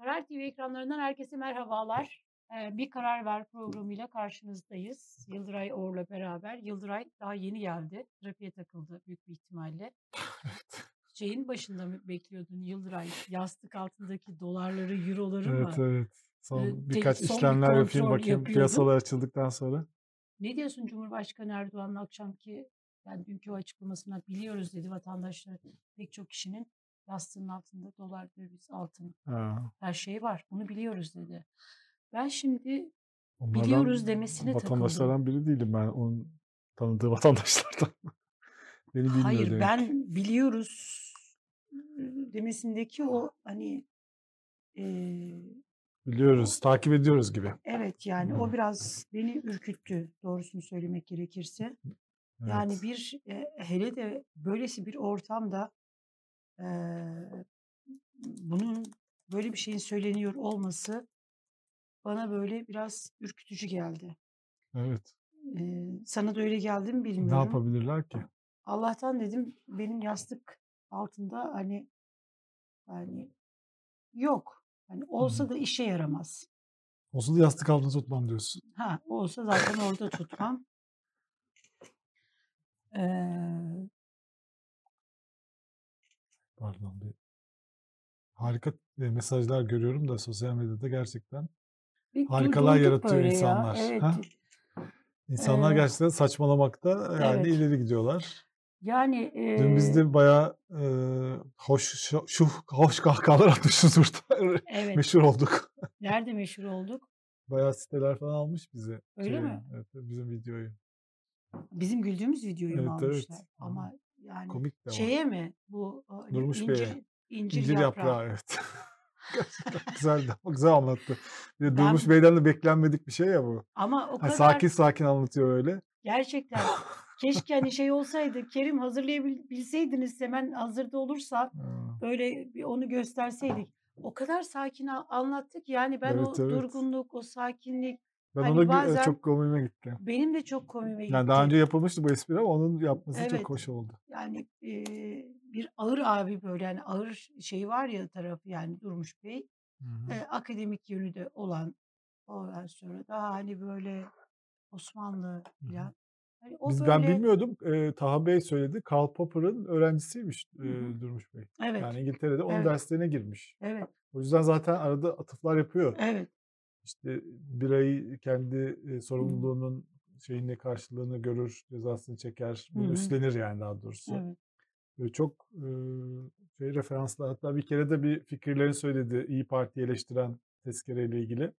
Karar TV ekranlarından herkese merhabalar. Ee, bir Karar Ver programıyla karşınızdayız. Yıldıray Oğur'la beraber. Yıldıray daha yeni geldi. Trafiğe takıldı büyük bir ihtimalle. Şeyin başında mı bekliyordun Yıldıray? Yastık altındaki dolarları, euroları Evet mı? evet. Son Ee, te- birkaç son bir işlemler yapayım kontrol bakayım yapıyordun. piyasalar açıldıktan sonra. Ne diyorsun Cumhurbaşkanı Erdoğan'ın akşamki yani dünkü açıklamasına biliyoruz dedi vatandaşlar pek çok kişinin yastığının altında dolar, döviz, altın Ha, her şey var. Bunu biliyoruz dedi. Ben şimdi onlardan biliyoruz demesine takıldım. vatandaşlardan biri değilim ben. Onun tanıdığı vatandaşlardan. Beni bilmiyor Hayır demek. ben biliyoruz demesindeki o hani eee, Biliyoruz, takip ediyoruz gibi. evet yani o Hmm, biraz beni ürküttü doğrusunu söylemek gerekirse. Yani Evet. bir e, hele de böylesi bir ortamda bunun böyle bir şeyin söyleniyor olması bana böyle biraz ürkütücü geldi. Evet. Eee, sana da öyle geldi mi Ne bilmiyorum. yapabilirler ki? Allah'tan dedim benim yastık altında hani yani yok. Hani olsa da işe yaramaz. Olsa da yastık altında tutmam diyorsun. Ha olsa zaten orada tutmam. Eee, Pardon bir harika e, mesajlar görüyorum da sosyal medyada gerçekten bir harikalar yaratıyor ya. insanlar. Evet. Ha? İnsanlar eee, gerçekten saçmalamakta yani evet. ileri gidiyorlar. Yani Dün biz de bayağı eee, hoş şu, hoş kahkahalar atmışız burada. evet. Meşhur olduk. Nerede meşhur olduk? Bayağı siteler falan almış bizi. Öyle Şey, mi? evet, bizim videoyu. Bizim güldüğümüz videoyu mu Evet evet. almışlar? Hı. Ama yani Komik de şeye mi bu Durmuş Bey'e. incir incir İncir yaprağı. yaprağı evet. Gerçekten ama Güzel anlattı. Bir de Ben Durmuş Bey'den de beklenmedik bir şey ya bu. ama o Hani kadar sakin sakin anlatıyor öyle. Gerçekten. Keşke hani şey olsaydı. Kerim hazırlayabilseydiniz hemen hazırda olursa Ha, böyle bir onu gösterseydik. O kadar sakin anlattık yani ben Evet o evet. durgunluk, o sakinlik Ben ona hani gü- e, bazen çok komiğime gitti. benim de çok komiğime Yani daha önce gitti. yapılmıştı bu espri ama onun yapması Evet. çok hoş oldu. Yani eee, bir ağır abi böyle yani ağır şey var ya tarafı yani Durmuş Bey. Hı hı. Eee, akademik yönü de olan ondan sonra daha hani böyle Osmanlı falan. Hani o Biz ben böyle bilmiyordum. Eee, Taha Bey söyledi. Karl Popper'ın öğrencisiymiş eee, Durmuş Bey. Evet. Yani İngiltere'de onun Evet. derslerine girmiş. Evet. O yüzden zaten arada atıflar yapıyor. Evet. İşte birayı kendi sorumluluğunun şeyinle karşılığını görür, cezasını çeker. Bunu hı. üstlenir yani daha doğrusu. Evet. Böyle çok şey referanslar. Hatta bir kere de bir fikirlerini söyledi İyi Parti eleştiren tezkereyle ilgili.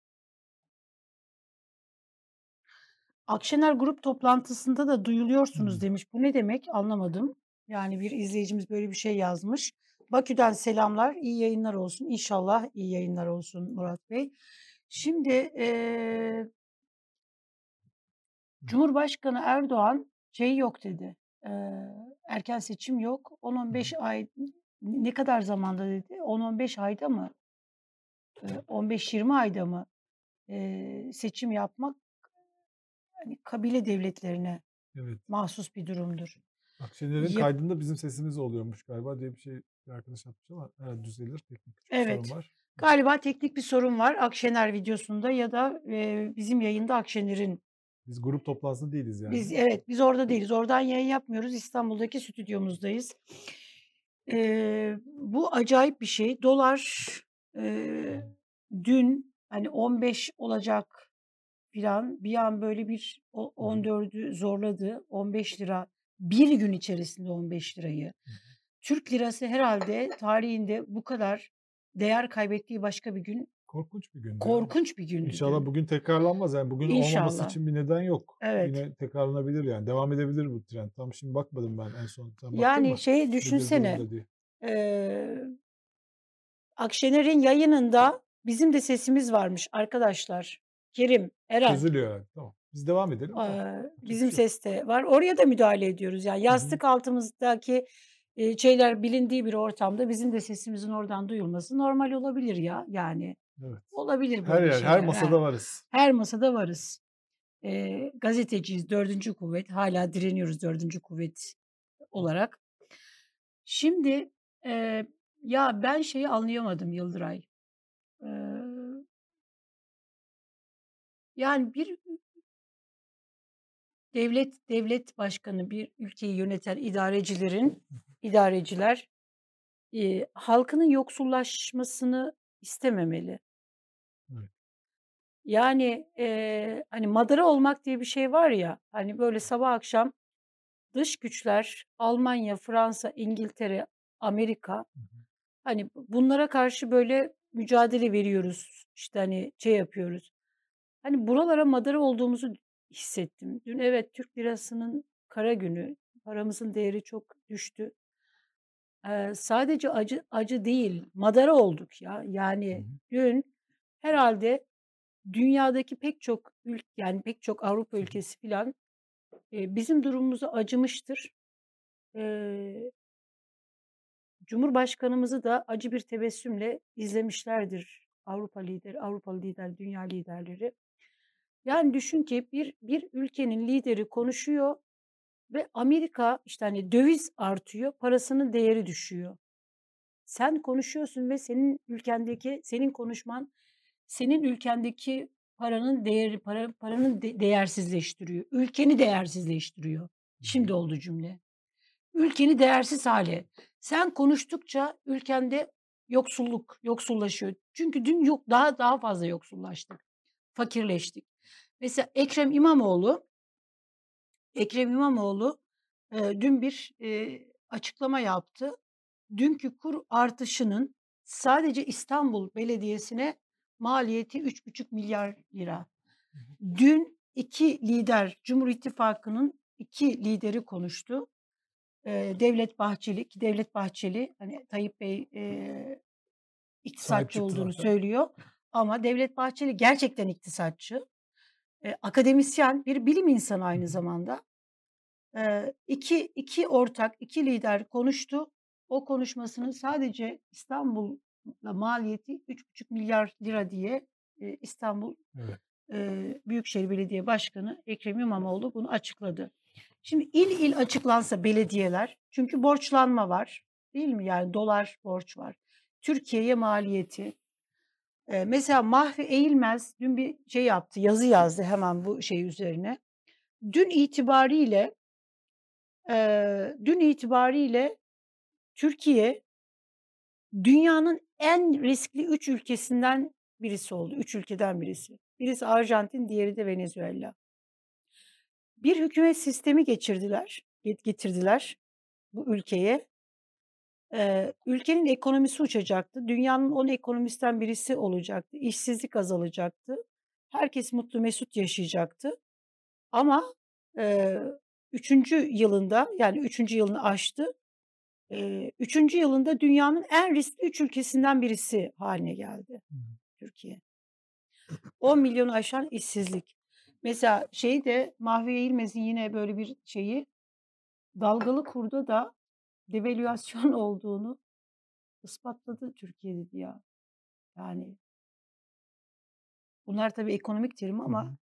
Akşener grup toplantısında da duyuluyorsunuz Hı. demiş. Bu ne demek? Anlamadım. Yani bir izleyicimiz böyle bir şey yazmış. Bakü'den selamlar, iyi yayınlar olsun. İnşallah iyi yayınlar olsun Murat Bey. Şimdi eee, Cumhurbaşkanı Erdoğan şey yok dedi. Eee, erken seçim yok. Hı hı. 10-15 ay ne kadar zamanda dedi? 10-15 ayda mı? Eee, 15-20 ayda mı eee, seçim yapmak hani kabile devletlerine Evet. mahsus bir durumdur. Akşener'in kaydında bizim sesimiz oluyormuş galiba diye bir şey bir arkadaş atmış ama herhalde düzelir. Teknik Evet. sorun var. Galiba teknik bir sorun var Akşener videosunda ya da e, bizim yayında Akşener'in. Biz grup toplantısında değiliz yani. Biz evet biz orada değiliz. Oradan yayın yapmıyoruz. İstanbul'daki stüdyomuzdayız. E, bu acayip bir şey. Dolar e, dün hani 15 olacak filan bir an böyle bir o- Hı hı. 14'ü zorladı. 15 lira bir gün içerisinde 15 lirayı. Türk lirası herhalde tarihinde bu kadar değer kaybettiği başka bir gün Korkunç bir ya. korkunç bir gündü İnşallah bugün tekrarlanmaz. Yani bugün olmaması İnşallah. için bir neden yok. Evet. Yine tekrarlanabilir yani. Devam edebilir bu trend. Tam şimdi bakmadım ben en son. Sen Yani şeyi düşünsene. eee, Akşener'in yayınında bizim de sesimiz varmış arkadaşlar. Kerim, Eren. Çözülüyor yani. Tamam. Biz devam edelim. Tamam. Yapacak bizim şey ses de var. Oraya da müdahale ediyoruz. Yani yastık altımızdaki e, şeyler bilindiği bir ortamda bizim de sesimizin oradan duyulması normal olabilir ya yani. Evet. Olabilir böyle Her yer, şeyler. her masada yani. varız. Her masada varız. E, gazeteciyiz, dördüncü kuvvet. Hala direniyoruz dördüncü kuvvet olarak. Şimdi e, ya ben şeyi anlayamadım Yıldıray. E, yani bir devlet devlet başkanı bir ülkeyi yöneten idarecilerin idareciler eee, halkının yoksullaşmasını istememeli. Evet. Yani, eee, hani madara olmak diye bir şey var ya, hani böyle sabah akşam dış güçler, Almanya, Fransa, İngiltere, Amerika, Hı hı. hani bu bunlara karşı böyle mücadele veriyoruz. İşte hani şey yapıyoruz. Hani buralara madara olduğumuzu hissettim. Dün evet Türk lirasının kara günü, paramızın değeri çok düştü. Eee, sadece acı acı değil, madara olduk ya. Hı Yani hı. dün herhâlde dünyadaki pek çok ülk yani pek çok Avrupa Hı hı. ülkesi filan, eee, bizim durumumuza acımıştır. Eee Cumhurbaşkanımızı da acı bir tebessümle izlemişlerdir Avrupa lideri Avrupalı lider, dünya liderleri. Yani düşün ki bir bir ülkenin lideri konuşuyor ve Amerika, işte, hani, döviz artıyor, parasının değeri düşüyor. Sen konuşuyorsun ve senin ülkendeki, senin konuşman senin ülkendeki paranın değeri, para paranın de değersizleştiriyor. Ülkeni değersizleştiriyor. Şimdi oldu cümle. Ülkeni değersiz hâle. Sen konuştukça ülkende yoksulluk, yoksullaşıyor. Çünkü dün yok daha daha fazla yoksullaştık, fakirleştik. Mesela Ekrem İmamoğlu Ekrem İmamoğlu, eee, dün bir, eee, açıklama yaptı. Dünkü kur artışının sadece İstanbul Belediyesi'ne maliyeti £3.5 Hı hı. Dün 2 lider, Cumhur İttifakı'nın 2 lideri konuştu. Eee, Devlet Bahçeli ki Devlet Bahçeli, hani, Tayyip Bey, Sahip iktisatçı olduğunu zaten. söylüyor ama Devlet Bahçeli gerçekten iktisatçı. Eee, akademisyen, bir bilim insanı aynı zamanda. Eee, 2 2 ortak, 2 lider konuştu. O konuşmasının sadece İstanbul'a maliyeti £3.5 diye, eee, İstanbul, Evet. eee, Büyükşehir Belediye Başkanı Ekrem İmamoğlu bunu açıkladı. Şimdi il il açıklansa belediyeler çünkü borçlanma var, değil mi? Yani dolar borç var. Türkiye'ye maliyeti. Mesela Mahfi Eğilmez dün bir şey yaptı, yazı yazdı hemen bu şey üzerine. Dün itibariyle eee, dün itibariyle Türkiye dünyanın en riskli 3 ülkesinden birisi oldu. 3 ülkeden birisi. Birisi Arjantin, diğeri de Venezuela. Bir hükümet sistemi geçirdiler, get getirdiler bu ülkeye. Eee, ülkenin ekonomisi uçacaktı. Dünyanın 10 ekonomisinden birisi olacaktı. İşsizlik azalacaktı. Herkes mutlu mesut yaşayacaktı. Ama, eee, 3. yılında, yani 3. yılını aştı. Eee, 3. yılında dünyanın en riskli 3 ülkesinden birisi hâline geldi hı. Türkiye. 10 milyonu aşan işsizlik. Mesela şeyi de Mahfi Eğilmez'in yine böyle bir şeyi, dalgalı kurda da devalüasyon olduğunu ispatladı Türkiye dedi ya. Yani Bunlar tabii ekonomik terim ama hı.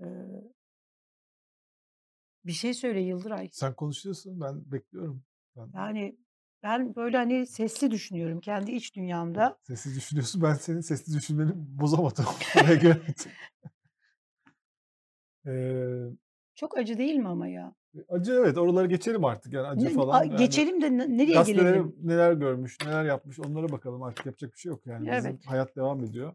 eee Bir şey söyle Yıldıray. Sen konuşuyorsun, ben bekliyorum. Ben Yani ben böyle, hani, sesli düşünüyorum kendi iç dünyamda. Sesli düşünüyorsun, ben senin sesli düşünmeni bozamadım. Oraya gelemedim. Eee Çok acı değil mi ama ya? Acı evet, oraları geçelim artık yani acı Ne falan. Yani geçelim de ne nereye gazetelere gelelim? neler görmüş, neler yapmış onlara bakalım artık yapacak bir şey yok yani. Bizim Evet. hayat devam ediyor.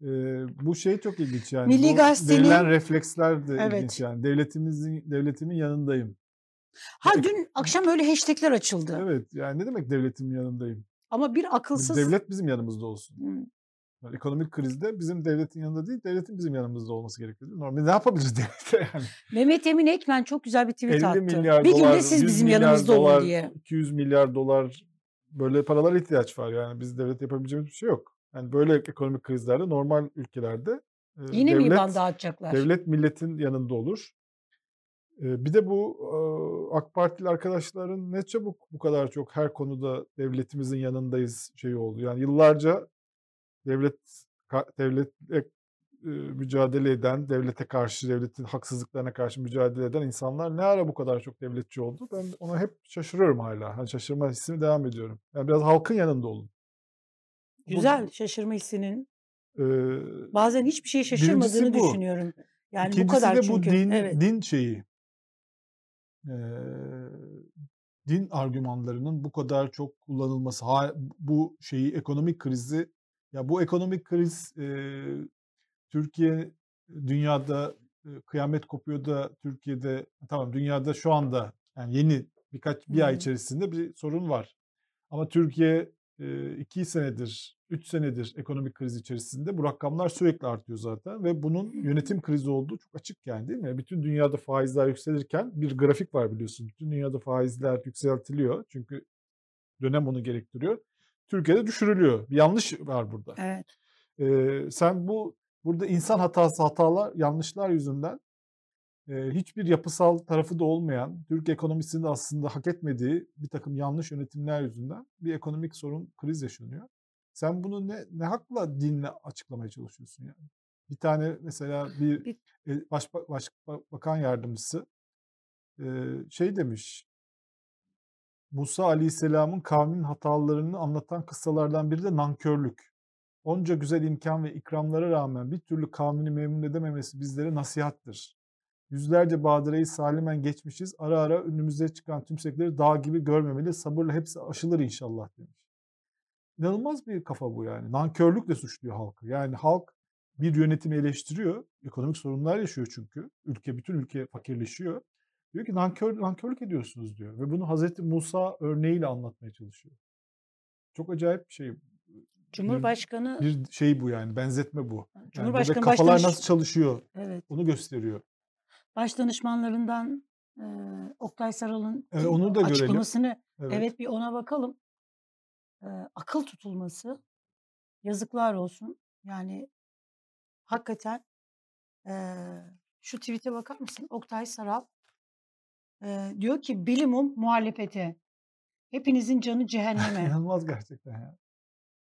Eee, bu şey çok ilginç yani Milli bu Gazete'nin verilen refleksler de ilginç Evet. yani. Devletimizin devletimin yanındayım. Ha, dün akşam öyle hashtag'ler açıldı. Evet, yani ne demek devletimin yanındayım? Ama bir akılsız devlet bizim yanımızda olsun. Hımm. Yani ekonomik krizde bizim devletin yanında değil, devletin bizim yanımızda olması gerekiyor mi? Normalde ne yapabiliriz devlete yani? Mehmet Emin Ekmen çok güzel bir tweet 50 attı. milyar Bir günde siz 100 bizim yanımızda olun diye. 200 milyar dolar böyle paralara ihtiyaç var yani. Biz devlet yapabileceğimiz bir şey yok. Yani böyle ekonomik krizlerde normal ülkelerde, eee, Yine mi IBAN devlet dağıtacaklar? devlet milletin yanında olur. Eee, bir de bu, aaa, AK Partili arkadaşların ne çabuk bu kadar çok her konuda devletimizin yanındayız şeyi oldu. Yani yıllarca devlet eee, mücadele eden, devlete karşı, devletin haksızlıklarına karşı mücadele eden insanlar ne ara bu kadar çok devletçi oldu? Ben ona hep şaşırıyorum hâlâ. Hani şaşırma hissine devam ediyorum. Yani biraz halkın yanında olun. Bu Güzel, şaşırma hissinin Eee, Bazen hiçbir şeye şaşırmadığını bu. düşünüyorum. Yani bu İkincisi kadar de bu çünkü. din Evet. din şeyi. Eee, din argümanlarının bu kadar çok kullanılması, bu şeyi ekonomik krizi ya bu ekonomik kriz eee, Türkiye dünyada eee, kıyamet kopuyor da Türkiye'de tamam dünyada şu anda yani yeni birkaç bir ay içerisinde bir sorun var. Ama Türkiye eee 2 senedir, 3 senedir ekonomik kriz içerisinde bu rakamlar sürekli artıyor zaten ve bunun yönetim krizi olduğu çok açık yani değil mi? Bütün dünyada faizler yükselirken bir grafik var biliyorsun. Bütün dünyada faizler yükseltiliyor çünkü dönem onu gerektiriyor. Türkiye'de düşürülüyor. Bir yanlış var burada. Evet. Eee, sen bu burada insan hatası, hatalar, yanlışlar yüzünden eee, hiçbir yapısal tarafı da olmayan, Türk ekonomisinin de aslında hak etmediği bir takım yanlış yönetimler yüzünden bir ekonomik sorun, kriz yaşanıyor. Sen bunu ne ne hakla dinle açıklamaya çalışıyorsun yani? Bir tane mesela bir Bir eee, başba başbakan yardımcısı eee, şey demiş. Musa Aleyhisselam'ın kavminin hatalarını anlatan kıssalardan biri de nankörlük. Onca güzel imkan ve ikramlara rağmen bir türlü kavmini memnun edememesi bizlere nasihattir. Yüzlerce badireyi salimen geçmişiz. Ara ara önümüze çıkan tümsekleri dağ gibi görmemeli. Sabırla hepsi aşılır inşallah demiş. İnanılmaz bir kafa bu yani. Nankörlükle suçluyor halkı. Yani halk bir yönetimi eleştiriyor. Ekonomik sorunlar yaşıyor çünkü. Ülke bütün ülke fakirleşiyor. Diyor ki nankör, nankörlük ediyorsunuz diyor. Ve bunu Hazreti Musa örneğiyle anlatmaya çalışıyor. Çok acayip bir şey. Bir, Cumhurbaşkanı bir şey bu yani benzetme bu. Yani Cumhurbaşkanı kafalar başdanış nasıl çalışıyor evet. onu gösteriyor. Başdanışmanlarından eee, Oktay Saral'ın E, onu da görelim. açıklamasını Evet. evet bir ona bakalım. Eee, akıl tutulması yazıklar olsun. Yani hakikaten eee, şu tweet'e bakar mısın? Oktay Saral eee, diyor ki bilimum muhalefete. Hepinizin canı cehenneme. İnanılmaz gerçekten ya.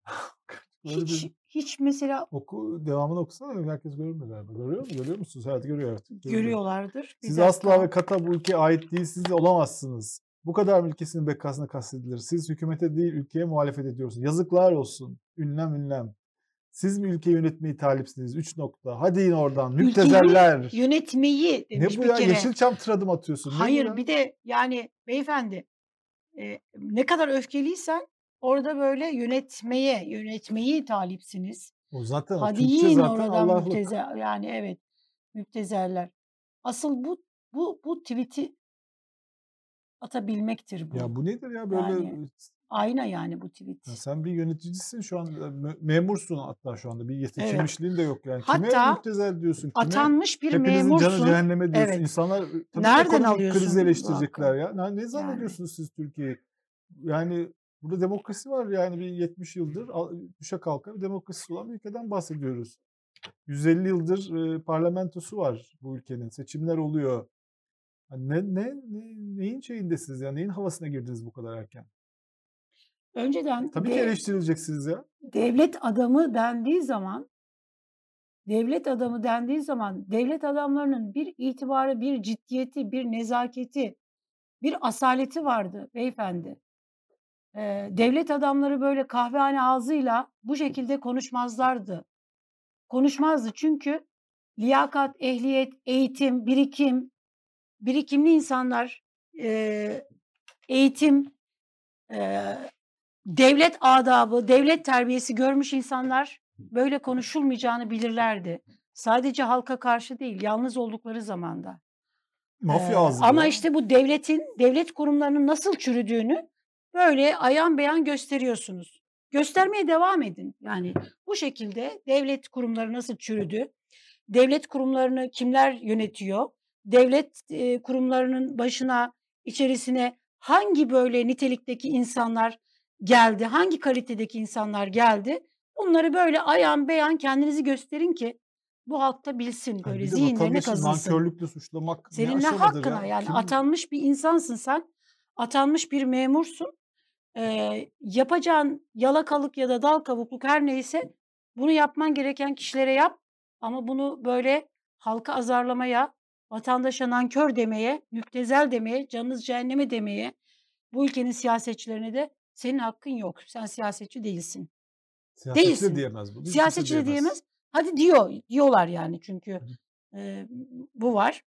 Hiç bir hiç mesela oku devamını okusana herkes görmüyor galiba. Görüyor mu? Görüyor musunuz? Evet görüyor artık. Görüyor. görüyorlardır. Siz asla dakika. ve kata bu ülkeye ait değilsiniz de olamazsınız. Bu kadar ülkesinin bekasına kastedilir? Siz hükümete değil ülkeye muhalefet ediyorsunuz. Yazıklar olsun. Ünlem ünlem. Siz mi ülkeyi yönetmeyi talipsiniz? Üç nokta. Hadi in oradan. Ülkeyi Müptezeller. yönetmeyi Ne demiş bu bir ya? kere. Yeşilçam tiradım atıyorsun. Ne bu Hayır bir de yani beyefendi e, ne kadar öfkeliysen orada böyle yönetmeye, yönetmeyi talipsiniz. O zaten Hadi Türkçe yiyin zaten oradan müpteze yani evet müptezeller. Asıl bu bu bu tweet'i atabilmektir bu. Ya bu nedir ya böyle Yani ayna yani bu tweet. Ya sen bir yöneticisin şu an me- memursun hatta şu anda bir Evet. seçilmişliğin de yok yani. Kime Hatta müptezel diyorsun? Kime atanmış bir hepinizin canı memursun. cehenneme diyorsun? Evet. İnsanlar tabii Nereden alıyorsun krizi bu eleştirecekler ya. Ne, ne Yani zannediyorsunuz siz Türkiye'yi? Yani burada demokrasi var yani bir 70 yıldır düşe kalka bir demokrasisi olan bir ülkeden bahsediyoruz. 150 yıldır e, parlamentosu var bu ülkenin. Seçimler oluyor. Yani ne, ne, ne, neyin şeyindesiniz ya? Neyin havasına girdiniz bu kadar erken? Önceden Tabii ki de eleştirileceksiniz ya. devlet adamı dendiği zaman devlet adamı dendiği zaman devlet adamlarının bir itibarı, bir ciddiyeti, bir nezaketi, bir asaleti vardı beyefendi. Eee, devlet adamları böyle kahvehane ağzıyla bu şekilde konuşmazlardı. Konuşmazdı çünkü liyakat, ehliyet, eğitim, birikim, birikimli insanlar, eee, eğitim, eee, devlet adabı, devlet terbiyesi görmüş insanlar böyle konuşulmayacağını bilirlerdi. Sadece halka karşı değil, yalnız oldukları zamanda. Mafya bu ama ya. işte bu devletin, devlet kurumlarının nasıl çürüdüğünü böyle ayan beyan gösteriyorsunuz. Göstermeye devam edin. Yani bu şekilde devlet kurumları nasıl çürüdü? Devlet kurumlarını kimler yönetiyor? Devlet eee, kurumlarının başına, içerisine hangi böyle nitelikteki insanlar geldi? Hangi kalitedeki insanlar geldi? Bunları böyle ayan beyan kendinizi gösterin ki bu halk da bilsin, Yani böyle de zihinlerine kazınsın. nankörlükle suçlamak Senin ne hakkına ya? yani Kim atanmış bir insansın sen. Atanmış bir memursun. Eee, yapacağın yalakalık ya da dal kavukluk her neyse bunu yapman gereken kişilere yap. Ama bunu böyle halka azarlamaya, vatandaşa nankör demeye, müptezel demeye, canınız cehenneme demeye bu ülkenin siyasetçilerine de senin hakkın yok. Sen siyasetçi değilsin. Siyasetçi Değilsin. de diyemez kimse Siyasetçi de diyemez. Hadi diyor, diyorlar yani çünkü e, bu var.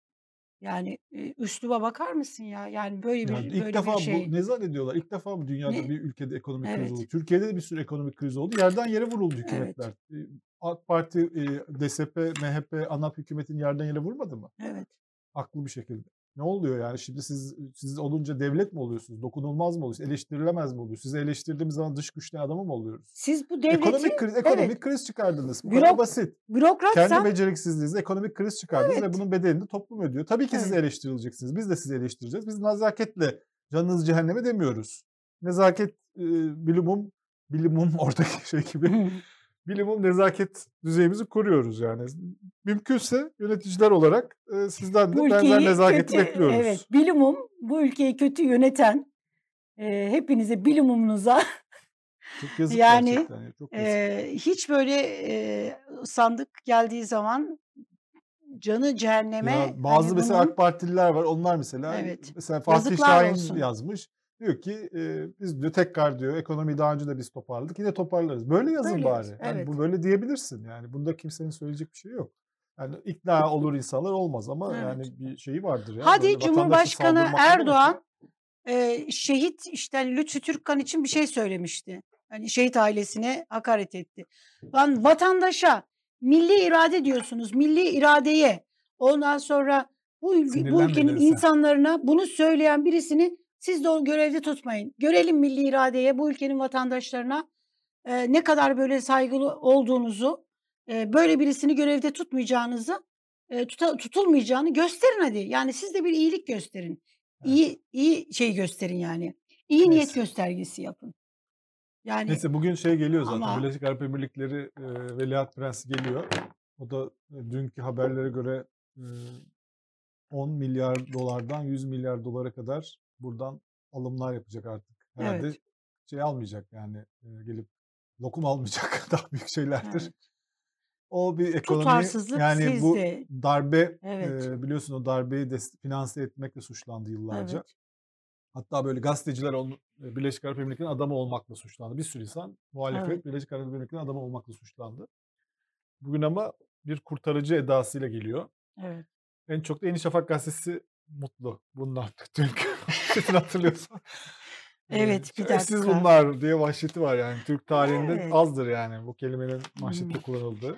Yani e, üsluba bakar mısın ya? Yani böyle bir Yani ilk böyle defa bir şey. bu ne zannediyorlar? İlk defa mı dünyada Ne? bir ülkede ekonomik kriz Evet. oldu? Türkiye'de de bir sürü ekonomik kriz oldu. Yerden yere vuruldu Evet. hükümetler. E, AK Parti, e, DSP, MHP, ANAP hükümetini yerden yere vurmadı mı? Evet. Haklı bir şekilde. Ne oluyor yani? Şimdi siz siz olunca devlet mi oluyorsunuz? Dokunulmaz mı oluyorsunuz? Eleştirilemez mi oluyorsunuz? Sizi eleştirdiğimiz zaman dış güçler adamı mı oluyoruz? Siz bu devleti Ekonomik kriz, ekonomik evet, kriz çıkardınız. Bu kadar bürok, basit. Kendi bürokratsan beceriksizliğinizle ekonomik kriz çıkardınız evet, ve bunun bedelini toplum ödüyor. Tabii ki siz evet. eleştirileceksiniz. Biz de sizi eleştireceğiz. Biz nezaketle canınız cehenneme demiyoruz. Nezaket e, bilimum, bilimum oradaki şey gibi bilimum nezaket düzeyimizi koruyoruz yani. Mümkünse yöneticiler olarak e, sizden de Bu benzer nezaketi kötü, bekliyoruz. evet, bilimum bu ülkeyi kötü yöneten e, hepinize bilimumunuza Çok yazık yani gerçekten. Çok yazık. e, hiç böyle e, sandık geldiği zaman canı cehenneme Ya bazı hani mesela bunun AK Partililer var. Onlar mesela evet mesela Fatih yazıklar Şahin olsun. yazmış. Diyor ki e, biz diyor tekrar diyor ekonomiyi daha önce de biz toparladık. Yine toparlarız. Böyle yazın Böyle bari. yaz. Yani Evet. bu böyle diyebilirsin. Yani bunda kimsenin söyleyecek bir şey yok. Yani ikna olur insanlar olmaz ama Evet. yani bir şeyi vardır ya. Hadi Böyle Cumhurbaşkanı? Erdoğan e, şehit işte Lütfü Türkkan için bir şey söylemişti. Hani şehit ailesine hakaret etti. Lan vatandaşa milli irade diyorsunuz. Milli iradeye ondan sonra bu, ülke, bu ülkenin insanlarına bunu söyleyen birisini siz de o görevde tutmayın. Görelim milli iradeye bu ülkenin vatandaşlarına e, ne kadar böyle saygılı olduğunuzu e, böyle birisini görevde tutmayacağınızı e, tuta- tutulmayacağını gösterin hadi. Yani siz de bir iyilik gösterin. Evet. İyi iyi şey gösterin yani. İyi niyet Neyse. göstergesi yapın. Yani Neyse bugün şey geliyor zaten. ama Birleşik Arap Emirlikleri e, Veliaht Prensi geliyor. O da e, dünkü haberlere göre e, 10 milyar dolardan 100 milyar dolara kadar buradan alımlar yapacak artık. Herhalde evet, şey almayacak yani e, gelip lokum almayacak daha büyük şeylerdir. evet. O bir ekonomi Tutarsızlık yani bu sizde. darbe Evet, e, biliyorsun o darbeyi de finanse etmekle suçlandı yıllarca. evet, Hatta böyle gazeteciler onun e, Birleşik Arap Emirlikleri'nin adamı olmakla suçlandı. Bir sürü insan evet. muhalefet Birleşik Arap Emirlikleri'nin adamı olmakla suçlandı. Bugün ama bir kurtarıcı edasıyla geliyor. Evet. En çok da Yeni Şafak gazetesi mutlu bundan. Dünkü manşetini hatırlıyorsan. E, Evet, bir dakika. bunlar diye manşeti var yani. Türk tarihinde Evet. azdır yani bu kelimenin Hmm. manşette kullanıldığı.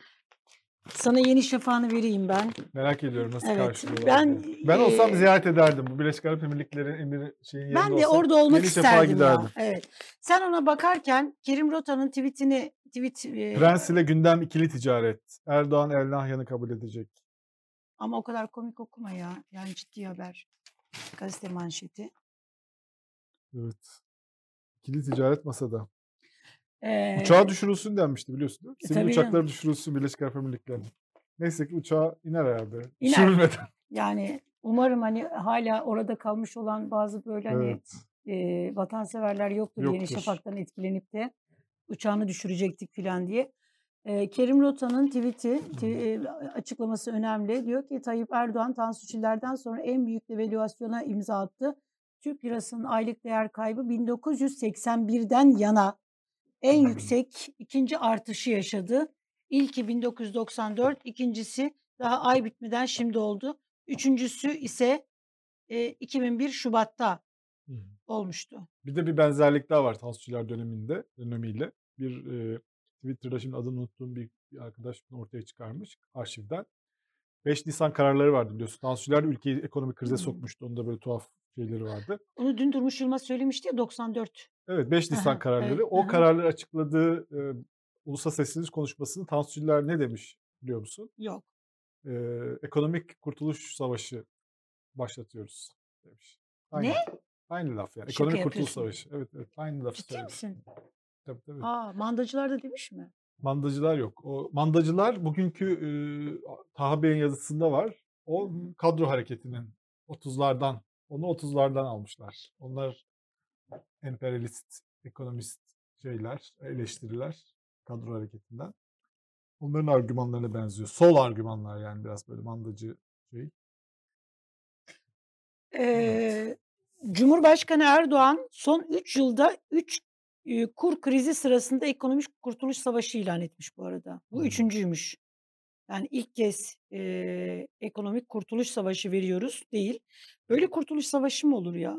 Sana yeni şafağını vereyim ben. Merak ediyorum nasıl Evet. karşılıyorlar Ben diye. Ben olsam e, ziyaret ederdim. Bu Birleşik Arap Emirlikleri'nin emiri şeyin yerinde ben de olsam orada olmak isterdim ya. giderdim. Evet. Sen ona bakarken Kerim Rota'nın tweetini tweet e, Prens ile gündem ikili ticaret. Erdoğan El Nahyan'ı kabul edecek. ama o kadar komik okuma ya. Yani ciddi haber. Gazete manşeti. Evet. İkili ticaret masada. Ee, Uçağa düşürülsün denmişti biliyorsun değil mi? e, Sivil tabii uçakları düşürülsün Birleşik Arap Emirlikleri'ne. Neyse ki uçağa iner herhalde. İner. Düşürülmeden. Yani umarım hani hala orada kalmış olan bazı böyle hani Evet. e, vatanseverler yoktur Yeni Yoktur. Şafak'tan etkilenip de uçağını düşürecektik falan diye. E, Kerim Rota'nın tweet'i, e, açıklaması önemli. Diyor ki Tayyip Erdoğan Tansu Çiller'den sonra en büyük devalüasyona imza attı. Türk lirasının aylık değer kaybı 1981'den yana en yüksek ikinci artışı yaşadı. İlki 1994, ikincisi daha ay bitmeden şimdi oldu. Üçüncüsü ise e, 2001 Şubat'ta olmuştu. Bir de bir benzerlik daha var Tansuçiler döneminde, dönemiyle. Bir e, Twitter'da şimdi adını unuttuğum bir, arkadaş bunu ortaya çıkarmış arşivden. 5 Nisan kararları vardı biliyorsun. Tansuçiler ülkeyi ekonomik krize sokmuştu. Onda böyle tuhaf şeyleri vardı. Onu dün Durmuş Yılmaz söylemişti ya 94. Evet 5 Nisan kararları. evet, O kararları açıkladığı e, ulusal sesiniz konuşmasını Tansuçiler ne demiş biliyor musun? Yok. E, ekonomik kurtuluş savaşı başlatıyoruz demiş. Aynı. Ne? Aynı laf yani. Şaka Ekonomik kurtuluş savaşı. Evet evet. Aynı lafı Ciddi misin? Tabii tabii. Aa, mandacılar da demiş mi? Mandacılar yok. O mandacılar bugünkü e, Taha Bey'in yazısında var. O kadro hareketinin 30'lardan onu 30'lardan almışlar. Onlar emperyalist, ekonomist şeyler, eleştiriler kadro hareketinden. Onların argümanlarına benziyor. Sol argümanlar yani biraz böyle mandacı şey. Evet. Ee, Cumhurbaşkanı Erdoğan son 3 yılda 3 Eee, kur krizi sırasında ekonomik kurtuluş savaşı ilan etmiş bu arada. Bu Hımm. 3'üncüymüş. Yani ilk kez, eee, ekonomik kurtuluş savaşı veriyoruz değil. Böyle kurtuluş savaşı mı olur ya?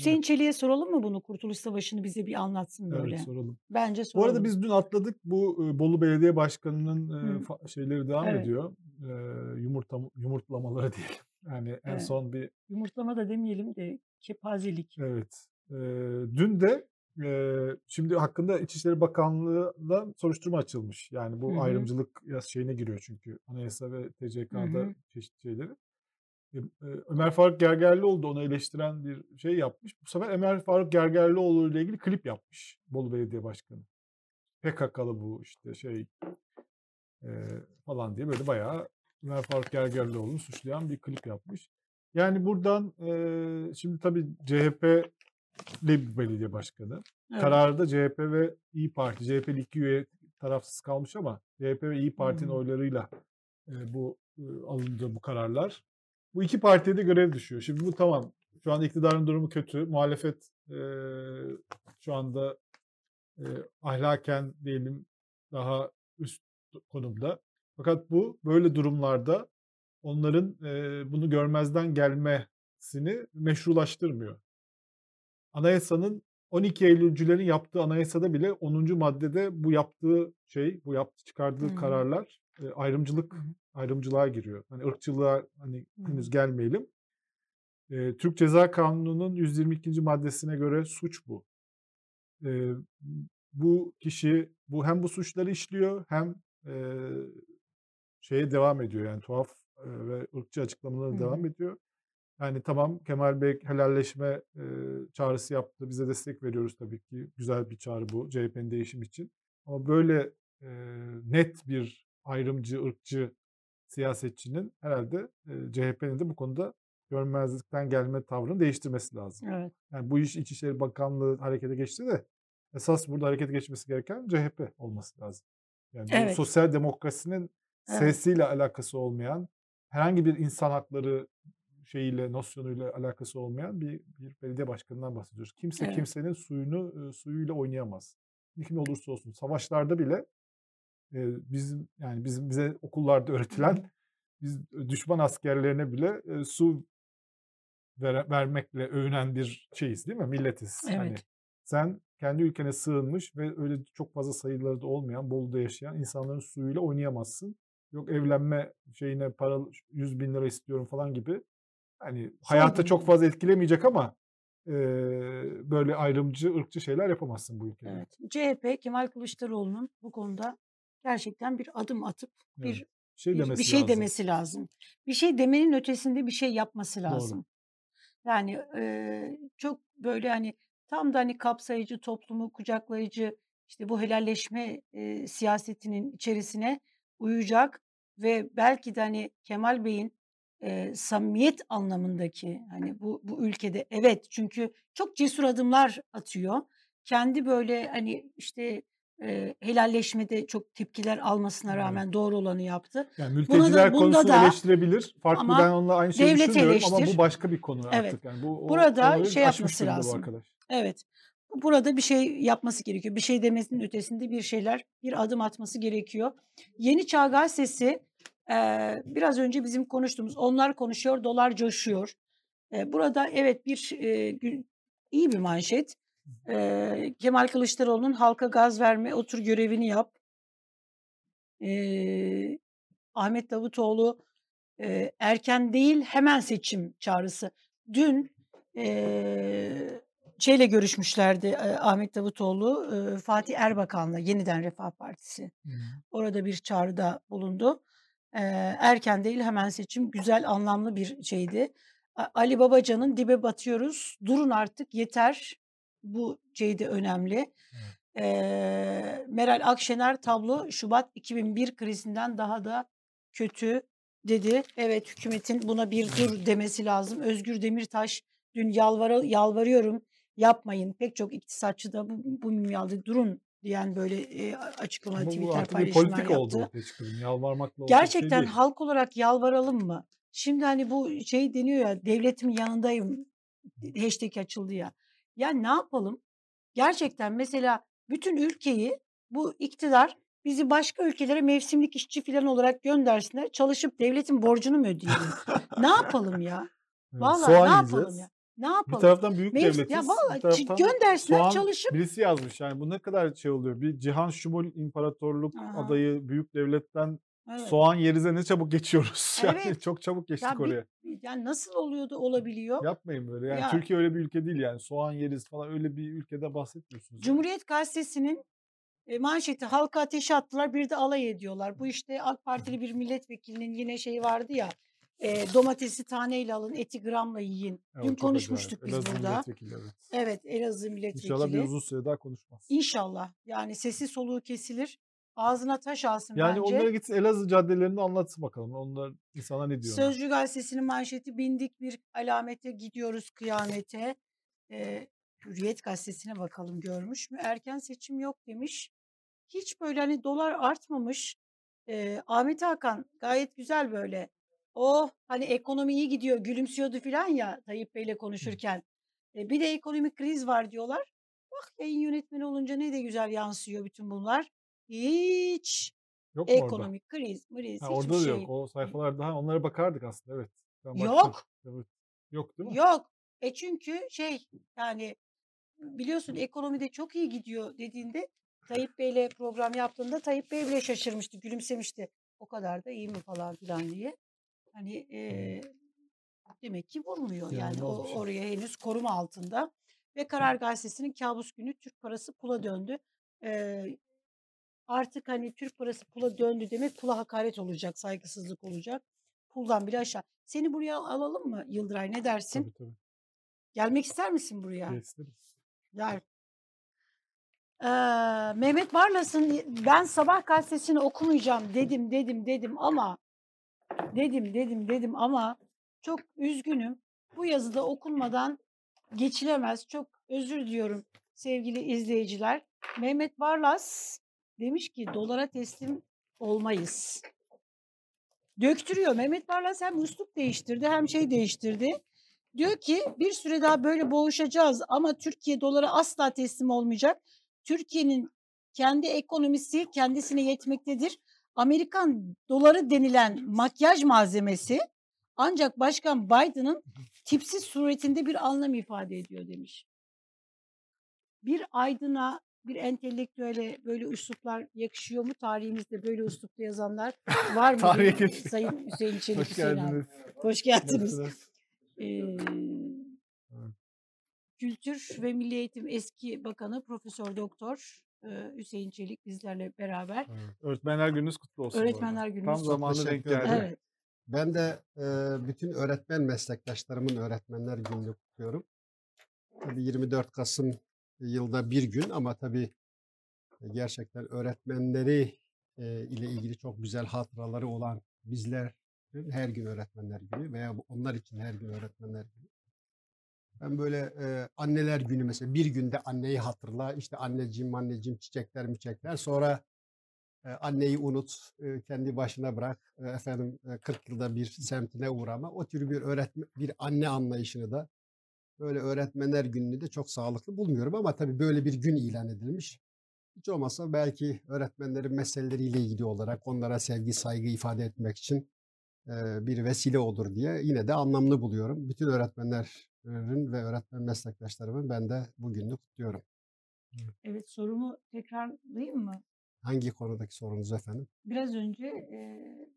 Evet. Hüseyin Çelik'e soralım mı bunu? Kurtuluş Savaşı'nı bize bir anlatsın Evet, böyle. soralım. Bence Bu arada soralım. biz dün atladık. Bu, Bolu Belediye Başkanı'nın, Hı. şeyleri devam Evet. ediyor. Eee, yumurtam yumurtlamaları diyelim. Yani en Evet. son bir Yumurtlama da demeyelim de kepazelik. Evet. Eee, dün de, eee, şimdi hakkında İçişleri Bakanlığı'ndan soruşturma açılmış. Yani bu hı. ayrımcılık şeyine giriyor çünkü anayasa ve TCK'da hı. çeşitli şeyleri. Eee, eee, Ömer Faruk Gergerlioğlu da onu eleştiren bir şey yapmış. Bu sefer Ömer Faruk Gergerlioğlu ile ilgili klip yapmış Bolu Belediye Başkanı. PKK'lı bu işte şey, eee, falan diye böyle bayağı Ömer Faruk Gergerlioğlu'nu suçlayan bir klip yapmış. Yani buradan, eee, şimdi tabii CHP'li bir belediye başkanı. Evet. Kararda CHP ve İYİ Parti, CHP'li 2 üye tarafsız kalmış ama CHP ve İYİ Parti'nin Hımm. oylarıyla, eee, bu, ııı, alındı bu kararlar. Bu 2 partiye de görev düşüyor. Şimdi bu tamam, şu anda iktidarın durumu kötü. Muhalefet, eee, şu anda, eee, ahlaken diyelim daha üst konumda. Fakat bu böyle durumlarda onların, eee, bunu görmezden gelmesini meşrulaştırmıyor. Anayasanın 12 Eylülcülerin yaptığı anayasada bile 10. maddede bu yaptığı şey, bu yaptığı çıkardığı hı. kararlar, eee, ayrımcılık ayrımcılığa giriyor. Hani ırkçılığa hani henüz gelmeyelim. Eee, Türk Ceza Kanunu'nun 122. maddesine göre suç bu. Eee, bu kişi bu hem bu suçları işliyor hem, eee, şeye devam ediyor yani tuhaf, ve ırkçı açıklamalarına devam ediyor. Yani tamam Kemal Bey helalleşme, eee, çağrısı yaptı. Biz de destek veriyoruz tabii ki. Güzel bir çağrı bu CHP'nin değişim için. Ama böyle, eee, net bir ayrımcı, ırkçı siyasetçinin herhâlde, eee, CHP'nin de bu konuda görmezlikten gelme tavrını değiştirmesi lazım. Evet. Yani bu iş İçişleri Bakanlığı harekete geçti de esas burada harekete geçmesi gereken CHP olması lazım. Yani Evet. sosyal demokrasinin Evet. sesiyle alakası olmayan, herhangi bir insan hakları şeyiyle, nosyonuyla alakası olmayan bir bir belediye başkanından bahsediyoruz. Kimse Evet. kimsenin suyunu, ııı, suyuyla oynayamaz. Kim olursa olsun. Savaşlarda bile, eee, bizim yani bizim bize okullarda öğretilen biz düşman askerlerine bile, eee, su vere vermekle övünen bir şeyiz, değil mi? Milletiz. Hani Evet. sen kendi ülkene sığınmış ve öyle çok fazla sayıları da olmayan, Bolu'da yaşayan insanların suyuyla oynayamazsın. Yok evlenme şeyine para ₺100.000 istiyorum falan gibi. Hani hayatı çok Soygun. fazla etkilemeyecek ama, eee, böyle ayrımcı, ırkçı şeyler yapamazsın bu ülkede. Evet. CHP Kemal Kılıçdaroğlu'nun bu konuda gerçekten bir adım atıp Evet. bir Bir şey bir bir demesi şey lazım. demesi lazım. Bir şey demenin ötesinde bir şey yapması Doğru. lazım. Yani, eee, çok böyle, hani, tam da, hani, kapsayıcı, toplumu kucaklayıcı, işte, bu helalleşme, eee, siyasetinin içerisine uyacak ve belki de, hani, Kemal Bey'in, eee, samimiyet anlamındaki, hani, bu bu ülkede evet, çünkü çok cesur adımlar atıyor. Kendi böyle, hani, işte, eee, helalleşmede çok tepkiler almasına Evet. rağmen doğru olanı yaptı. Yani Buna mülteciler da bunda konusunu da eleştirebilir. Farklı ben ama onunla aynı şeyi düşünmüyorum ama bu eleştir. başka bir konu Evet. artık. Yani bu Burada şey yapması durumda bu lazım. arkadaş. Evet. Burada bir şey yapması gerekiyor. Bir şey demesinin ötesinde bir şeyler, bir adım atması gerekiyor. Yeni Çağ Gazetesi, eee, biraz önce bizim konuştuğumuz "Onlar konuşuyor, dolar coşuyor." Burada evet bir, iyi bir manşet. Kemal Kılıçdaroğlu'nun "Halka gaz verme, otur görevini yap." Ahmet Davutoğlu, erken değil hemen seçim çağrısı. Dün, şeyle görüşmüşlerdi, eee, Ahmet Davutoğlu, eee, Fatih Erbakan'la Yeniden Refah Partisi. Orada bir çağrıda bulundu. Eee, erken değil hemen seçim güzel, anlamlı bir şeydi. Ali Babacan'ın "Dibe batıyoruz, durun artık yeter." Bu şey de önemli. Meral Akşener "Tablo Şubat 2001 krizinden daha da kötü." dedi. Evet, hükümetin buna bir dur demesi lazım. Özgür Demirtaş dün "Yalvara yalvarıyorum, yapmayın." Pek çok iktisatçı da bu bu minvalde durun diyen böyle, eee, açıklama, Ama Twitter paylaşımlar politika oldu yaptı. Yalvarmakla şey Gerçekten değil. halk olarak yalvaralım mı? Şimdi, hani, bu şey deniyor ya, "Devletimin yanındayım." hashtag açıldı ya. Yani ne yapalım? Gerçekten mesela bütün ülkeyi bu iktidar bizi başka ülkelere mevsimlik işçi falan olarak göndersinler. Çalışıp devletin borcunu mu ödeyelim? ne yapalım ya? Vallahi soğan ne yapalım yiyeceğiz. ya? Ne Bir yapalım? taraftan büyük Mevsim, devletiz. ya Bir vallahi taraftan göndersinler soğan çalışıp birisi yazmış yani bu ne kadar şey oluyor. Bir Cihan Şumul İmparatorluk Aha, adayı büyük devletten evet. soğan yerize ne çabuk geçiyoruz. Yani Evet. çok çabuk geçtik Ya bir oraya. yani nasıl oluyor da olabiliyor? Yapmayın böyle. Yani Ya Türkiye öyle bir ülke değil yani. Soğan yeriz falan öyle bir ülkede bahsetmiyorsunuz yani. Cumhuriyet Gazetesi'nin e, manşeti halka ateşe attılar bir de alay ediyorlar. Bu işte AK Partili bir milletvekilinin yine şey vardı ya e, domatesi taneyle alın eti gramla yiyin. Evet, Dün çok acayip. konuşmuştuk biz Elazığ burada. milletvekili evet. Evet Elazığ İnşallah bir milletvekili. uzun süre daha konuşmaz. İnşallah yani sesi soluğu kesilir. Ağzına taş alsın Yani onlara bence. gitsin Elazığ caddelerini anlatsın bakalım. Onlar insana ne diyor? Sözcü gazetesinin manşeti bindik bir alamete gidiyoruz kıyamete. Ee, Hürriyet gazetesine bakalım görmüş mü? Erken seçim yok demiş. Hiç böyle hani dolar artmamış. Ee, Ahmet Hakan gayet güzel böyle. Oh hani ekonomi iyi gidiyor gülümsüyordu falan ya Tayyip Bey'le konuşurken. E, bir de ekonomik kriz var diyorlar. Bak yayın yönetmeni olunca ne de güzel yansıyor bütün bunlar. Hiç Yok mu orada? ekonomik kriz, kriz Ha, orada da yok. şey O sayfalarda ha, onlara bakardık aslında evet. Ben yok. Evet. Yok değil mi? Yok. E çünkü şey yani biliyorsun ekonomide çok iyi gidiyor dediğinde Tayyip Bey'le program yaptığında Tayyip Bey bile şaşırmıştı, gülümsemişti. O kadar da iyi mi falan filan diye. Hani e, demek ki vurmuyor yani İnanılmaz o şey. oraya henüz koruma altında. Ve Karar Gazetesi'nin kabus günü Türk parası pula döndü. E, artık hani Türk parası pula döndü demek pula hakaret olacak, saygısızlık olacak. Puldan bile aşağı. Seni buraya alalım mı Yıldıray ne dersin? Tabii tabii. Gelmek ister misin buraya? Besleriz. Gel. Ee, Mehmet Barlas'ın ben sabah gazetesini okumayacağım dedim dedim dedim ama dedim dedim dedim ama çok üzgünüm. Bu yazıda okunmadan geçilemez. Çok özür diliyorum sevgili izleyiciler. Mehmet Barlas demiş ki dolara teslim olmayız. Döktürüyor. Mehmet Barlas hem üslup değiştirdi hem şey değiştirdi. Diyor ki bir süre daha böyle boğuşacağız ama Türkiye dolara asla teslim olmayacak. Türkiye'nin kendi ekonomisi kendisine yetmektedir. Amerikan doları denilen makyaj malzemesi ancak Başkan Biden'ın tipsiz suretinde bir anlam ifade ediyor demiş. Bir aydına, bir entelektüele böyle üsluplar yakışıyor mu? Tarihimizde böyle üslupta yazanlar var mı? Geçtik. Sayın Hüseyin Çelik Hoş Hüseyin abi. geldiniz. Hoş geldiniz. Ee. Kültür ve Milli Eğitim eski bakanı Profesör Doktor Hüseyin Çelik bizlerle beraber. Evet. Öğretmenler gününüz kutlu olsun. Öğretmenler gününüz Tam kutlu zamanında denk Teşekkür geldi. ederim. Evet. Ben de e, bütün öğretmen meslektaşlarımın öğretmenler gününü kutluyorum. Tabii 24 Kasım yılda bir gün ama tabii e, gerçekten öğretmenleri e, ile ilgili çok güzel hatıraları olan bizler her gün öğretmenler günü veya onlar için her gün öğretmenler günü. Ben böyle e, anneler günü mesela bir günde anneyi hatırla işte anneciğim anneciğim çiçekler miçekler sonra e, anneyi unut, e, kendi başına bırak, e, efendim e, 40 yılda bir semtine uğrama. O tür bir öğretmen, bir anne anlayışını da böyle öğretmenler gününü de çok sağlıklı bulmuyorum ama tabii böyle bir gün ilan edilmiş. Hiç olmazsa belki öğretmenlerin meseleleriyle ilgili olarak onlara sevgi, saygı ifade etmek için e, bir vesile olur diye yine de anlamlı buluyorum. Bütün öğretmenlerin ve öğretmen meslektaşlarımın ben de bugününü kutluyorum. Evet sorumu tekrarlayayım mı? Hangi konudaki sorunuz efendim? Biraz önce e,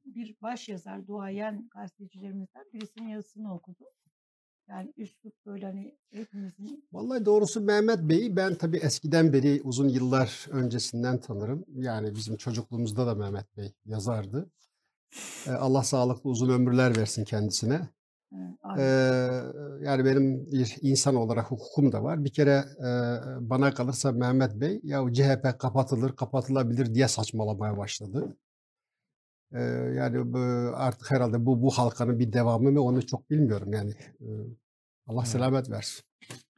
bir baş yazar, duayen gazetecilerimizden birisinin yazısını okudu. Yani üslup böyle hani hepimizin Vallahi doğrusu Mehmet Bey'i ben tabii eskiden beri uzun yıllar öncesinden tanırım. Yani bizim çocukluğumuzda da Mehmet Bey yazardı. Allah sağlıklı uzun ömürler versin kendisine. Ee, yani benim bir insan olarak hukukum da var. Bir kere e, bana kalırsa Mehmet Bey ya CHP kapatılır, kapatılabilir diye saçmalamaya başladı. Ee, yani bu, artık herhalde bu bu halkanın bir devamı mı onu çok bilmiyorum yani. Ee, Allah Evet. selamet versin.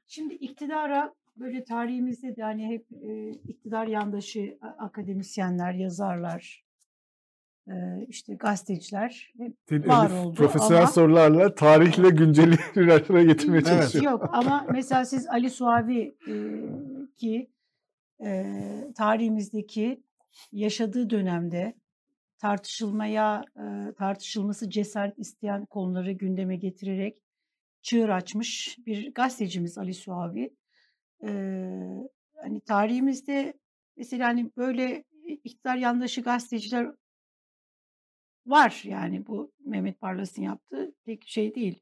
Şimdi iktidara böyle tarihimizde de hani hep e, iktidar yandaşı akademisyenler, yazarlar, işte gazeteciler hep Senin var oldu profesyonel ama sorularla tarihle günceli bir araya getirmeye Evet. çalışıyor. yok ama mesela siz Ali Suavi e, ki e, tarihimizdeki yaşadığı dönemde tartışılmaya e, tartışılması cesaret isteyen konuları gündeme getirerek çığır açmış bir gazetecimiz Ali Suavi. E, hani tarihimizde mesela hani böyle iktidar yandaşı gazeteciler var yani bu Mehmet Barlas'ın yaptığı tek şey değil.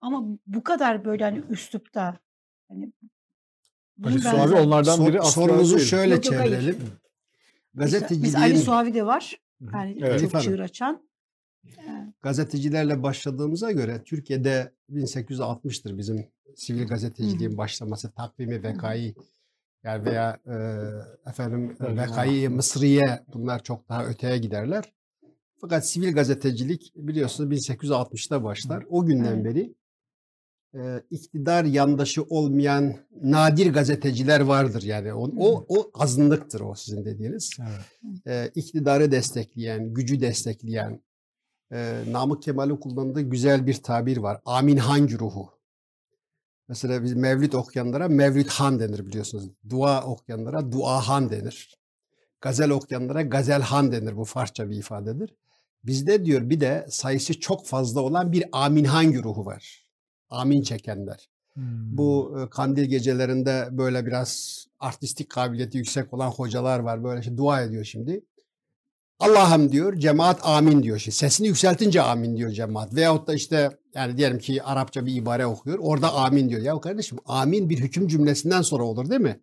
Ama bu kadar böyle hani üslupta hani Ali Suavi benzer- onlardan Sor- biri değil. şöyle Yok, çevirelim. Mesela, mesela Ali Suavi de var. Hı hı. Yani Evet. çok Hanım. çığır açan. gazetecilerle başladığımıza göre Türkiye'de 1860'tır bizim sivil gazeteciliğin başlaması takvimi vekayı yani veya e, efendim vekayı Mısriye bunlar çok daha öteye giderler. Fakat sivil gazetecilik biliyorsunuz 1860'ta başlar. O günden Evet. beri e, iktidar yandaşı olmayan nadir gazeteciler vardır yani. O, o, o azınlıktır o sizin dediğiniz. Evet. E, iktidarı destekleyen, gücü destekleyen, e, Namık Kemal'in kullandığı güzel bir tabir var. Amin hangi ruhu? Mesela biz Mevlid okuyanlara Mevlid Han denir biliyorsunuz. Dua okuyanlara Dua Han denir. Gazel okuyanlara Gazel Han denir. Bu Farsça bir ifadedir. Bizde diyor bir de sayısı çok fazla olan bir Amin hangi ruhu var. Amin çekenler. Hmm. Bu e, kandil gecelerinde böyle biraz artistik kabiliyeti yüksek olan hocalar var. Böyle şey dua ediyor şimdi. Allah'ım diyor, cemaat amin diyor. Şimdi sesini yükseltince amin diyor cemaat. Veyahut da işte yani diyelim ki Arapça bir ibare okuyor. Orada amin diyor. Ya kardeşim amin bir hüküm cümlesinden sonra olur değil mi?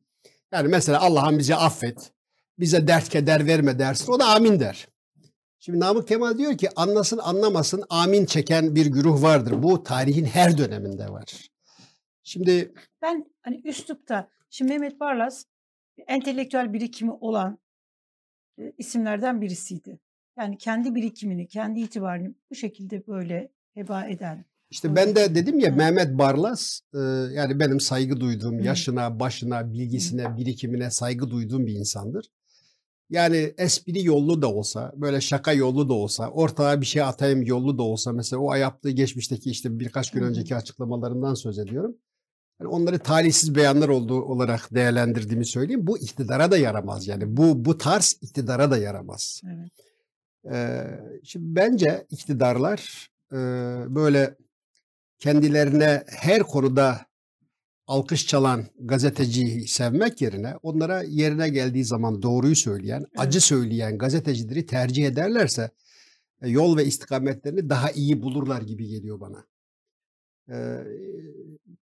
Yani mesela Allah'ım bizi affet. Bize dert keder verme dersin. O da amin der. Şimdi Namık Kemal diyor ki anlasın anlamasın amin çeken bir güruh vardır. Bu tarihin her döneminde var. Şimdi Ben hani üslupta şimdi Mehmet Barlas entelektüel birikimi olan e, isimlerden birisiydi. Yani kendi birikimini, kendi itibarını bu şekilde böyle heba eden. İşte ben de dedim ya Hı. Mehmet Barlas e, yani benim saygı duyduğum yaşına, başına, bilgisine, birikimine saygı duyduğum bir insandır. Yani espri yollu da olsa, böyle şaka yollu da olsa, ortaya bir şey atayım yollu da olsa mesela o yaptığı geçmişteki işte birkaç gün önceki açıklamalarından söz ediyorum. Yani onları talihsiz beyanlar olduğu olarak değerlendirdiğimi söyleyeyim. Bu iktidara da yaramaz yani. Bu bu tarz iktidara da yaramaz. Evet. Ee, şimdi bence iktidarlar e, böyle kendilerine her konuda alkış çalan gazeteciyi sevmek yerine onlara yerine geldiği zaman doğruyu söyleyen, acı söyleyen gazetecileri tercih ederlerse e, yol ve istikametlerini daha iyi bulurlar gibi geliyor bana. Ee,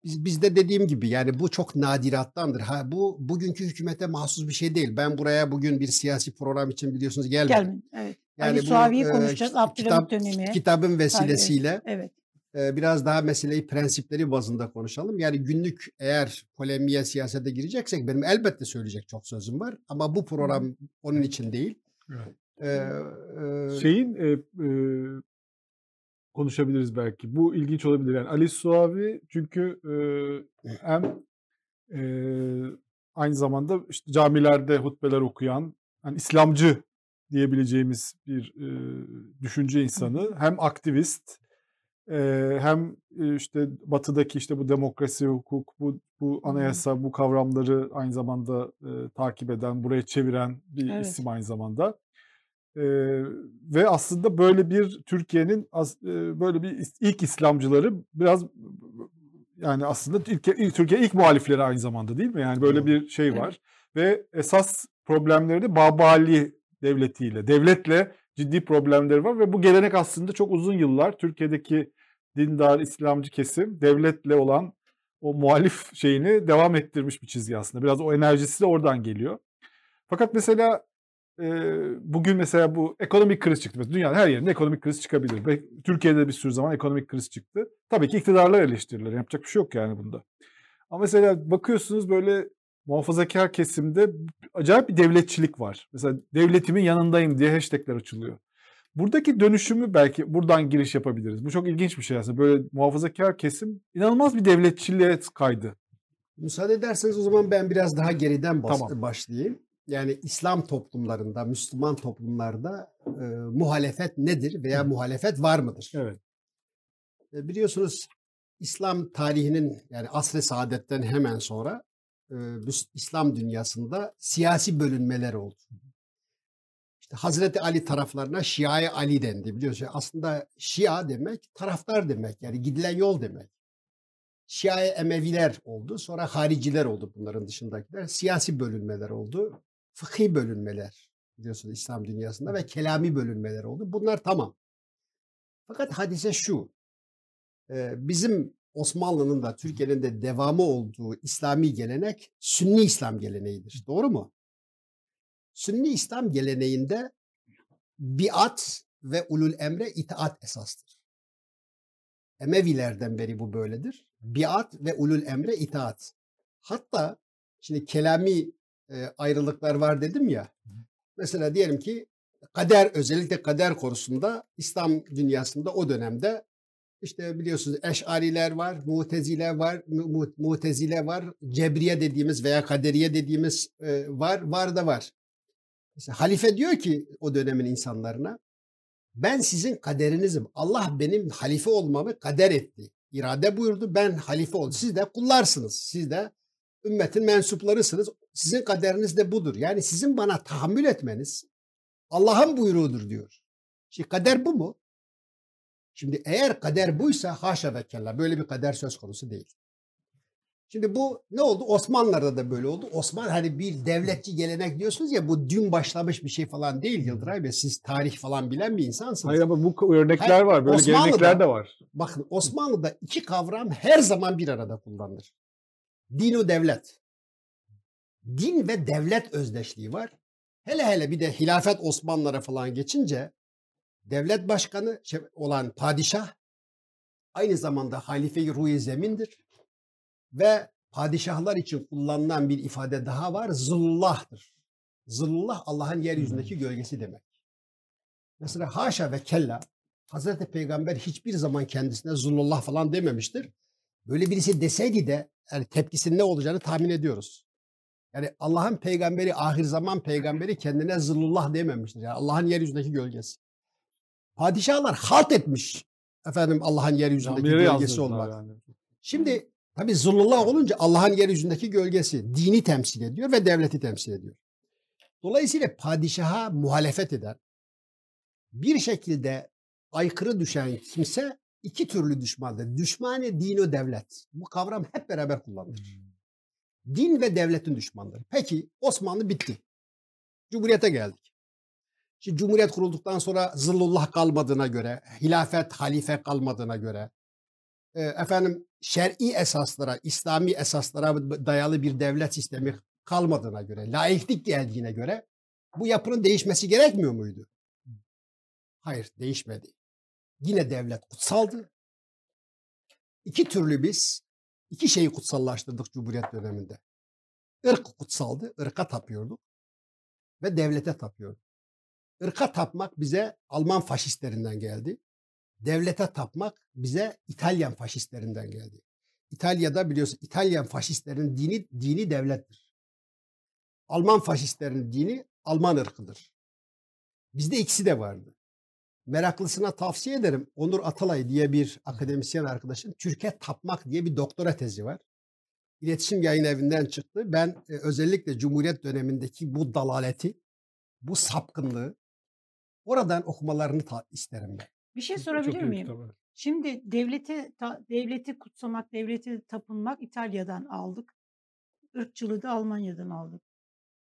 biz, bizde dediğim gibi yani bu çok nadirattandır. Ha bu bugünkü hükümete mahsus bir şey değil. Ben buraya bugün bir siyasi program için biliyorsunuz gelmedim. Gelmin. Evet. Yani Ali Suavi'yi e, konuşacağız. Abdülhamit kitap- dönemi. Kitabın vesilesiyle Evet. Biraz daha meseleyi prensipleri bazında konuşalım. Yani günlük eğer polemiğe, siyasete gireceksek benim elbette söyleyecek çok sözüm var. Ama bu program onun için değil. Evet. E, e, Şeyin e, e, konuşabiliriz belki. Bu ilginç olabilir. Yani Ali Suavi çünkü e, hem e, aynı zamanda işte camilerde hutbeler okuyan, yani İslamcı diyebileceğimiz bir e, düşünce insanı, hem aktivist, hem e, işte Batı'daki işte bu demokrasi, hukuk, bu bu anayasa, bu kavramları aynı zamanda e, takip eden, buraya çeviren bir Evet. isim aynı zamanda. Ee, ve aslında böyle bir Türkiye'nin as- e, böyle bir ilk İslamcıları biraz yani aslında ilk, ilk Türkiye ilk muhalifleri aynı zamanda değil mi? Yani böyle bir şey Evet. var ve esas problemleri de Babali devletiyle, devletle ciddi problemleri var ve bu gelenek aslında çok uzun yıllar Türkiye'deki dindar İslamcı kesim devletle olan o muhalif şeyini devam ettirmiş bir çizgi aslında. Biraz o enerjisi de oradan geliyor. Fakat mesela e, bugün mesela bu ekonomik kriz çıktı. Mesela dünyanın her yerinde ekonomik kriz çıkabilir. Türkiye'de bir sürü zaman ekonomik kriz çıktı. Tabii ki iktidarlar eleştirilir. Yapacak bir şey yok yani bunda. Ama mesela bakıyorsunuz böyle muhafazakar kesimde acayip bir devletçilik var. Mesela devletimin yanındayım diye hashtagler açılıyor. Buradaki dönüşümü belki buradan giriş yapabiliriz. Bu çok ilginç bir şey aslında. Böyle muhafazakar kesim inanılmaz bir devletçiliğe kaydı. müsaade ederseniz o zaman ben biraz daha geriden bas- Tamam. başlayayım. yani İslam toplumlarında, Müslüman toplumlarda e, muhalefet nedir veya muhalefet var mıdır? Evet. E, biliyorsunuz İslam tarihinin yani asr-ı saadetten hemen sonra e, İslam dünyasında siyasi bölünmeler oldu. Hazreti Ali taraflarına Şia Ali dendi biliyorsunuz. Aslında Şia demek taraftar demek yani gidilen yol demek. Şia Emeviler oldu. Sonra hariciler oldu bunların dışındakiler. Siyasi bölünmeler oldu. Fıkhi bölünmeler biliyorsunuz İslam dünyasında ve kelami bölünmeler oldu. Bunlar tamam. Fakat hadise şu. Bizim Osmanlı'nın da Türkiye'nin de devamı olduğu İslami gelenek Sünni İslam geleneğidir. Doğru mu? Sünni İslam geleneğinde biat ve ulul emre itaat esastır. Emevilerden beri bu böyledir. Biat ve ulul emre itaat. Hatta şimdi kelami e, ayrılıklar var dedim ya. Mesela diyelim ki kader özellikle kader konusunda İslam dünyasında o dönemde işte biliyorsunuz eşariler var, mutezile var, mu, mutezile var, cebriye dediğimiz veya kaderiye dediğimiz e, var, var da var. Mesela halife diyor ki o dönemin insanlarına ben sizin kaderinizim. Allah benim halife olmamı kader etti. İrade buyurdu. Ben halife oldum. Siz de kullarsınız. Siz de ümmetin mensuplarısınız. Sizin kaderiniz de budur. Yani sizin bana tahammül etmeniz Allah'ın buyruğudur diyor. Şimdi kader bu mu? Şimdi eğer kader buysa haşa ve kella böyle bir kader söz konusu değil. Şimdi bu ne oldu? Osmanlılar'da da böyle oldu. Osman hani bir devletçi gelenek diyorsunuz ya bu dün başlamış bir şey falan değil Yıldıray Bey. Siz tarih falan bilen bir insansınız. Hayır ama bu örnekler Hayır, var. Böyle gelenekler de var. Bakın Osmanlı'da iki kavram her zaman bir arada kullanılır. Din o devlet. Din ve devlet özdeşliği var. Hele hele bir de hilafet Osmanlılara falan geçince devlet başkanı şey, olan padişah aynı zamanda halife-i ruhi zemindir ve padişahlar için kullanılan bir ifade daha var. Zıllah'tır. Zıllullah Allah'ın yeryüzündeki gölgesi demek. Mesela haşa ve kella Hazreti Peygamber hiçbir zaman kendisine zullullah falan dememiştir. Böyle birisi deseydi de yani tepkisinin ne olacağını tahmin ediyoruz. Yani Allah'ın peygamberi, ahir zaman peygamberi kendine zıllullah dememiştir. Yani Allah'ın yeryüzündeki gölgesi. Padişahlar halt etmiş efendim Allah'ın yeryüzündeki yani gölgesi olmak. Yani. Şimdi Tabi zullullah olunca Allah'ın yeryüzündeki gölgesi dini temsil ediyor ve devleti temsil ediyor. Dolayısıyla padişaha muhalefet eden, bir şekilde aykırı düşen kimse iki türlü düşmandır. Düşmani din ve devlet. Bu kavram hep beraber kullanılır. Din ve devletin düşmanları. Peki Osmanlı bitti. Cumhuriyete geldik. Şimdi Cumhuriyet kurulduktan sonra zıllullah kalmadığına göre, hilafet, halife kalmadığına göre, efendim şer'i esaslara, İslami esaslara dayalı bir devlet sistemi kalmadığına göre, laiklik geldiğine göre bu yapının değişmesi gerekmiyor muydu? Hayır, değişmedi. Yine devlet kutsaldı. İki türlü biz iki şeyi kutsallaştırdık Cumhuriyet döneminde. Irk kutsaldı, ırka tapıyorduk ve devlete tapıyorduk. Irka tapmak bize Alman faşistlerinden geldi devlete tapmak bize İtalyan faşistlerinden geldi. İtalya'da biliyorsun İtalyan faşistlerin dini dini devlettir. Alman faşistlerin dini Alman ırkıdır. Bizde ikisi de vardı. Meraklısına tavsiye ederim. Onur Atalay diye bir akademisyen arkadaşım Türkiye Tapmak diye bir doktora tezi var. İletişim Yayın Evi'nden çıktı. Ben e, özellikle Cumhuriyet dönemindeki bu dalaleti, bu sapkınlığı oradan okumalarını isterim ben. Bir şey sorabilir miyim? Tabii. Şimdi devleti ta, devleti kutsamak, devleti tapınmak İtalya'dan aldık. Irkçılığı da Almanya'dan aldık.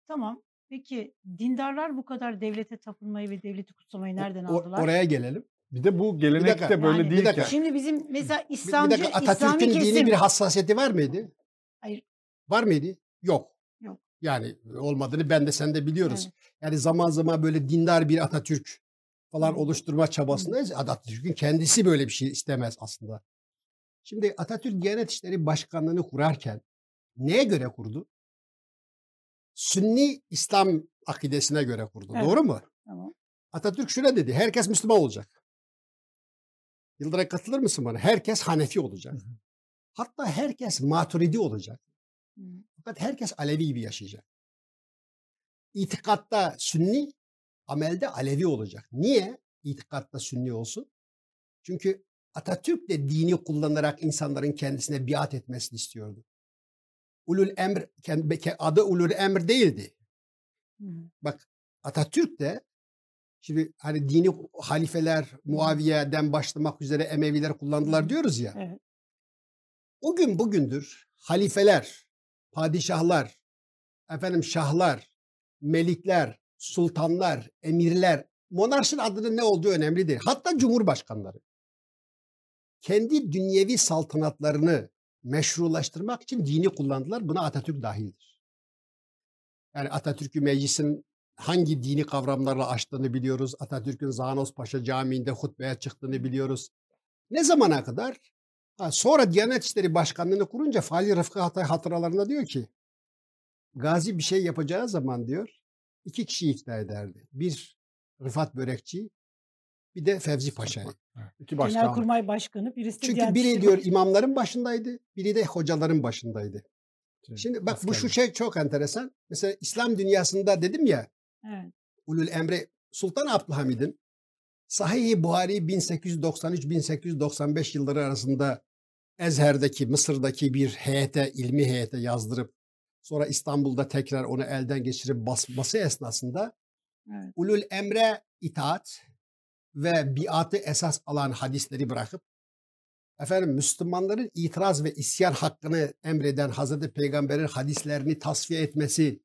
Tamam. Peki dindarlar bu kadar devlete tapınmayı ve devleti kutsamayı nereden o, aldılar? Oraya gelelim. Bir de bu gelenekte de böyle yani, değil ki. Şimdi bizim mesela İslamcı, bir, bir dakika, Atatürk'ün kesim... dini bir hassasiyeti var mıydı? Hayır. Var mıydı? Yok. Yok. Yani olmadığını ben de sen de biliyoruz. Evet. Yani zaman zaman böyle dindar bir Atatürk falan oluşturma çabasındayız. Atatürk'ün kendisi böyle bir şey istemez aslında. Şimdi Atatürk Diyanet İşleri Başkanlığı'nı kurarken neye göre kurdu? Sünni İslam akidesine göre kurdu. Evet. Doğru mu? Tamam. Atatürk şöyle dedi. Herkes Müslüman olacak. Yıldıray katılır mısın bana? Herkes Hanefi olacak. Hı hı. Hatta herkes Maturidi olacak. Hı. Fakat herkes Alevi gibi yaşayacak. itikatta Sünni, amelde Alevi olacak. Niye itikatta Sünni olsun? Çünkü Atatürk de dini kullanarak insanların kendisine biat etmesini istiyordu. Ulul emr adı ulul emr değildi. Bak Atatürk de şimdi hani dini halifeler Muaviye'den başlamak üzere Emeviler kullandılar diyoruz ya. Evet. O gün bugündür halifeler, padişahlar, efendim şahlar, melikler, sultanlar, emirler, monarşın adının ne olduğu önemli değil. Hatta cumhurbaşkanları. Kendi dünyevi saltanatlarını meşrulaştırmak için dini kullandılar. Buna Atatürk dahildir. Yani Atatürk'ü meclisin hangi dini kavramlarla açtığını biliyoruz. Atatürk'ün Zanos Paşa Camii'nde hutbeye çıktığını biliyoruz. Ne zamana kadar? Ha, sonra Diyanet İşleri Başkanlığı'nı kurunca Fali Rıfkı Hatay hatıralarında diyor ki Gazi bir şey yapacağı zaman diyor iki kişi ikna ederdi. Bir Rıfat Börekçi bir de Fevzi Paşa'yı. İki başkan. Genelkurmay Başkanı birisi de Çünkü biri diyor imamların başındaydı, biri de hocaların başındaydı. Şey, Şimdi bak bu şu şey çok enteresan. Mesela İslam dünyasında dedim ya Evet. Ulul Emre Sultan Abdülhamid'in Sahih-i Buhari 1893-1895 yılları arasında Ezher'deki, Mısır'daki bir heyete, ilmi heyete yazdırıp sonra İstanbul'da tekrar onu elden geçirip bas, bası esnasında Evet. Ulul Emre itaat ve biatı esas alan hadisleri bırakıp efendim Müslümanların itiraz ve isyan hakkını emreden Hazreti Peygamber'in hadislerini tasfiye etmesi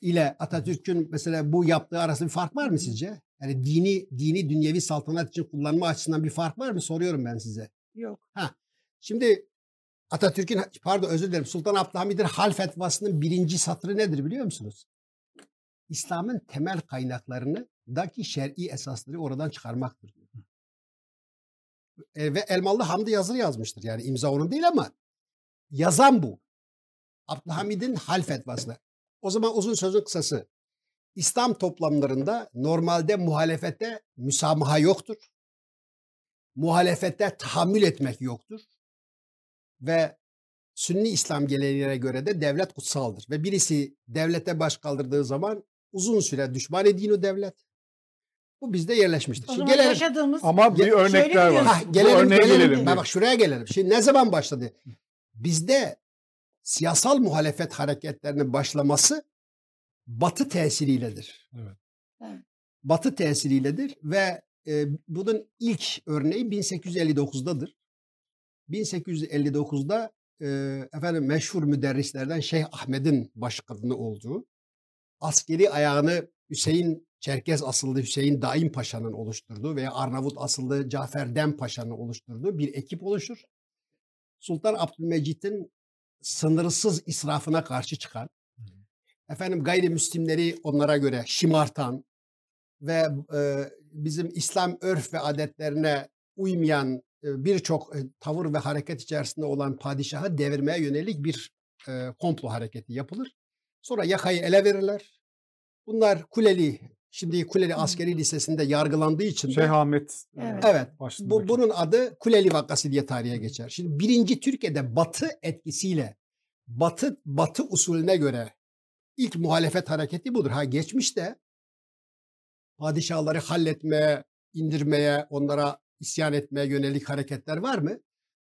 ile Atatürk'ün mesela bu yaptığı arasında bir fark var mı sizce? Yani dini dini dünyevi saltanat için kullanma açısından bir fark var mı? Soruyorum ben size. Yok. Şimdi Atatürk'ün pardon özür dilerim Sultan Abdülhamid'in hal fetvasının birinci satırı nedir biliyor musunuz? İslam'ın temel kaynaklarını daki şer'i esasları oradan çıkarmaktır. diyor. E, ve Elmalı Hamdi yazılı yazmıştır. Yani imza onun değil ama yazan bu. Abdülhamid'in hal fetvasına. O zaman uzun sözün kısası. İslam toplamlarında normalde muhalefete müsamaha yoktur. Muhalefete tahammül etmek yoktur. Ve Sünni İslam geleneğine göre de devlet kutsaldır. Ve birisi devlete baş kaldırdığı zaman uzun süre düşman ediyor o devlet. Bu bizde yerleşmiştir. O Şimdi zaman gelelim. yaşadığımız Ama bir Ge- örnekler var. Bu gelelim, örneğe gelelim. gelelim. Ha, bir. bak şuraya gelelim. Şimdi ne zaman başladı? Bizde siyasal muhalefet hareketlerinin başlaması Batı tesiriyledir. Evet. Evet. Batı tesiriyledir ve e, bunun ilk örneği 1859'dadır. 1859'da e, efendim meşhur müderrislerden Şeyh Ahmet'in başkanı olduğu askeri ayağını Hüseyin Çerkez asıllı Hüseyin Daim Paşa'nın oluşturduğu veya Arnavut asıllı Cafer Dem Paşa'nın oluşturduğu bir ekip oluşur. Sultan Abdülmecit'in sınırsız israfına karşı çıkan, efendim gayrimüslimleri onlara göre şımartan ve e, bizim İslam örf ve adetlerine uymayan birçok tavır ve hareket içerisinde olan padişahı devirmeye yönelik bir komplo hareketi yapılır. Sonra yakayı ele verirler. Bunlar Kuleli, şimdi Kuleli Askeri Lisesi'nde yargılandığı için Şeyh Ahmet Evet. Evet. bu, bunun adı Kuleli vakası diye tarihe geçer. Şimdi birinci Türkiye'de Batı etkisiyle Batı Batı usulüne göre ilk muhalefet hareketi budur. Ha geçmişte padişahları halletmeye, indirmeye, onlara isyan etmeye yönelik hareketler var mı?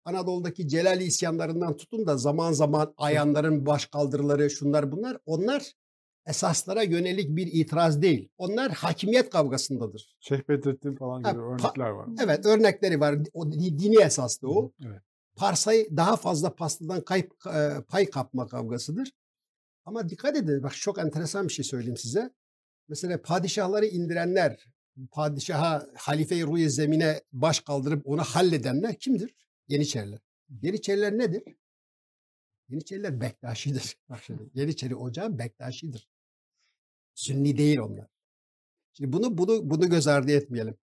Anadolu'daki Celali isyanlarından tutun da zaman zaman ayanların başkaldırıları şunlar bunlar onlar esaslara yönelik bir itiraz değil. Onlar hakimiyet kavgasındadır. Şeyh Bedrettin falan Ha, gibi pa- örnekler var. Evet örnekleri var. O di- dini esaslı o. Evet. Parsayı daha fazla pastadan kayıp, e, pay kapma kavgasıdır. Ama dikkat edin bak çok enteresan bir şey söyleyeyim size. Mesela padişahları indirenler, padişaha halife-i ruh zemine baş kaldırıp onu halledenler kimdir? Yeniçeriler. Yeniçeriler nedir? Yeniçeriler Bektaşidir. Bak şimdi Yeniçeri ocağı Bektaşidir. Sünni değil onlar. Şimdi bunu bunu bunu göz ardı etmeyelim.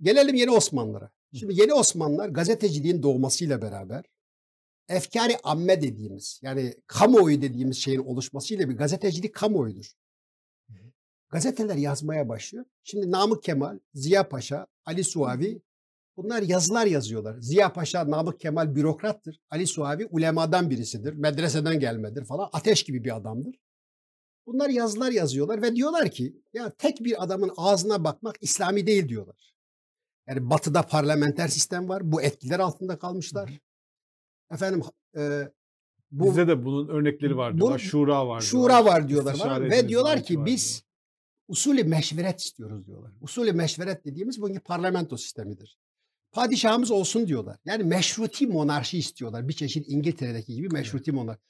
Gelelim yeni Osmanlılara. Şimdi yeni Osmanlılar gazeteciliğin doğmasıyla beraber efkari amme dediğimiz yani kamuoyu dediğimiz şeyin oluşmasıyla bir gazetecilik kamuoyudur. Gazeteler yazmaya başlıyor. Şimdi Namık Kemal, Ziya Paşa, Ali Suavi bunlar yazılar yazıyorlar. Ziya Paşa, Namık Kemal bürokrattır. Ali Suavi ulemadan birisidir. Medreseden gelmedir falan. Ateş gibi bir adamdır. Bunlar yazılar yazıyorlar ve diyorlar ki ya tek bir adamın ağzına bakmak İslami değil diyorlar. Yani batıda parlamenter sistem var. Bu etkiler altında kalmışlar. Efendim e, bu, Bizde de bunun örnekleri var diyorlar. Bu, şura var Şura diyorlar. var diyorlar. Falan. Ve diyorlar ki biz usulü meşveret istiyoruz diyorlar. Usulü meşveret dediğimiz bugünkü parlamento sistemidir. Padişahımız olsun diyorlar. Yani meşruti monarşi istiyorlar. Bir çeşit İngiltere'deki gibi meşruti monarşi.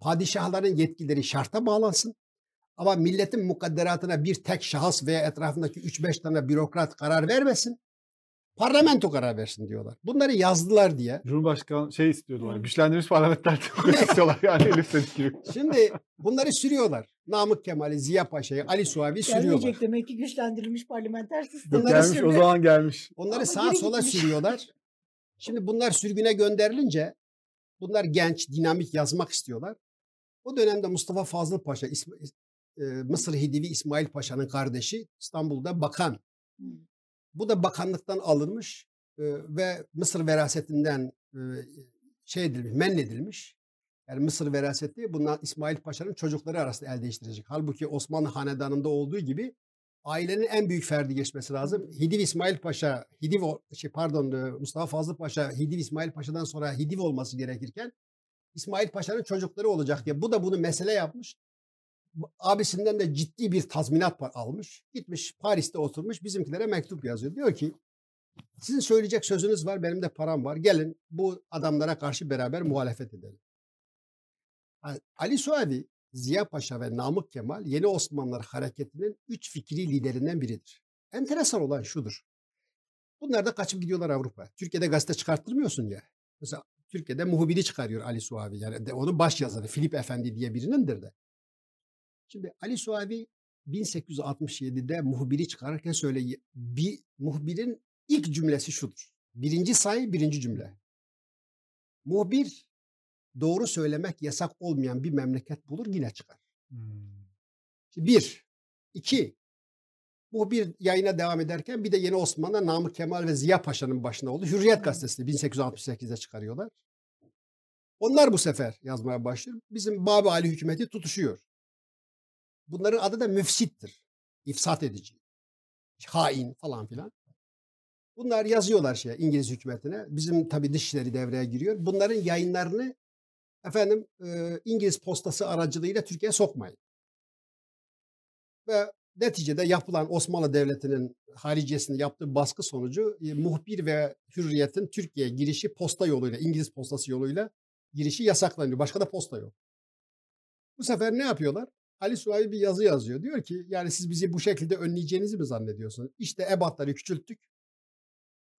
Padişahların yetkileri şarta bağlansın. Ama milletin mukadderatına bir tek şahıs veya etrafındaki 3-5 tane bürokrat karar vermesin. Parlamento karar versin diyorlar. Bunları yazdılar diye. Cumhurbaşkanı şey istiyordu hani güçlendirilmiş parlamenter istiyorlar yani Elif gibi. Şimdi bunları sürüyorlar. Namık Kemal'i, Ziya Paşa'yı, Ali Suavi sürüyorlar. Gelmeyecek demek ki güçlendirilmiş parlamenter sistem. Gelmiş sürüyor. o zaman gelmiş. Onları Ama sağa sola gitmiş. sürüyorlar. Şimdi bunlar sürgüne gönderilince bunlar genç, dinamik yazmak istiyorlar. O dönemde Mustafa Fazıl Paşa, e, Mısır Hidivi İsmail Paşa'nın kardeşi İstanbul'da bakan. Bu da bakanlıktan alınmış e, ve Mısır verasetinden e, şey edilmiş, men edilmiş. Yani Mısır veraseti bundan İsmail Paşa'nın çocukları arasında el değiştirecek. Halbuki Osmanlı hanedanında olduğu gibi ailenin en büyük ferdi geçmesi lazım. Hidiv İsmail Paşa, Hidiv şey pardon Mustafa Fazıl Paşa, Hidiv İsmail Paşa'dan sonra Hidiv olması gerekirken İsmail Paşa'nın çocukları olacak diye. Bu da bunu mesele yapmış abisinden de ciddi bir tazminat almış. Gitmiş Paris'te oturmuş bizimkilere mektup yazıyor. Diyor ki sizin söyleyecek sözünüz var benim de param var. Gelin bu adamlara karşı beraber muhalefet edelim. Ali Suadi, Ziya Paşa ve Namık Kemal Yeni Osmanlılar Hareketi'nin üç fikri liderinden biridir. Enteresan olan şudur. Bunlar da kaçıp gidiyorlar Avrupa. Türkiye'de gazete çıkarttırmıyorsun ya. Mesela Türkiye'de muhbiri çıkarıyor Ali Suavi. Yani onun baş yazarı Filip Efendi diye birinindir de. Şimdi Ali Suavi 1867'de muhbiri çıkarırken söyle bir muhbirin ilk cümlesi şudur. Birinci sayı birinci cümle. Muhbir doğru söylemek yasak olmayan bir memleket bulur yine çıkar. Hmm. Bir. iki. Muhbir yayına devam ederken bir de Yeni Osman'da Namık Kemal ve Ziya Paşa'nın başına oldu. Hürriyet gazetesi 1868'de çıkarıyorlar. Onlar bu sefer yazmaya başlıyor. Bizim Babi Ali hükümeti tutuşuyor. Bunların adı da müfsittir. İfsat edici. Hain falan filan. Bunlar yazıyorlar şey İngiliz hükümetine. Bizim tabi dışişleri devreye giriyor. Bunların yayınlarını efendim e, İngiliz postası aracılığıyla Türkiye'ye sokmayın. Ve neticede yapılan Osmanlı Devleti'nin hariciyesinde yaptığı baskı sonucu e, muhbir ve hürriyetin Türkiye'ye girişi posta yoluyla, İngiliz postası yoluyla girişi yasaklanıyor. Başka da posta yok. Bu sefer ne yapıyorlar? Ali Suavi bir yazı yazıyor. Diyor ki yani siz bizi bu şekilde önleyeceğinizi mi zannediyorsunuz? İşte ebatları küçülttük.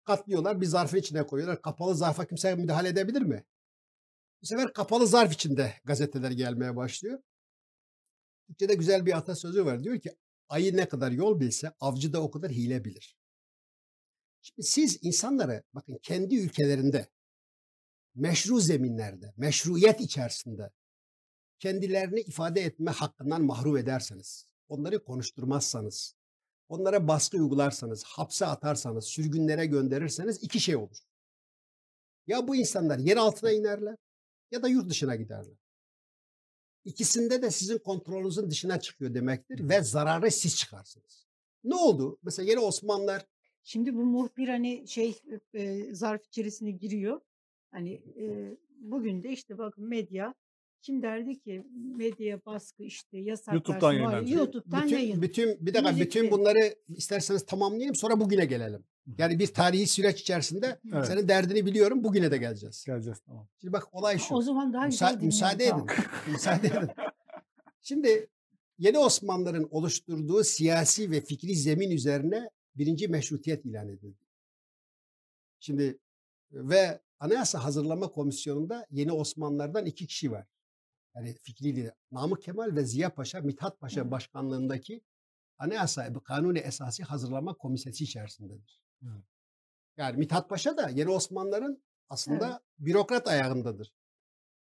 Katlıyorlar bir zarfın içine koyuyorlar. Kapalı zarfa kimse müdahale edebilir mi? Bu sefer kapalı zarf içinde gazeteler gelmeye başlıyor. Türkçe'de güzel bir atasözü var. Diyor ki ayı ne kadar yol bilse avcı da o kadar hile bilir. Şimdi siz insanları bakın kendi ülkelerinde meşru zeminlerde, meşruiyet içerisinde kendilerini ifade etme hakkından mahrum ederseniz, onları konuşturmazsanız, onlara baskı uygularsanız, hapse atarsanız, sürgünlere gönderirseniz iki şey olur. Ya bu insanlar yer altına inerler ya da yurt dışına giderler. İkisinde de sizin kontrolünüzün dışına çıkıyor demektir ve zararı siz çıkarsınız. Ne oldu? Mesela yeni Osmanlılar Şimdi bu muhbir hani şey e, zarf içerisine giriyor. Hani e, bugün de işte bakın medya kim derdi ki medya baskı işte yasaklar. YouTube'dan yayınlanacak. YouTube'dan bütün, yayın. Bütün, bir dakika bütün bunları isterseniz tamamlayayım sonra bugüne gelelim. Yani bir tarihi süreç içerisinde evet. senin derdini biliyorum bugüne de geleceğiz. Geleceğiz tamam. Şimdi bak olay şu. O zaman daha Müsa- güzel Müsaade edin. müsaade edin. Şimdi yeni Osmanlıların oluşturduğu siyasi ve fikri zemin üzerine birinci meşrutiyet ilan edildi. Şimdi ve Anayasa Hazırlama Komisyonu'nda yeni Osmanlılardan iki kişi var yani fikri lider Namık Kemal ve Ziya Paşa, Mithat Paşa başkanlığındaki Anayasa Kanuni Esası Hazırlama Komitesi içerisindedir. Yani Mithat Paşa da yeni Osmanlıların aslında evet. bürokrat ayağındadır.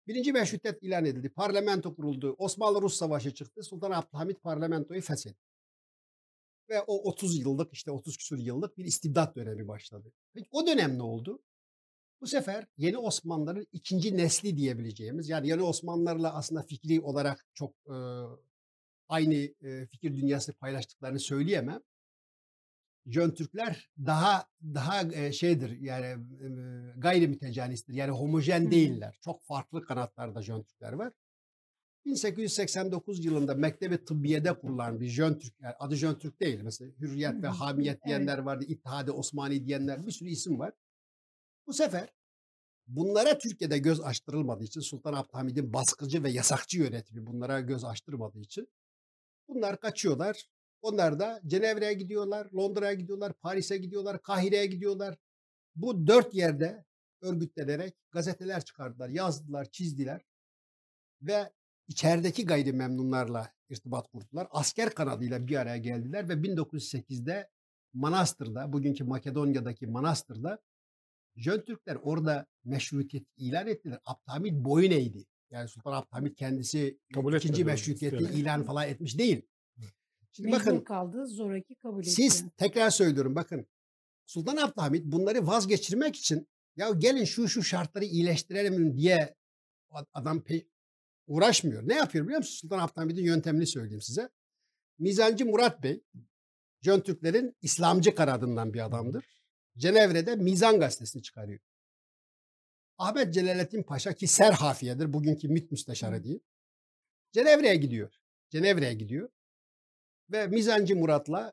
Birinci meşrutiyet ilan edildi. Parlamento kuruldu. Osmanlı-Rus Savaşı çıktı. Sultan Abdülhamit parlamentoyu feshetti. Ve o 30 yıllık işte 30 küsur yıllık bir istibdat dönemi başladı. Peki o dönem ne oldu? Bu sefer yeni Osmanlıların ikinci nesli diyebileceğimiz yani yeni Osmanlılarla aslında fikri olarak çok e, aynı e, fikir dünyasını paylaştıklarını söyleyemem. Jön Türkler daha daha e, şeydir yani e, gayri mütecanistir. Yani homojen değiller. Çok farklı kanatlarda Jön Türkler var. 1889 yılında Mektebi Tıbbiye'de kurulan bir Jön Türk, yani adı Jön Türk değil. Mesela Hürriyet ve Hamiyet diyenler vardı, İttihadi Osmani diyenler bir sürü isim var. Bu sefer bunlara Türkiye'de göz açtırılmadığı için Sultan Abdülhamid'in baskıcı ve yasakçı yönetimi bunlara göz açtırmadığı için bunlar kaçıyorlar. Onlar da Cenevre'ye gidiyorlar, Londra'ya gidiyorlar, Paris'e gidiyorlar, Kahire'ye gidiyorlar. Bu dört yerde örgütlenerek gazeteler çıkardılar, yazdılar, çizdiler ve içerideki gayrimemnunlarla irtibat kurdular. Asker kanadıyla bir araya geldiler ve 1908'de Manastır'da, bugünkü Makedonya'daki Manastır'da Jön Türkler orada meşrutiyet ilan ettiler. Abdülhamid boyun eğdi. Yani Sultan Abdülhamid kendisi Kabul ikinci meşrutiyeti ilan falan etmiş değil. Şimdi Mecbur bakın kaldı zoraki kabul etti. siz tekrar söylüyorum bakın. Sultan Abdülhamid bunları vazgeçirmek için ya gelin şu şu şartları iyileştirelim diye adam pe- uğraşmıyor. Ne yapıyor biliyor musun? Sultan Abdülhamid'in yöntemini söyleyeyim size. Mizancı Murat Bey, Jön Türklerin İslamcı kanadından bir adamdır. Cenevre'de Mizan gazetesini çıkarıyor. Ahmet Celalettin Paşa ki Serhafiye'dir, bugünkü MİT müsteşarı değil. Cenevre'ye gidiyor. Cenevre'ye gidiyor. Ve Mizancı Murat'la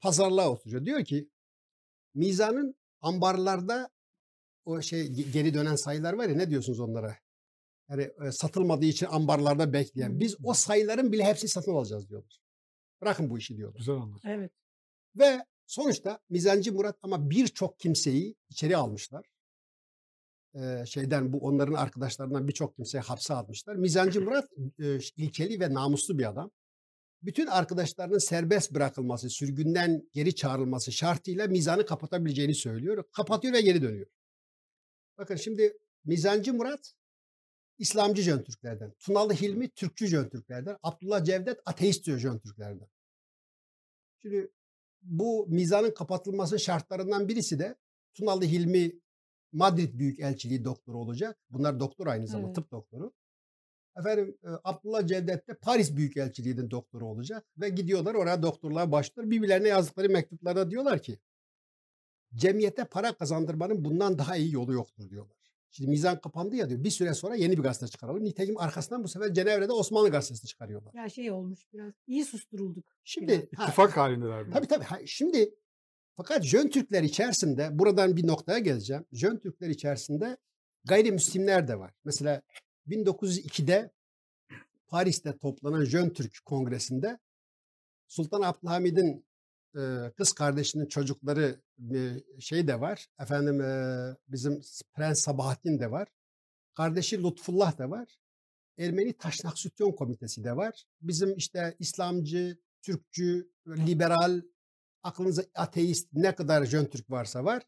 pazarlığa oturuyor. Diyor ki Mizan'ın ambarlarda o şey ge- geri dönen sayılar var ya ne diyorsunuz onlara? Yani e, satılmadığı için ambarlarda bekleyen. Biz o sayıların bile hepsini satın alacağız diyorlar. Bırakın bu işi diyorlar. Güzel anlatıyor. Evet. Ve sonuçta Mizancı Murat ama birçok kimseyi içeri almışlar. Ee, şeyden bu onların arkadaşlarından birçok kimseyi hapse atmışlar. Mizancı Murat e, ilkeli ve namuslu bir adam. Bütün arkadaşlarının serbest bırakılması, sürgünden geri çağrılması şartıyla mizanı kapatabileceğini söylüyor. Kapatıyor ve geri dönüyor. Bakın şimdi Mizancı Murat İslamcı Jön Türklerden. Tunalı Hilmi Türkçü Jön Türklerden. Abdullah Cevdet ateist Jön Türklerden. Şimdi bu mizanın kapatılmasının şartlarından birisi de Tunalı Hilmi Madrid Büyükelçiliği doktoru olacak. Bunlar doktor aynı zamanda Evet. tıp doktoru. Efendim e, Abdullah Cevdet de Paris Büyükelçiliği'nin doktoru olacak ve gidiyorlar oraya doktorluğa başlıyorlar. Birbirlerine yazdıkları mektuplarda diyorlar ki cemiyete para kazandırmanın bundan daha iyi yolu yoktur diyorlar. Şimdi mizan kapandı ya diyor. Bir süre sonra yeni bir gazete çıkaralım. Nitekim arkasından bu sefer Cenevre'de Osmanlı gazetesi çıkarıyorlar. Ya şey olmuş biraz. iyi susturulduk. Şimdi ha, İttifak halindeler. Tabii tabii. Ha, Şimdi fakat Jön Türkler içerisinde buradan bir noktaya geleceğim. Jön Türkler içerisinde gayrimüslimler de var. Mesela 1902'de Paris'te toplanan Jön Türk Kongresi'nde Sultan Abdülhamid'in kız kardeşinin çocukları e, şey de var. Efendim bizim Prens Sabahattin de var. Kardeşi Lutfullah da var. Ermeni Taşnak Sütyon Komitesi de var. Bizim işte İslamcı, Türkçü, liberal, aklınıza ateist ne kadar Jön Türk varsa var.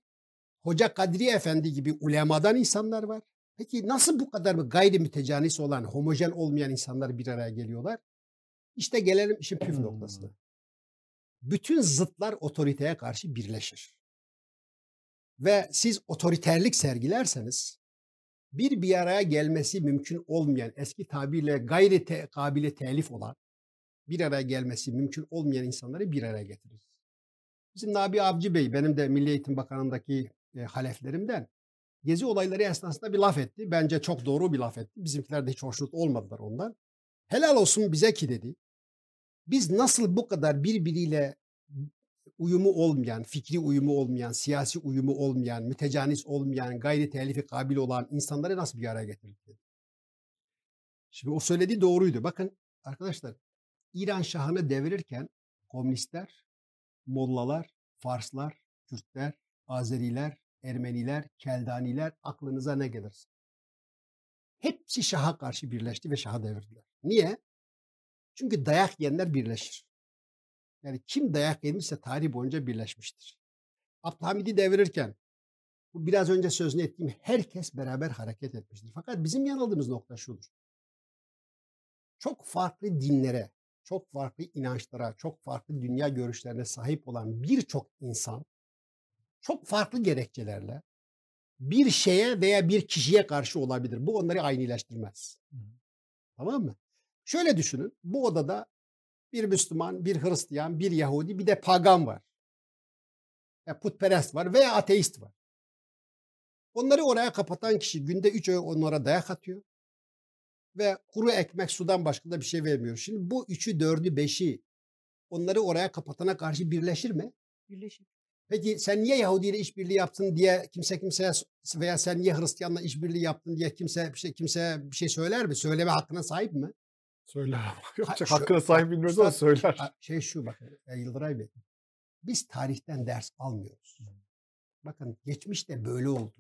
Hoca Kadri Efendi gibi ulemadan insanlar var. Peki nasıl bu kadar mı gayri mütecanis olan, homojen olmayan insanlar bir araya geliyorlar? İşte gelelim işin püf Hmm. noktasına. Bütün zıtlar otoriteye karşı birleşir. Ve siz otoriterlik sergilerseniz bir bir araya gelmesi mümkün olmayan, eski tabirle gayri te, kabile telif olan, bir araya gelmesi mümkün olmayan insanları bir araya getirir. Bizim Nabi Avcı Bey, benim de Milli Eğitim Bakanlığı'ndaki e, haleflerimden gezi olayları esnasında bir laf etti. Bence çok doğru bir laf etti. Bizimkiler de hiç hoşnut olmadılar ondan. Helal olsun bize ki dedi. Biz nasıl bu kadar birbiriyle uyumu olmayan, fikri uyumu olmayan, siyasi uyumu olmayan, mütecanis olmayan, gayri telifi kabil olan insanları nasıl bir araya getirdik dedi. Şimdi o söylediği doğruydu. Bakın arkadaşlar İran Şahı'nı devirirken komünistler, Mollalar, Farslar, Kürtler, Azeriler, Ermeniler, Keldaniler aklınıza ne gelirse. Hepsi Şah'a karşı birleşti ve Şah'ı devirdiler. Niye? Çünkü dayak yiyenler birleşir. Yani kim dayak yemişse tarih boyunca birleşmiştir. Abdülhamid'i devirirken bu biraz önce sözünü ettiğim herkes beraber hareket etmiştir. Fakat bizim yanıldığımız nokta şudur. Çok farklı dinlere, çok farklı inançlara, çok farklı dünya görüşlerine sahip olan birçok insan çok farklı gerekçelerle bir şeye veya bir kişiye karşı olabilir. Bu onları aynileştirmez. Tamam mı? Şöyle düşünün. Bu odada Bir Müslüman, bir Hristiyan, bir Yahudi, bir de pagan var. Ya putperest var veya ateist var. Onları oraya kapatan kişi günde üç öğün onlara dayak atıyor. Ve kuru ekmek sudan başka da bir şey vermiyor. Şimdi bu üçü, dördü, beşi onları oraya kapatana karşı birleşir mi? Birleşik. Peki sen niye Yahudi ile işbirliği yaptın diye kimse kimseye veya sen niye Hristiyanla işbirliği yaptın diye kimse bir şey kimse bir şey söyler mi? Söyleme hakkına sahip mi? Söyler. Yapacak şu- hakkına sahip bilmiyoruz ama söyler. Ha, Şey şu bakın e, Yıldıray Bey. Biz tarihten ders almıyoruz. Bakın geçmişte böyle oldu.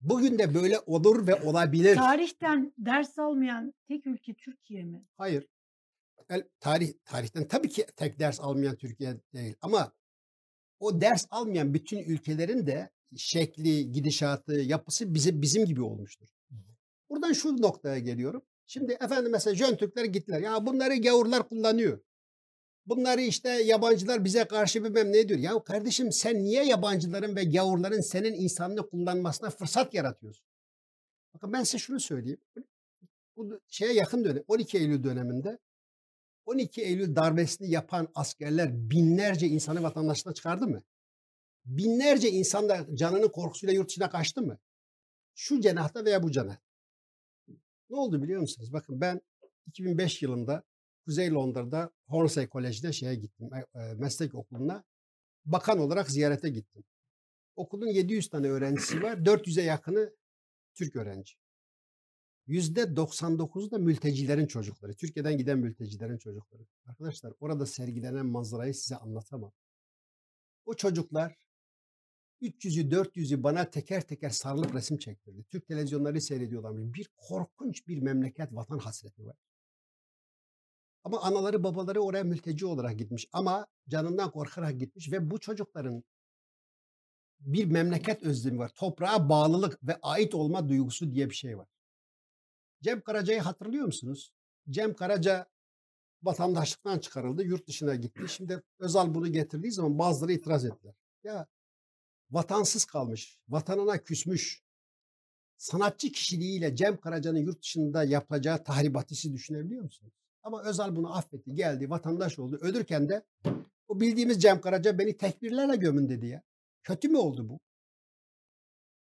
Bugün de böyle olur ve olabilir. Tarihten ders almayan tek ülke Türkiye mi? Hayır. El, tarih tarihten tabii ki tek ders almayan Türkiye değil ama o ders almayan bütün ülkelerin de şekli, gidişatı, yapısı bize bizim gibi olmuştur. Buradan şu noktaya geliyorum. Şimdi efendim mesela Jön Türkler gittiler. Ya bunları gavurlar kullanıyor. Bunları işte yabancılar bize karşı bilmem ne diyor. Ya kardeşim sen niye yabancıların ve gavurların senin insanını kullanmasına fırsat yaratıyorsun? Bakın ben size şunu söyleyeyim. Bu şeye yakın dönem 12 Eylül döneminde 12 Eylül darbesini yapan askerler binlerce insanı vatandaşlığa çıkardı mı? Binlerce insan da canının korkusuyla yurt dışına kaçtı mı? Şu cenahta veya bu cenah. Ne oldu biliyor musunuz? Bakın ben 2005 yılında Kuzey Londra'da Hornsey College'de şeye gittim. e, e, Meslek okuluna. Bakan olarak ziyarete gittim. Okulun 700 tane öğrencisi var. 400'e yakını Türk öğrenci. %99'u da mültecilerin çocukları. Türkiye'den giden mültecilerin çocukları. Arkadaşlar orada sergilenen manzarayı size anlatamam. O çocuklar 300'ü 400'ü bana teker teker sarılıp resim çektirdi. Türk televizyonları seyrediyorlar. Bir korkunç bir memleket vatan hasreti var. Ama anaları babaları oraya mülteci olarak gitmiş. Ama canından korkarak gitmiş ve bu çocukların bir memleket özlemi var. Toprağa bağlılık ve ait olma duygusu diye bir şey var. Cem Karaca'yı hatırlıyor musunuz? Cem Karaca vatandaşlıktan çıkarıldı, yurt dışına gitti. Şimdi Özal bunu getirdiği zaman bazıları itiraz ettiler. Ya vatansız kalmış, vatanına küsmüş, sanatçı kişiliğiyle Cem Karaca'nın yurt dışında yapacağı tahribatı düşünebiliyor musunuz? Ama Özal bunu affetti, geldi, vatandaş oldu. Ölürken de o bildiğimiz Cem Karaca beni tekbirlerle gömün dedi ya. Kötü mü oldu bu?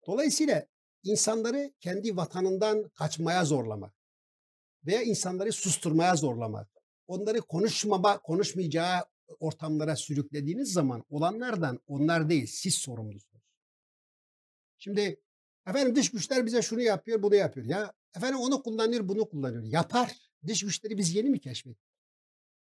Dolayısıyla insanları kendi vatanından kaçmaya zorlamak veya insanları susturmaya zorlamak, onları konuşmama, konuşmayacağı ortamlara sürüklediğiniz zaman olanlardan onlar değil, siz sorumlusunuz. Şimdi efendim dış güçler bize şunu yapıyor, bunu yapıyor. Ya efendim onu kullanıyor, bunu kullanıyor. Yapar. Dış güçleri biz yeni mi keşfettik?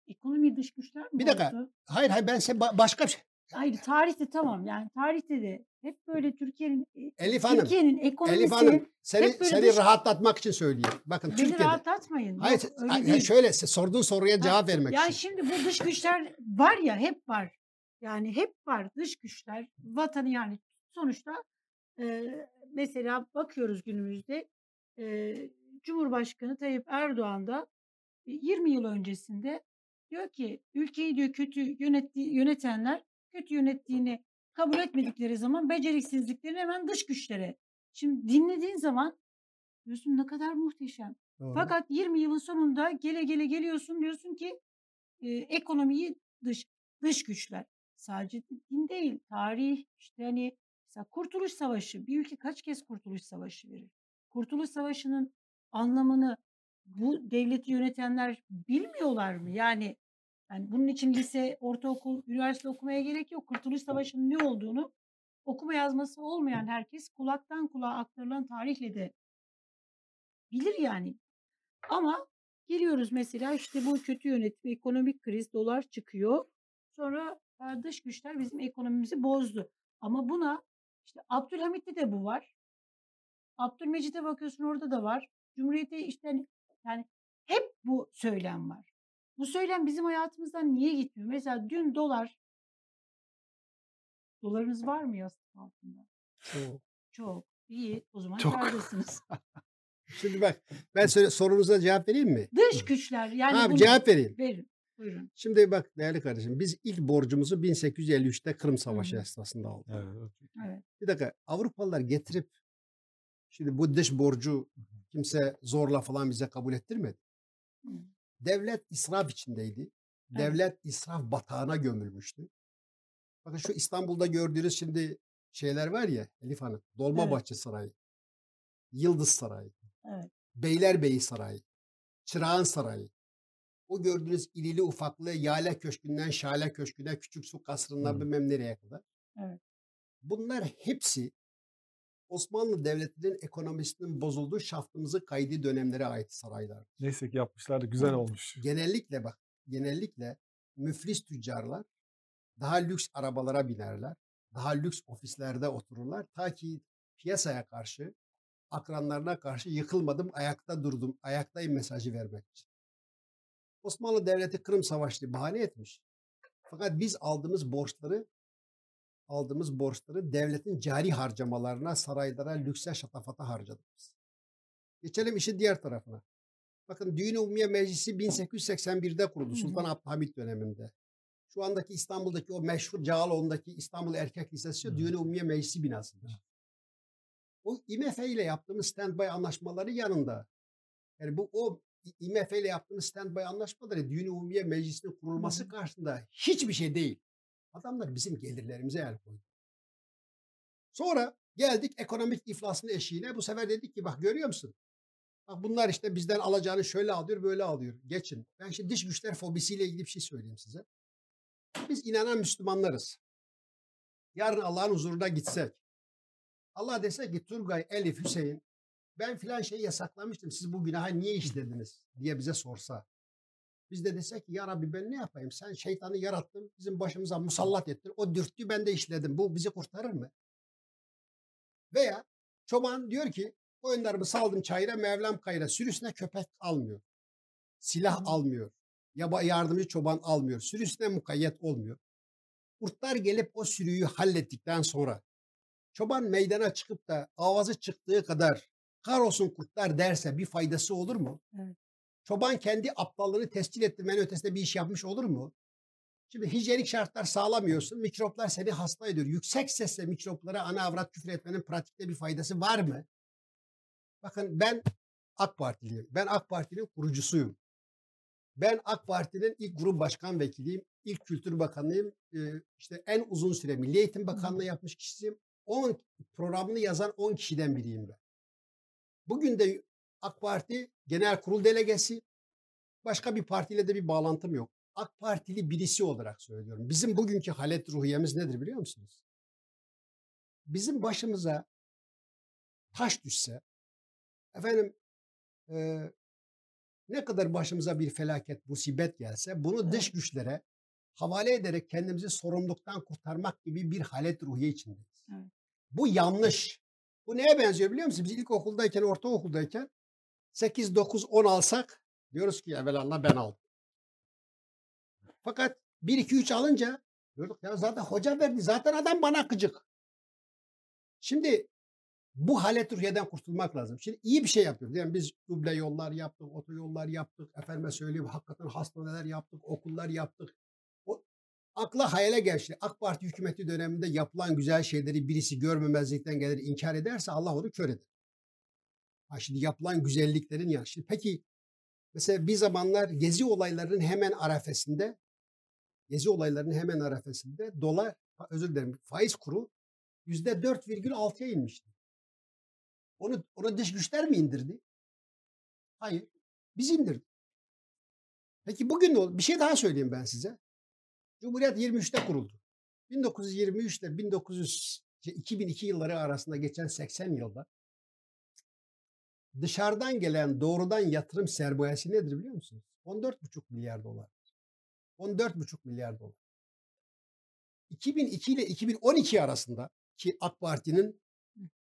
Ekonomi dış güçler mi Bir dakika. bozdu? Hayır hayır ben size ba- başka bir şey. Hayır tarihte tamam yani tarihte de hep böyle Türkiye'nin Elif Hanım, Türkiye'nin Elif ekonomisi Hanım seni, hep böyle seni dış- rahatlatmak için söyleyeyim. Bakın beni Türkiye'de. rahatlatmayın. Hayır, Yok, öyle hayır, değil. şöyle sorduğun soruya cevap vermek Ya için. şimdi bu dış güçler var ya hep var. Yani hep var dış güçler. Vatanı yani sonuçta e, mesela bakıyoruz günümüzde e, Cumhurbaşkanı Tayyip Erdoğan da 20 yıl öncesinde diyor ki ülkeyi diyor kötü yönettiği, yönetenler kötü yönettiğini kabul etmedikleri zaman beceriksizliklerini hemen dış güçlere. Şimdi dinlediğin zaman diyorsun ne kadar muhteşem. Doğru. Fakat 20 yılın sonunda gele gele geliyorsun diyorsun ki e, ekonomiyi dış dış güçler. Sadece din değil, tarih işte hani mesela Kurtuluş Savaşı bir ülke kaç kez Kurtuluş Savaşı verir? Kurtuluş Savaşı'nın anlamını bu devleti yönetenler bilmiyorlar mı? Yani yani bunun için lise, ortaokul, üniversite okumaya gerek yok. Kurtuluş Savaşı'nın ne olduğunu okuma yazması olmayan herkes kulaktan kulağa aktarılan tarihle de bilir yani. Ama geliyoruz mesela işte bu kötü yönetim, ekonomik kriz, dolar çıkıyor. Sonra e, dış güçler bizim ekonomimizi bozdu. Ama buna işte Abdülhamit'te de bu var. Abdülmecit'e bakıyorsun orada da var. Cumhuriyete işte hani- yani hep bu söylem var. Bu söylem bizim hayatımızdan niye gitmiyor? Mesela dün dolar dolarınız var mı yastık altında? Çok. Çok. İyi. O zaman Çok. kârdasınız. Şimdi bak ben söyle, sorunuza cevap vereyim mi? Dış güçler yani Abi bunu- cevap vereyim. verin. Buyurun. Şimdi bak değerli kardeşim biz ilk borcumuzu 1853'te Kırım Savaşı hı. esnasında aldık. Evet. Evet. Bir dakika Avrupalılar getirip şimdi bu dış borcu kimse zorla falan bize kabul ettirmedi. Hı. Devlet israf içindeydi. Devlet israf batağına gömülmüştü. Bakın şu İstanbul'da gördüğünüz şimdi şeyler var ya Elif Hanım. Dolmabahçe Sarayı. Yıldız Sarayı. Evet. Beylerbeyi Sarayı. Çırağan Sarayı. O gördüğünüz ilili ufaklı Yale Köşkü'nden Şale Köşkü'ne, Küçük Su Kasrı'ndan Hı. bilmem nereye kadar. Evet. Bunlar hepsi Osmanlı Devleti'nin ekonomisinin bozulduğu şaftımızı kaydı dönemlere ait saraylar. Neyse ki yapmışlar da güzel Evet. olmuş. Genellikle bak, genellikle müflis tüccarlar daha lüks arabalara binerler. Daha lüks ofislerde otururlar. Ta ki piyasaya karşı, akranlarına karşı yıkılmadım, ayakta durdum, ayaktayım mesajı vermek için. Osmanlı Devleti Kırım Savaşı'nı bahane etmiş. Fakat biz aldığımız borçları aldığımız borçları devletin cari harcamalarına, saraylara, lükse, şatafata harcadık biz. Geçelim işin diğer tarafına. Bakın Düğün Umumiye Meclisi 1881'de kuruldu. Sultan Abdülhamit döneminde. Şu andaki İstanbul'daki o meşhur Cağaloğlu'ndaki İstanbul Erkek Lisesi Hı. Düğün Umumiye Meclisi binasıdır. O IMF ile yaptığımız standby anlaşmaları yanında. Yani bu o IMF ile yaptığımız standby anlaşmaları Düğün Umumiye Meclisi'nin kurulması karşısında hiçbir şey değil. Adamlar bizim gelirlerimize el koydu. Sonra geldik ekonomik iflasın eşiğine. Bu sefer dedik ki bak görüyor musun? Bak bunlar işte bizden alacağını şöyle alıyor böyle alıyor. Geçin. Ben şimdi dış güçler fobisiyle ilgili bir şey söyleyeyim size. Biz inanan Müslümanlarız. Yarın Allah'ın huzuruna gitsek. Allah dese ki Turgay, Elif, Hüseyin ben filan şeyi yasaklamıştım. Siz bu günahı niye işlediniz diye bize sorsa. Biz de desek ki ya Rabbi ben ne yapayım? Sen şeytanı yarattın. Bizim başımıza musallat ettin. O dürttü ben de işledim. Bu bizi kurtarır mı? Veya çoban diyor ki koyunlarımı saldım çayıra Mevlam kayıra. Sürüsüne köpek almıyor. Silah almıyor. Yaba yardımcı çoban almıyor. Sürüsüne mukayyet olmuyor. Kurtlar gelip o sürüyü hallettikten sonra çoban meydana çıkıp da avazı çıktığı kadar kahrolsun kurtlar derse bir faydası olur mu? Evet. Çoban kendi aptallığını tescil ettirmenin ötesinde bir iş yapmış olur mu? Şimdi hijyenik şartlar sağlamıyorsun. Mikroplar seni hasta ediyor. Yüksek sesle mikroplara ana avrat küfür etmenin pratikte bir faydası var mı? Bakın ben AK Partiliyim. Ben AK Parti'nin kurucusuyum. Ben AK Parti'nin ilk grup başkan vekiliyim. İlk Kültür Bakanıyım. Ee, işte en uzun süre Milli Eğitim Bakanlığı yapmış kişisiyim. 10 programını yazan 10 kişiden biriyim ben. Bugün de AK Parti Genel Kurul Delegesi. Başka bir partiyle de bir bağlantım yok. AK Partili birisi olarak söylüyorum. Bizim bugünkü halet ruhiyemiz nedir biliyor musunuz? Bizim başımıza taş düşse, efendim e, ne kadar başımıza bir felaket, musibet gelse bunu dış güçlere havale ederek kendimizi sorumluluktan kurtarmak gibi bir halet ruhiye içindeyiz. Evet. Bu yanlış. Bu neye benziyor biliyor musunuz? Biz ilkokuldayken, ortaokuldayken 8, 9, 10 alsak diyoruz ki evvelallah ben aldım. Fakat 1, 2, 3 alınca diyorduk ya zaten hoca verdi. Zaten adam bana gıcık. Şimdi bu halet ruhiyeden kurtulmak lazım. Şimdi iyi bir şey yapıyoruz. Yani biz duble yollar yaptık, otoyollar yaptık. Efendime söyleyeyim hakikaten hastaneler yaptık, okullar yaptık. O akla hayale geldi. AK Parti hükümeti döneminde yapılan güzel şeyleri birisi görmemezlikten gelir inkar ederse Allah onu kör eder. Ha şimdi yapılan güzelliklerin ya. Şimdi peki mesela bir zamanlar gezi olaylarının hemen arefesinde gezi olaylarının hemen arefesinde dolar özür dilerim faiz kuru yüzde 4,6'ya inmişti. Onu, onu dış güçler mi indirdi? Hayır. Biz indirdik. Peki bugün ne? Bir şey daha söyleyeyim ben size. Cumhuriyet 23'te kuruldu. 1923 ile 1900 şey, 2002 yılları arasında geçen 80 yılda dışarıdan gelen doğrudan yatırım sermayesi nedir biliyor musunuz? 14,5 milyar dolar. 14,5 milyar dolar. 2002 ile 2012 arasında ki AK Parti'nin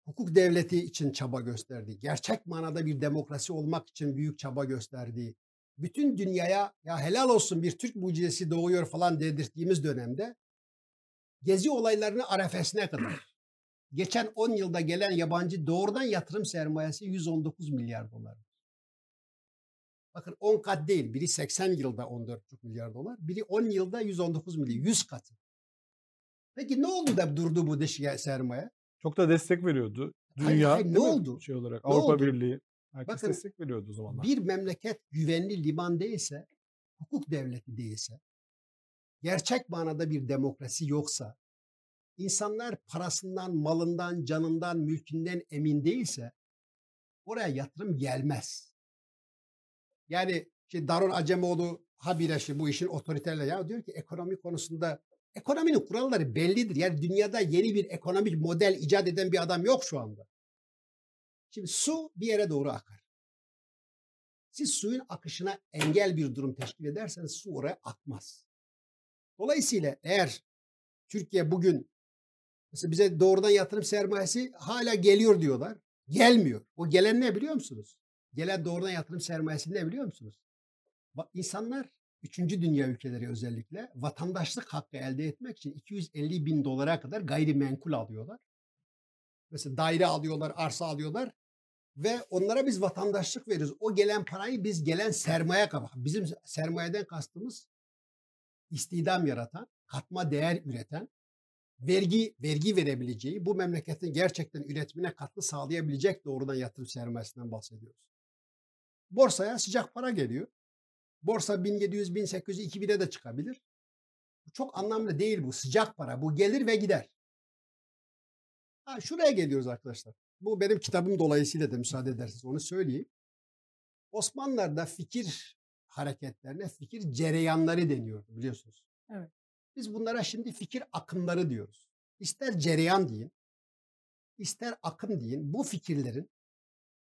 hukuk devleti için çaba gösterdiği, gerçek manada bir demokrasi olmak için büyük çaba gösterdiği, bütün dünyaya ya helal olsun bir Türk mucizesi doğuyor falan dedirttiğimiz dönemde gezi olaylarını arefesine kadar geçen 10 yılda gelen yabancı doğrudan yatırım sermayesi 119 milyar dolar. Bakın 10 kat değil. Biri 80 yılda 14,5 milyar dolar. Biri 10 yılda 119 milyar. 100 katı. Peki ne oldu da durdu bu dış sermaye? Çok da destek veriyordu. Hayır, Dünya hayır, ne değil mi? oldu? Şey olarak Ne Avrupa oldu? Birliği. Herkes Bakın, destek veriyordu o zamanlar. Bir memleket güvenli liman değilse, hukuk devleti değilse, gerçek manada bir demokrasi yoksa, insanlar parasından, malından, canından, mülkünden emin değilse oraya yatırım gelmez. Yani işte Darun Acemoğlu habire işte bu işin otoriterle ya diyor ki ekonomi konusunda ekonominin kuralları bellidir. Yani dünyada yeni bir ekonomik model icat eden bir adam yok şu anda. Şimdi su bir yere doğru akar. Siz suyun akışına engel bir durum teşkil ederseniz su oraya akmaz. Dolayısıyla eğer Türkiye bugün mesela bize doğrudan yatırım sermayesi hala geliyor diyorlar. Gelmiyor. O gelen ne biliyor musunuz? Gelen doğrudan yatırım sermayesi ne biliyor musunuz? İnsanlar üçüncü dünya ülkeleri özellikle vatandaşlık hakkı elde etmek için 250 bin dolara kadar gayrimenkul alıyorlar. Mesela daire alıyorlar, arsa alıyorlar ve onlara biz vatandaşlık veriyoruz. O gelen parayı biz gelen sermaye kabak. Bizim sermayeden kastımız istihdam yaratan, katma değer üreten, vergi vergi verebileceği, bu memleketin gerçekten üretimine katkı sağlayabilecek doğrudan yatırım sermayesinden bahsediyoruz. Borsaya sıcak para geliyor. Borsa 1700, 1800, 2000'e de çıkabilir. Çok anlamlı değil bu. Sıcak para. Bu gelir ve gider. Ha, şuraya geliyoruz arkadaşlar. Bu benim kitabım dolayısıyla da müsaade ederseniz onu söyleyeyim. Osmanlılar'da fikir hareketlerine fikir cereyanları deniyor biliyorsunuz. Evet. Biz bunlara şimdi fikir akımları diyoruz. İster cereyan deyin, ister akım deyin. Bu fikirlerin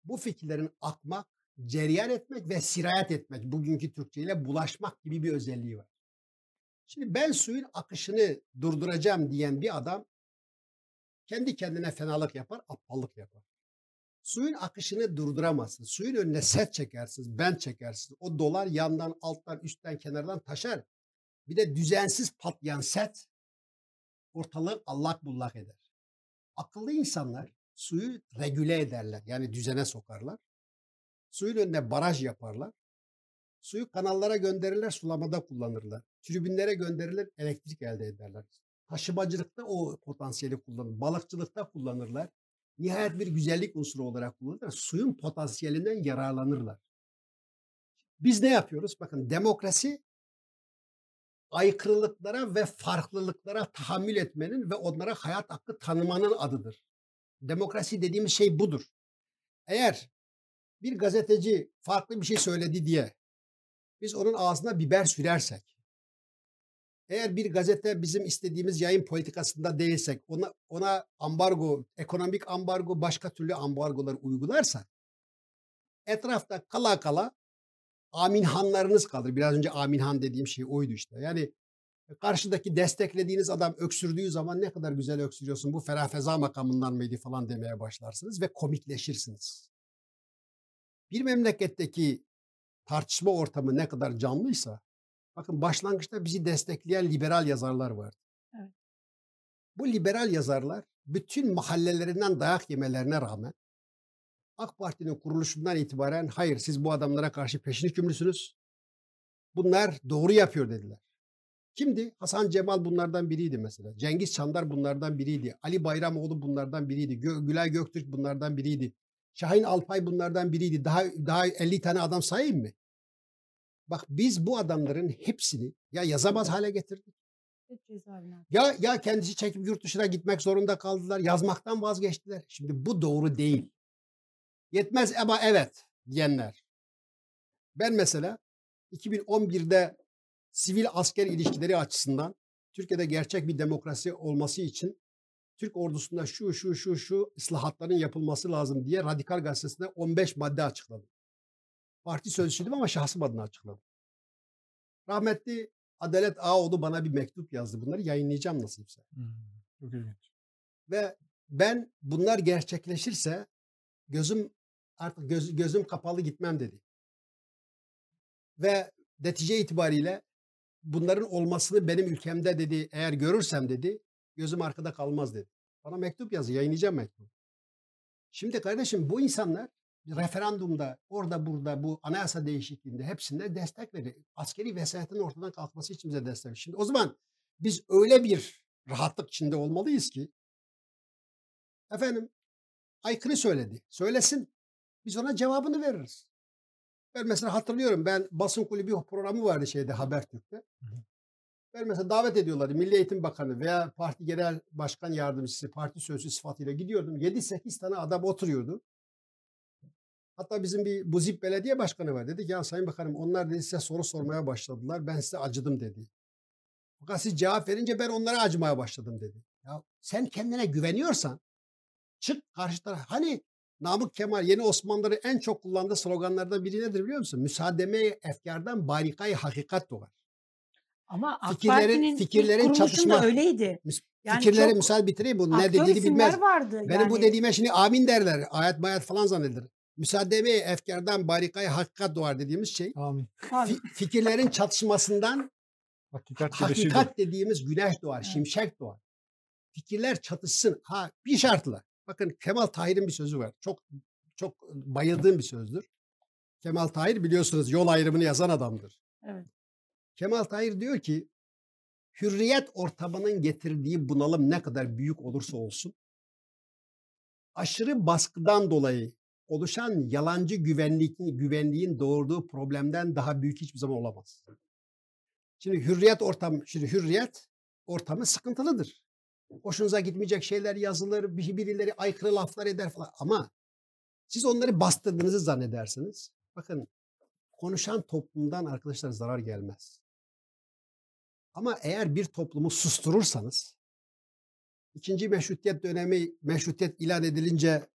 bu fikirlerin akmak, cereyan etmek ve sirayet etmek bugünkü Türkçe ile bulaşmak gibi bir özelliği var. Şimdi ben suyun akışını durduracağım diyen bir adam kendi kendine fenalık yapar, aptallık yapar. Suyun akışını durduramazsın. Suyun önüne set çekersiniz, ben çekersiniz. O dolar yandan, alttan, üstten, kenardan taşar. Bir de düzensiz patlayan set ortalığı allak bullak eder. Akıllı insanlar suyu regüle ederler. Yani düzene sokarlar. Suyun önüne baraj yaparlar. Suyu kanallara gönderirler, sulamada kullanırlar. Tribünlere gönderirler, elektrik elde ederler. Taşımacılıkta o potansiyeli kullanır. Balıkçılıkta kullanırlar. Nihayet bir güzellik unsuru olarak kullanırlar. Suyun potansiyelinden yararlanırlar. Biz ne yapıyoruz? Bakın demokrasi aykırılıklara ve farklılıklara tahammül etmenin ve onlara hayat hakkı tanımanın adıdır. Demokrasi dediğimiz şey budur. Eğer bir gazeteci farklı bir şey söyledi diye biz onun ağzına biber sürersek, eğer bir gazete bizim istediğimiz yayın politikasında değilsek, ona, ona ambargo, ekonomik ambargo, başka türlü ambargolar uygularsak, etrafta kala kala Aminhanlarınız kalır. Biraz önce Aminhan dediğim şey oydu işte. Yani karşıdaki desteklediğiniz adam öksürdüğü zaman ne kadar güzel öksürüyorsun bu ferah feza makamından mıydı falan demeye başlarsınız ve komikleşirsiniz. Bir memleketteki tartışma ortamı ne kadar canlıysa bakın başlangıçta bizi destekleyen liberal yazarlar vardı. Evet. Bu liberal yazarlar bütün mahallelerinden dayak yemelerine rağmen AK Parti'nin kuruluşundan itibaren hayır siz bu adamlara karşı peşin hükümlüsünüz. Bunlar doğru yapıyor dediler. Kimdi? Hasan Cemal bunlardan biriydi mesela. Cengiz Çandar bunlardan biriydi. Ali Bayramoğlu bunlardan biriydi. Gö Gülay Göktürk bunlardan biriydi. Şahin Alpay bunlardan biriydi. Daha daha 50 tane adam sayayım mı? Bak biz bu adamların hepsini ya yazamaz hale getirdik. Ya ya kendisi çekip yurt dışına gitmek zorunda kaldılar. Yazmaktan vazgeçtiler. Şimdi bu doğru değil. Yetmez ama evet diyenler. Ben mesela 2011'de sivil asker ilişkileri açısından Türkiye'de gerçek bir demokrasi olması için Türk ordusunda şu şu şu şu ıslahatların yapılması lazım diye Radikal Gazetesi'nde 15 madde açıkladım. Parti sözcüsüydüm ama şahsım adına açıkladım. Rahmetli Adalet Ağoğlu bana bir mektup yazdı. Bunları yayınlayacağım nasipse. Hmm, çok ilginç. Ve ben bunlar gerçekleşirse gözüm artık göz, gözüm kapalı gitmem dedi. Ve netice itibariyle bunların olmasını benim ülkemde dedi eğer görürsem dedi gözüm arkada kalmaz dedi. Bana mektup yazdı yayınlayacağım mektup. Şimdi kardeşim bu insanlar referandumda orada burada bu anayasa değişikliğinde hepsinde destek veriyor. Askeri vesayetin ortadan kalkması için bize destek veriyor. Şimdi o zaman biz öyle bir rahatlık içinde olmalıyız ki efendim aykırı söyledi. Söylesin. Biz ona cevabını veririz. Ben mesela hatırlıyorum ben basın kulübü programı vardı şeyde Habertürk'te. Ben mesela davet ediyorlar Milli Eğitim Bakanı veya parti genel başkan yardımcısı, parti sözcüsü sıfatıyla gidiyordum. 7-8 tane adam oturuyordu. Hatta bizim bir Buzip Belediye Başkanı var. Dedi ki ya Sayın Bakanım onlar dedi size soru sormaya başladılar. Ben size acıdım dedi. Fakat siz cevap verince ben onlara acımaya başladım dedi. Ya sen kendine güveniyorsan çık karşı taraf. Hani Namık Kemal yeni Osmanlıları en çok kullandığı sloganlardan biri nedir biliyor musun? Müsaademe efkardan barikayı hakikat doğar. Ama AK Fikirlerin- Parti'nin fikirlerin çatışma- öyleydi. Yani Fikirleri çok müsaade bitireyim bu ne dediğini bilmez. vardı. Benim bu dediğime şimdi amin derler. Ayet mayat falan zannedilir. Müsaademe efkardan barikayı hakikat doğar dediğimiz şey Amin. Fi- fikirlerin çatışmasından Hakikat hakikat dediğimiz güneş doğar, Evet. şimşek doğar. Fikirler çatışsın. Ha bir şartla. Bakın Kemal Tahir'in bir sözü var. Çok çok bayıldığım bir sözdür. Kemal Tahir biliyorsunuz yol ayrımını yazan adamdır. evet. Kemal Tahir diyor ki hürriyet ortamının getirdiği bunalım ne kadar büyük olursa olsun aşırı baskıdan dolayı oluşan yalancı güvenliğin, güvenliğin doğurduğu problemden daha büyük hiçbir zaman olamaz. Şimdi hürriyet ortam, şimdi hürriyet ortamı sıkıntılıdır. Hoşunuza gitmeyecek şeyler yazılır, bir- birileri aykırı laflar eder falan ama siz onları bastırdığınızı zannedersiniz. Bakın konuşan toplumdan arkadaşlar zarar gelmez. Ama eğer bir toplumu susturursanız, ikinci meşrutiyet dönemi meşrutiyet ilan edilince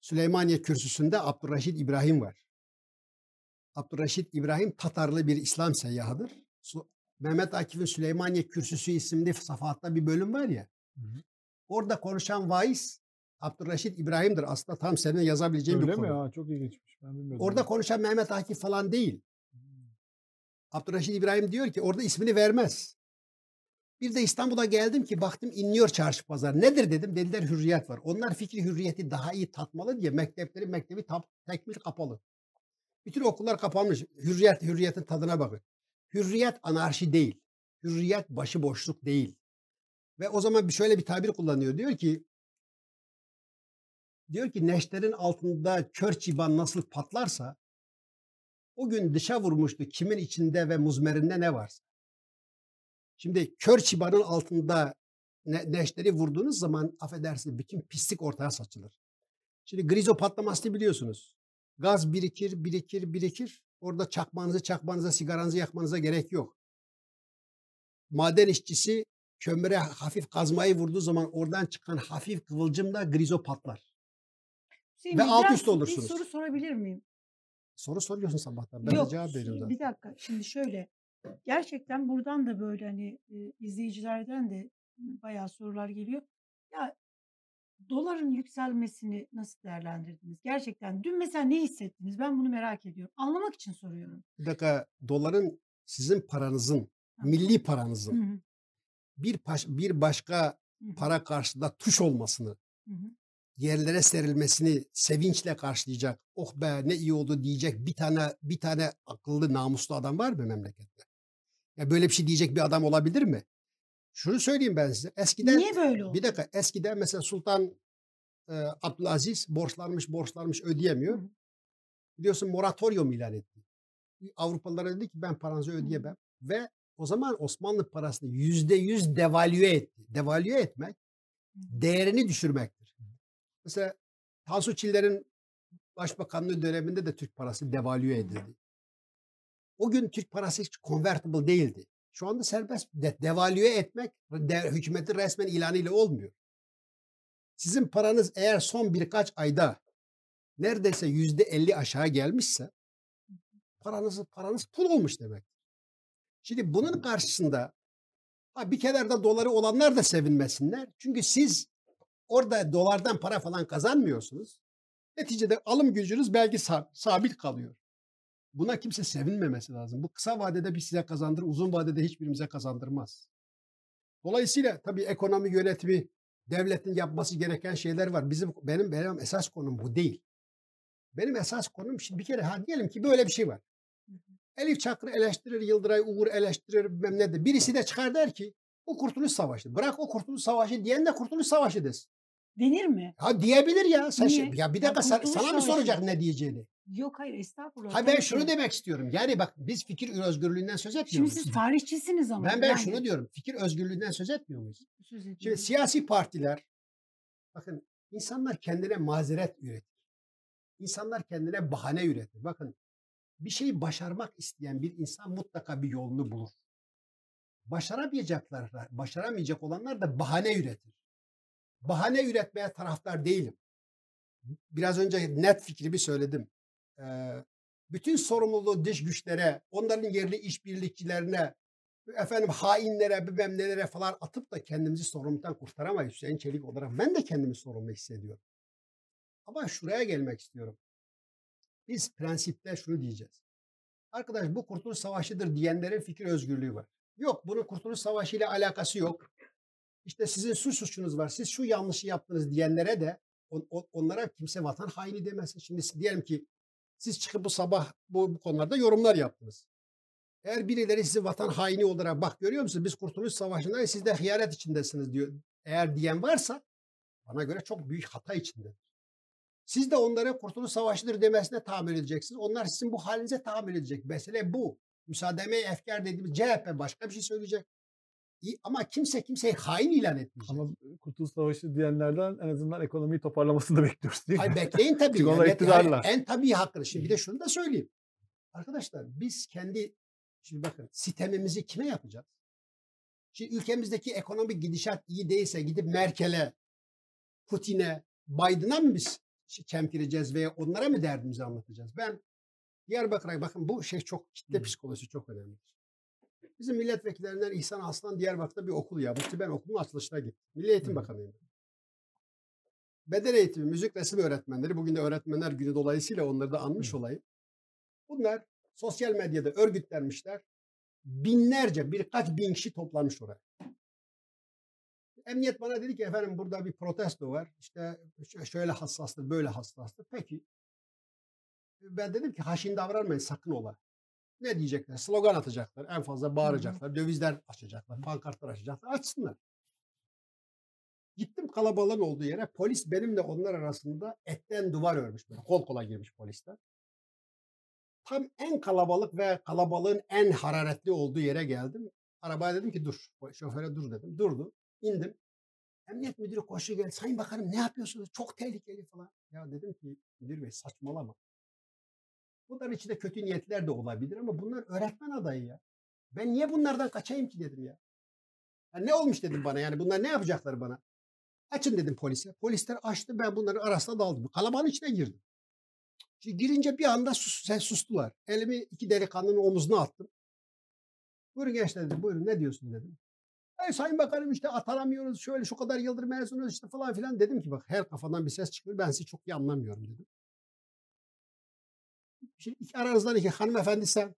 Süleymaniye kürsüsünde Abdurraşid İbrahim var. Abdurraşid İbrahim Tatarlı bir İslam seyyahıdır. Mehmet Akif'in Süleymaniye Kürsüsü isimli safahatta bir bölüm var ya. Orada konuşan vaiz Abdurraşid İbrahim'dir. Aslında tam senin yazabileceğin bir Öyle mi konu. ya? Çok ilginçmiş. Ben bilmiyordum. Orada konuşan Mehmet Akif falan değil. Abdurraşid İbrahim diyor ki orada ismini vermez. Bir de İstanbul'a geldim ki baktım inliyor çarşı pazar. Nedir dedim. Dediler hürriyet var. Onlar fikri hürriyeti daha iyi tatmalı diye mektepleri mektebi tap, tekmil kapalı. Bütün okullar kapanmış. Hürriyet, hürriyetin tadına bakın. Hürriyet anarşi değil. Hürriyet başıboşluk değil. Ve o zaman şöyle bir tabir kullanıyor. Diyor ki diyor ki neşterin altında kör çiban nasıl patlarsa o gün dışa vurmuştu kimin içinde ve muzmerinde ne varsa. Şimdi kör çibanın altında ne, neşteri vurduğunuz zaman affedersiniz bütün pislik ortaya saçılır. Şimdi grizo patlamasını biliyorsunuz. Gaz birikir, birikir, birikir. Orada çakmanızı, çakmanıza, sigaranızı yakmanıza gerek yok. Maden işçisi kömüre hafif kazmayı vurduğu zaman oradan çıkan hafif kıvılcımla grizo patlar. Hüseyin Ve Bey, alt biraz üst olursunuz. Bir soru sorabilir miyim? Soru soruyorsun sabahtan. Ben Yok, de cevap veriyorum zaten. bir dakika. Şimdi şöyle, gerçekten buradan da böyle hani e, izleyicilerden de bayağı sorular geliyor. Ya doların yükselmesini nasıl değerlendirdiniz? Gerçekten dün mesela ne hissettiniz? Ben bunu merak ediyorum. Anlamak için soruyorum. Bir dakika doların sizin paranızın, Ha. milli Hı paranızın hı, bir paş- bir başka para karşısında tuş olmasını, yerlere serilmesini sevinçle karşılayacak, oh be ne iyi oldu diyecek bir tane bir tane akıllı namuslu adam var mı memlekette? Ya böyle bir şey diyecek bir adam olabilir mi? Şunu söyleyeyim ben size. Eskiden Niye böyle oldu? bir dakika eskiden mesela Sultan e, Abdülaziz borçlanmış borçlanmış ödeyemiyor. Hı. Biliyorsun moratoryum ilan etti. Avrupalılara dedi ki ben paranızı hı. ödeyemem. Ve o zaman Osmanlı parasını yüzde yüz devalüe etti. Devalüe etmek değerini düşürmektir. Mesela Tansu Çiller'in başbakanlığı döneminde de Türk parası devalüe edildi. O gün Türk parası hiç convertible değildi. Şu anda serbest de, devalüe etmek de, hükümetin resmen ilanıyla olmuyor. Sizin paranız eğer son birkaç ayda neredeyse yüzde elli aşağı gelmişse paranız paranız pul olmuş demek. Şimdi bunun karşısında ha bir kenarda doları olanlar da sevinmesinler. Çünkü siz orada dolardan para falan kazanmıyorsunuz. Neticede alım gücünüz belki sab- sabit kalıyor. Buna kimse sevinmemesi lazım. Bu kısa vadede bir size kazandırır, uzun vadede hiçbirimize kazandırmaz. Dolayısıyla tabii ekonomi yönetimi, devletin yapması gereken şeyler var. Bizim benim benim esas konum bu değil. Benim esas konum şimdi bir kere ha diyelim ki böyle bir şey var. Elif Çakır eleştirir, Yıldıray Uğur eleştirir bilmem ne de. Birisi de çıkar der ki bu Kurtuluş Savaşı. Bırak o Kurtuluş Savaşı diyen de Kurtuluş Savaşı desin. Denir mi? Ha diyebilir ya. Sen Niye? şey- ya bir Ya dakika Kurtuluş sana mı soracak ne diyeceğini? Yok hayır estağfurullah. Ha ben şunu demek istiyorum. Yani bak biz fikir özgürlüğünden söz Şimdi etmiyoruz. siz tarihçisiniz ama. Ben ben yani şunu diyorum. Fikir özgürlüğünden söz etmiyor muyuz? söz Şimdi ediyorum. siyasi partiler bakın insanlar kendine mazeret üretir. İnsanlar kendine bahane üretir. Bakın bir şeyi başarmak isteyen bir insan mutlaka bir yolunu bulur. Başaramayacaklar, başaramayacak olanlar da bahane üretir. Bahane üretmeye taraftar değilim. Biraz önce net fikrimi söyledim. Ee, bütün sorumluluğu dış güçlere, onların yerli işbirlikçilerine, efendim hainlere, bilmem nelere falan atıp da kendimizi sorumluluktan kurtaramayız. Hüseyin Çelik olarak ben de kendimi sorumlu hissediyorum. Ama şuraya gelmek istiyorum. Biz prensipte şunu diyeceğiz. Arkadaş bu Kurtuluş Savaşı'dır diyenlerin fikir özgürlüğü var. Yok bunun Kurtuluş Savaşı ile alakası yok. İşte sizin su suçunuz var. Siz şu yanlışı yaptınız diyenlere de on- on- onlara kimse vatan haini demesin. Şimdi diyelim ki siz çıkıp bu sabah bu, bu konularda yorumlar yaptınız. Eğer birileri sizi vatan haini olarak bak görüyor musunuz biz Kurtuluş Savaşı'nda siz de hıyanet içindesiniz diyor. Eğer diyen varsa bana göre çok büyük hata içinde. Siz de onlara Kurtuluş Savaşı'dır demesine tahammül edeceksiniz. Onlar sizin bu halinize tahammül edecek. Mesele bu. Müsaademe efkar dediğimiz CHP başka bir şey söyleyecek. Ama kimse kimseyi hain ilan etmeyecek. Ama Kurtuluş Savaşı diyenlerden en azından ekonomiyi toparlamasını da bekliyoruz değil mi? Ay bekleyin tabii. Çünkü yani. Yani en tabii hakkını. Şimdi bir de şunu da söyleyeyim. Arkadaşlar biz kendi şimdi bakın sistemimizi kime yapacağız? Şimdi ülkemizdeki ekonomik gidişat iyi değilse gidip Merkel'e, Putin'e, Biden'a mı biz çemkireceğiz veya onlara mı derdimizi anlatacağız? Ben Diyarbakır'a bakın bu şey çok kitle psikolojisi çok önemlidir. Bizim milletvekillerinden İhsan Aslan Diyarbakır'da bir okul yapmıştı. Ben okulun açılışına gittim. Milli Eğitim Hı. Bakanıyım. Beden eğitimi, müzik resim öğretmenleri, bugün de öğretmenler günü dolayısıyla onları da anmış Hı. olayım. Bunlar sosyal medyada örgütlenmişler. Binlerce, birkaç bin kişi toplanmış oraya. Emniyet bana dedi ki efendim burada bir protesto var. İşte şöyle hassastır, böyle hassastır. Peki. Ben dedim ki haşin davranmayın sakın ola. Ne diyecekler? Slogan atacaklar. En fazla bağıracaklar. Dövizler açacaklar. Pankartlar açacaklar. Açsınlar. Gittim kalabalığın olduğu yere. Polis benimle onlar arasında etten duvar örmüş. Böyle kol kola girmiş polisler. Tam en kalabalık ve kalabalığın en hararetli olduğu yere geldim. Arabaya dedim ki dur. Şoföre dur dedim. Durdu. İndim. Emniyet müdürü koşu geldi. Sayın Bakanım ne yapıyorsunuz? Çok tehlikeli falan. Ya dedim ki müdür bey saçmalama. Bunların içinde kötü niyetler de olabilir ama bunlar öğretmen adayı ya. Ben niye bunlardan kaçayım ki dedim ya. ya ne olmuş dedim bana yani bunlar ne yapacaklar bana? Açın dedim polise. Polisler açtı ben bunların arasına daldım. Kalabalığın içine girdim. Şimdi girince bir anda sus, sen sustular. Elimi iki delikanlının omuzuna attım. Buyurun gençler dedim. Buyurun ne diyorsun dedim. Ay Sayın Bakanım işte atanamıyoruz. Şöyle şu kadar yıldır mezunuz işte falan filan. Dedim ki bak her kafadan bir ses çıkıyor. Ben sizi çok iyi anlamıyorum dedim. Şimdi iki, aranızdan iki hanımefendi sen.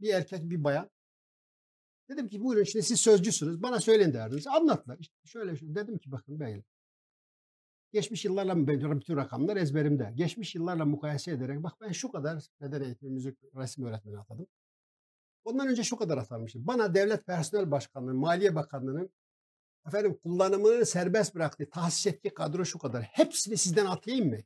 Bir erkek bir bayan. Dedim ki buyurun şimdi siz sözcüsünüz. Bana söyleyin derdinizi. Anlattılar. İşte şöyle şöyle. Dedim ki bakın beyler. Geçmiş yıllarla ben bütün rakamlar ezberimde. Geçmiş yıllarla mukayese ederek bak ben şu kadar beden eğitimi, müzik, resim öğretmeni atadım. Ondan önce şu kadar atanmışım. Bana devlet personel başkanlığı, maliye bakanlığının efendim kullanımını serbest bıraktığı tahsis etki kadro şu kadar. Hepsini sizden atayım mı?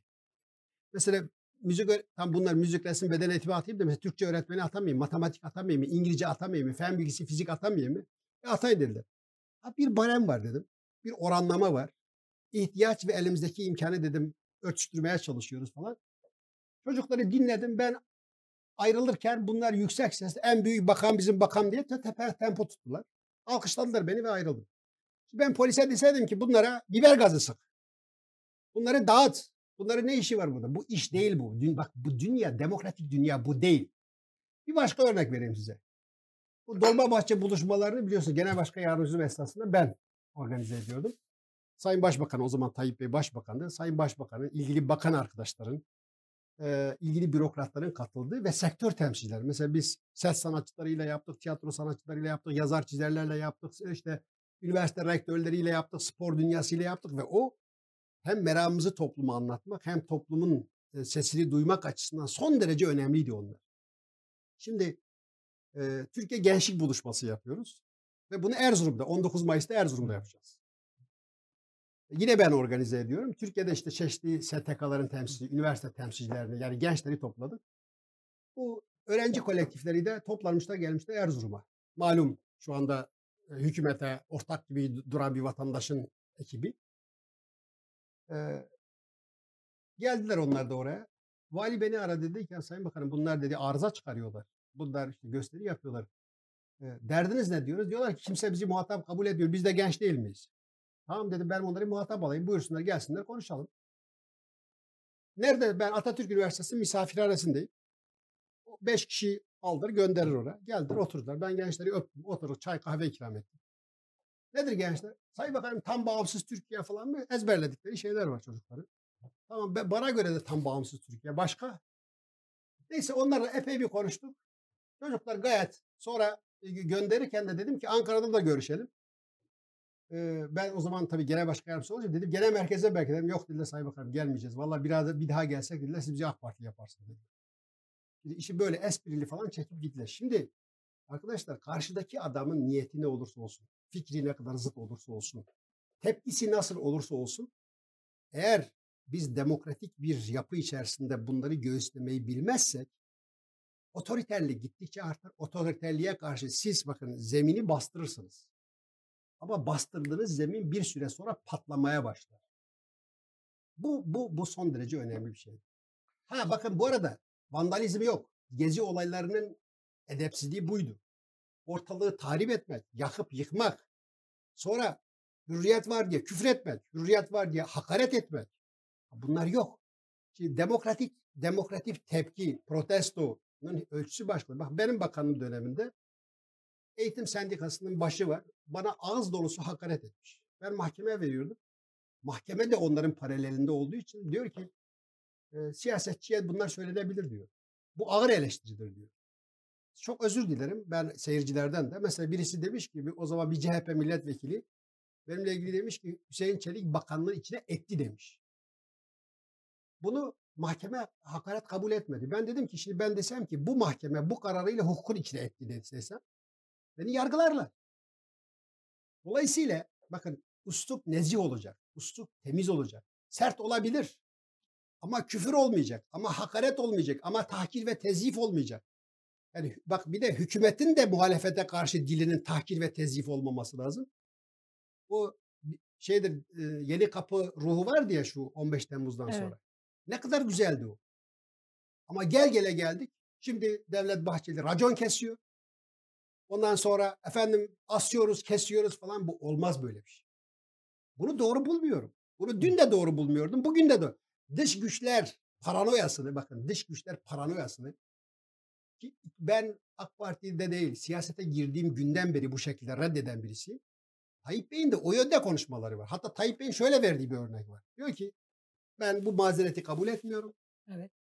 Mesela müzik tam bunlar müzik, resim, beden eğitimi atayım da mesela Türkçe öğretmeni atamayayım, matematik atamayayım mı, İngilizce atamayayım mı, fen bilgisi, fizik atamayayım mı? E atayın dediler. Ha, bir barem var dedim. Bir oranlama var. İhtiyaç ve elimizdeki imkanı dedim örtüştürmeye çalışıyoruz falan. Çocukları dinledim. Ben ayrılırken bunlar yüksek sesle en büyük bakan bizim bakan diye te- tepe tempo tuttular. Alkışladılar beni ve ayrıldım. Ben polise deseydim ki bunlara biber gazı sık. Bunları dağıt. Bunların ne işi var burada? Bu iş değil bu. Dün, bak bu dünya, demokratik dünya bu değil. Bir başka örnek vereyim size. Bu Dolmabahçe buluşmalarını biliyorsunuz Genel Başkan Yardımcısı esnasında ben organize ediyordum. Sayın Başbakan o zaman Tayyip Bey Başbakan'dı. Sayın Başbakan'ın, ilgili bakan arkadaşların, e, ilgili bürokratların katıldığı ve sektör temsilcileri. Mesela biz ses sanatçılarıyla yaptık, tiyatro sanatçılarıyla yaptık, yazar çizerlerle yaptık, işte üniversite rektörleriyle yaptık, spor dünyasıyla yaptık ve o hem meramımızı topluma anlatmak hem toplumun sesini duymak açısından son derece önemliydi onlar. Şimdi e, Türkiye Gençlik Buluşması yapıyoruz ve bunu Erzurum'da 19 Mayıs'ta Erzurum'da yapacağız. Yine ben organize ediyorum. Türkiye'de işte çeşitli STK'ların temsilci, üniversite temsilcilerini yani gençleri topladık. Bu öğrenci kolektifleri de toplanmışlar gelmişler Erzurum'a. Malum şu anda e, hükümete ortak gibi duran bir vatandaşın ekibi. Ee, geldiler onlar da oraya. Vali beni aradı dedi ki Sayın Bakanım bunlar dedi arıza çıkarıyorlar. Bunlar işte gösteri yapıyorlar. E, derdiniz ne diyoruz? Diyorlar ki kimse bizi muhatap kabul ediyor. Biz de genç değil miyiz? Tamam dedim ben onları muhatap alayım. Buyursunlar gelsinler konuşalım. Nerede? Ben Atatürk Üniversitesi misafirhanesindeyim. Beş kişi aldır gönderir oraya. Geldiler oturdular. Ben gençleri öptüm. Oturup çay kahve ikram ettim. Nedir gençler? Sayın Bakanım tam bağımsız Türkiye falan mı? Ezberledikleri şeyler var çocukların. Tamam bana göre de tam bağımsız Türkiye. Başka? Neyse onlarla epey bir konuştuk. Çocuklar gayet sonra gönderirken de dedim ki Ankara'da da görüşelim. Ben o zaman tabii genel başkan yardımcısı olunca dedim genel merkeze belki dedim. Yok dediler Sayın Bakanım gelmeyeceğiz. Vallahi biraz bir daha gelsek dediler siz bizi AK Parti yaparsınız dediler. Şimdi işi böyle esprili falan çekip gittiler. Şimdi arkadaşlar karşıdaki adamın niyeti ne olursa olsun, fikri ne kadar zıt olursa olsun, tepkisi nasıl olursa olsun, eğer biz demokratik bir yapı içerisinde bunları göğüslemeyi bilmezsek otoriterlik gittikçe artar. Otoriterliğe karşı siz bakın zemini bastırırsınız. Ama bastırdığınız zemin bir süre sonra patlamaya başlar. Bu, bu, bu son derece önemli bir şey. Ha bakın bu arada vandalizm yok. Gezi olaylarının edepsizliği buydu. Ortalığı tahrip etmek, yakıp yıkmak. Sonra hürriyet var diye küfür etmek, hürriyet var diye hakaret etmek. Bunlar yok. Şimdi demokratik demokratik tepki, protestonun ölçüsü başka. Bak benim bakanım döneminde eğitim sendikasının başı var. Bana ağız dolusu hakaret etmiş. Ben mahkemeye veriyordum. Mahkeme de onların paralelinde olduğu için diyor ki e, siyasetçiye bunlar söylenebilir diyor. Bu ağır eleştiridir diyor. Çok özür dilerim ben seyircilerden de. Mesela birisi demiş ki o zaman bir CHP milletvekili benimle ilgili demiş ki Hüseyin Çelik bakanlığı içine etti demiş. Bunu mahkeme hakaret kabul etmedi. Ben dedim ki şimdi ben desem ki bu mahkeme bu kararıyla hukukun içine etti desem beni yargılarlar. Dolayısıyla bakın ustup nezih olacak. Ustup temiz olacak. Sert olabilir. Ama küfür olmayacak. Ama hakaret olmayacak. Ama tahkir ve tezif olmayacak. Yani bak bir de hükümetin de muhalefete karşı dilinin tahkir ve tezif olmaması lazım. Bu şeydir yeni kapı ruhu var diye şu 15 Temmuz'dan evet. sonra. Ne kadar güzeldi o. Ama gel gele geldik. Şimdi Devlet Bahçeli racon kesiyor. Ondan sonra efendim asıyoruz, kesiyoruz falan. Bu olmaz böyle bir şey. Bunu doğru bulmuyorum. Bunu dün de doğru bulmuyordum. Bugün de doğru. Dış güçler paranoyasını bakın dış güçler paranoyasını ki ben AK Parti'de değil siyasete girdiğim günden beri bu şekilde reddeden birisi. Tayyip Bey'in de o yönde konuşmaları var. Hatta Tayyip Bey'in şöyle verdiği bir örnek var. Diyor ki ben bu mazereti kabul etmiyorum. Evet.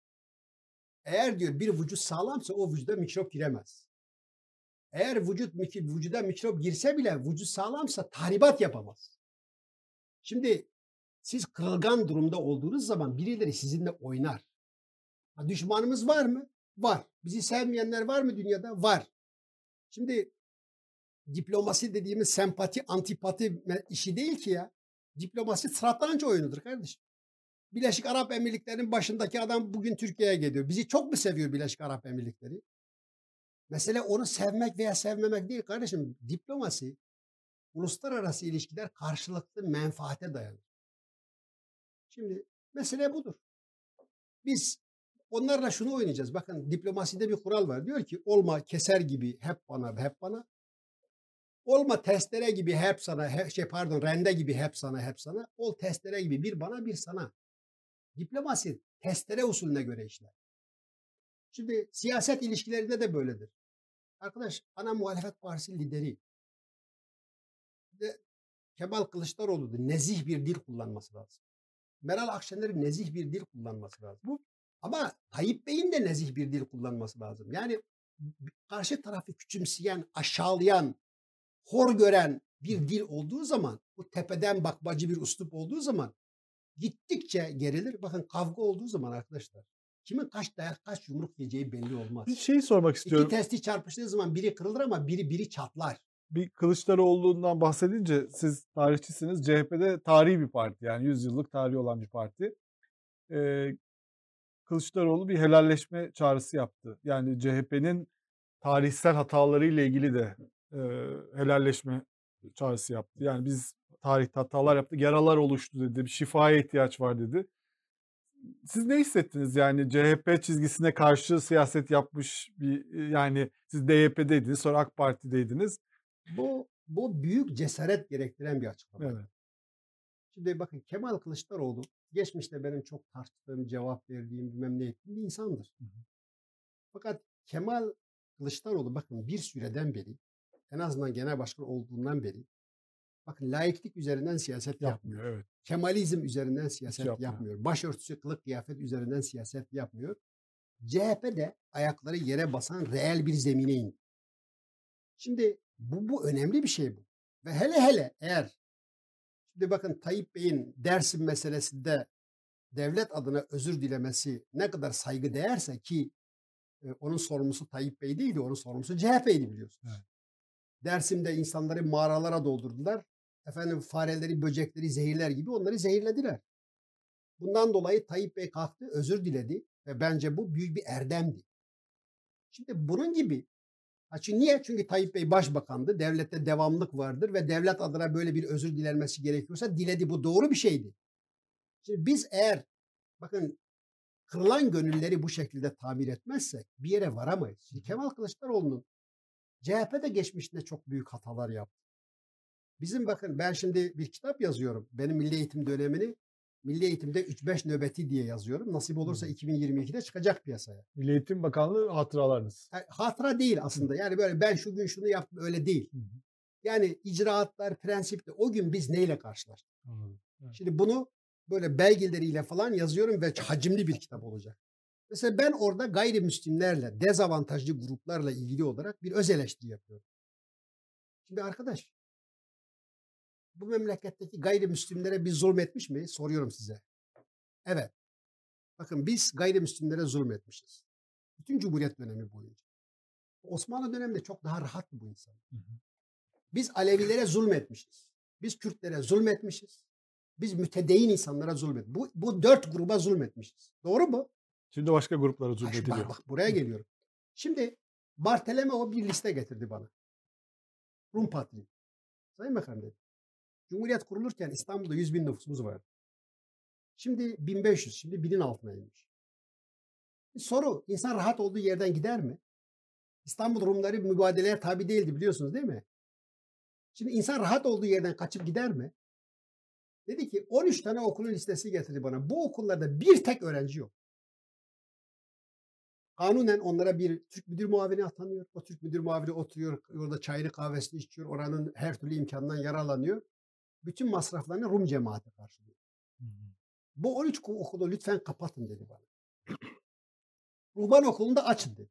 Eğer diyor bir vücut sağlamsa o vücuda mikrop giremez. Eğer vücut vücuda mikrop girse bile vücut sağlamsa tahribat yapamaz. Şimdi siz kırılgan durumda olduğunuz zaman birileri sizinle oynar. Ha, düşmanımız var mı? Var. Bizi sevmeyenler var mı dünyada? Var. Şimdi diplomasi dediğimiz sempati, antipati işi değil ki ya. Diplomasi satranç oyunudur kardeşim. Birleşik Arap Emirlikleri'nin başındaki adam bugün Türkiye'ye geliyor. Bizi çok mu seviyor Birleşik Arap Emirlikleri? Mesele onu sevmek veya sevmemek değil kardeşim. Diplomasi, uluslararası ilişkiler karşılıklı menfaate dayanır. Şimdi mesele budur. Biz onlarla şunu oynayacağız. Bakın diplomaside bir kural var. Diyor ki olma keser gibi hep bana hep bana. Olma testere gibi hep sana, hep, şey pardon rende gibi hep sana hep sana. Ol testere gibi bir bana bir sana. Diplomasi testere usulüne göre işler. Şimdi siyaset ilişkilerinde de böyledir. Arkadaş ana muhalefet partisi lideri de Kemal Kılıçdaroğlu'dur. Nezih bir dil kullanması lazım. Meral Akşener'in nezih bir dil kullanması lazım. Bu ama Tayyip Bey'in de nezih bir dil kullanması lazım. Yani karşı tarafı küçümseyen, aşağılayan, hor gören bir dil olduğu zaman, bu tepeden bakmacı bir uslup olduğu zaman gittikçe gerilir. Bakın kavga olduğu zaman arkadaşlar kimin kaç dayak kaç yumruk yiyeceği belli olmaz. Bir şey sormak istiyorum. İki testi çarpıştığı zaman biri kırılır ama biri biri çatlar. bir Kılıçdaroğlu'ndan bahsedince siz tarihçisiniz. CHP'de tarihi bir parti yani 100 yıllık tarihi olan bir parti. Ee, Kılıçdaroğlu bir helalleşme çağrısı yaptı. Yani CHP'nin tarihsel hatalarıyla ilgili de e, helalleşme çağrısı yaptı. Yani biz tarihte hatalar yaptık, yaralar oluştu dedi, bir şifaya ihtiyaç var dedi. Siz ne hissettiniz yani CHP çizgisine karşı siyaset yapmış bir yani siz DYP'deydiniz sonra AK Parti'deydiniz. Bu bu büyük cesaret gerektiren bir açıklama. Evet. Şimdi bakın Kemal Kılıçdaroğlu geçmişte benim çok tartıştığım, cevap verdiğim, bilmem ne ettiğim bir insandır. Hı hı. Fakat Kemal Kılıçdaroğlu bakın bir süreden beri en azından genel başkan olduğundan beri bakın laiklik üzerinden siyaset yapmıyor. Yapmıyor evet. Kemalizm üzerinden siyaset yapmıyor. yapmıyor. Başörtüsü, kılık kıyafet üzerinden siyaset yapmıyor. CHP de ayakları yere basan reel bir zemine indi. Şimdi bu, bu önemli bir şey bu. Ve hele hele eğer şimdi bakın Tayyip Bey'in Dersim meselesinde devlet adına özür dilemesi ne kadar saygı değerse ki e, onun sorumlusu Tayyip Bey değildi, onun sorumlusu CHP'ydi biliyorsunuz. Evet. Dersim'de insanları mağaralara doldurdular. Efendim fareleri, böcekleri zehirler gibi onları zehirlediler. Bundan dolayı Tayyip Bey kalktı, özür diledi ve bence bu büyük bir erdemdi. Şimdi bunun gibi çünkü niye? Çünkü Tayyip Bey başbakandı. Devlette devamlık vardır ve devlet adına böyle bir özür dilenmesi gerekiyorsa diledi. Bu doğru bir şeydi. Şimdi biz eğer bakın kırılan gönülleri bu şekilde tamir etmezsek bir yere varamayız. Şimdi Kemal Kılıçdaroğlu'nun CHP'de geçmişinde çok büyük hatalar yaptı. Bizim bakın ben şimdi bir kitap yazıyorum. Benim milli eğitim dönemini Milli Eğitim'de 3-5 nöbeti diye yazıyorum. Nasip olursa Hı. 2022'de çıkacak piyasaya. Milli Eğitim Bakanlığı hatıralarınız. Yani hatıra değil aslında. Yani böyle ben şu gün şunu yaptım öyle değil. Hı hı. Yani icraatlar, prensipler o gün biz neyle karşılaştık? Anladım. Evet. Şimdi bunu böyle belgeleriyle falan yazıyorum ve hacimli bir kitap olacak. Mesela ben orada gayrimüslimlerle, dezavantajlı gruplarla ilgili olarak bir öz eleştiri yapıyorum. Şimdi arkadaş, bu memleketteki gayrimüslimlere bir zulmetmiş mi? Soruyorum size. Evet. Bakın biz gayrimüslimlere zulmetmişiz. Bütün Cumhuriyet dönemi boyunca. Osmanlı döneminde çok daha rahattı bu insan. Biz Alevilere zulmetmişiz. Biz Kürtlere zulmetmişiz. Biz mütedeyin insanlara zulmet. Bu, bu dört gruba zulmetmişiz. Doğru mu? Şimdi başka gruplara zulmediliyor. bak, bak buraya geliyorum. Şimdi Bartolomeo bir liste getirdi bana. Rum Patriği. Sayın Bakanım dedi. Cumhuriyet kurulurken İstanbul'da 100 bin nüfusumuz vardı. Şimdi 1500, şimdi binin altına inmiş. Soru, insan rahat olduğu yerden gider mi? İstanbul Rumları mübadeleye tabi değildi biliyorsunuz değil mi? Şimdi insan rahat olduğu yerden kaçıp gider mi? Dedi ki 13 tane okulun listesi getirdi bana. Bu okullarda bir tek öğrenci yok. Kanunen onlara bir Türk müdür muavini atanıyor. O Türk müdür muavini oturuyor, orada çayını kahvesini içiyor, oranın her türlü imkandan yararlanıyor. Bütün masraflarını Rum cemaati karşılıyor. Hı hı. Bu 13 okulu lütfen kapatın dedi bana. Ruhban okulunu da açın dedi.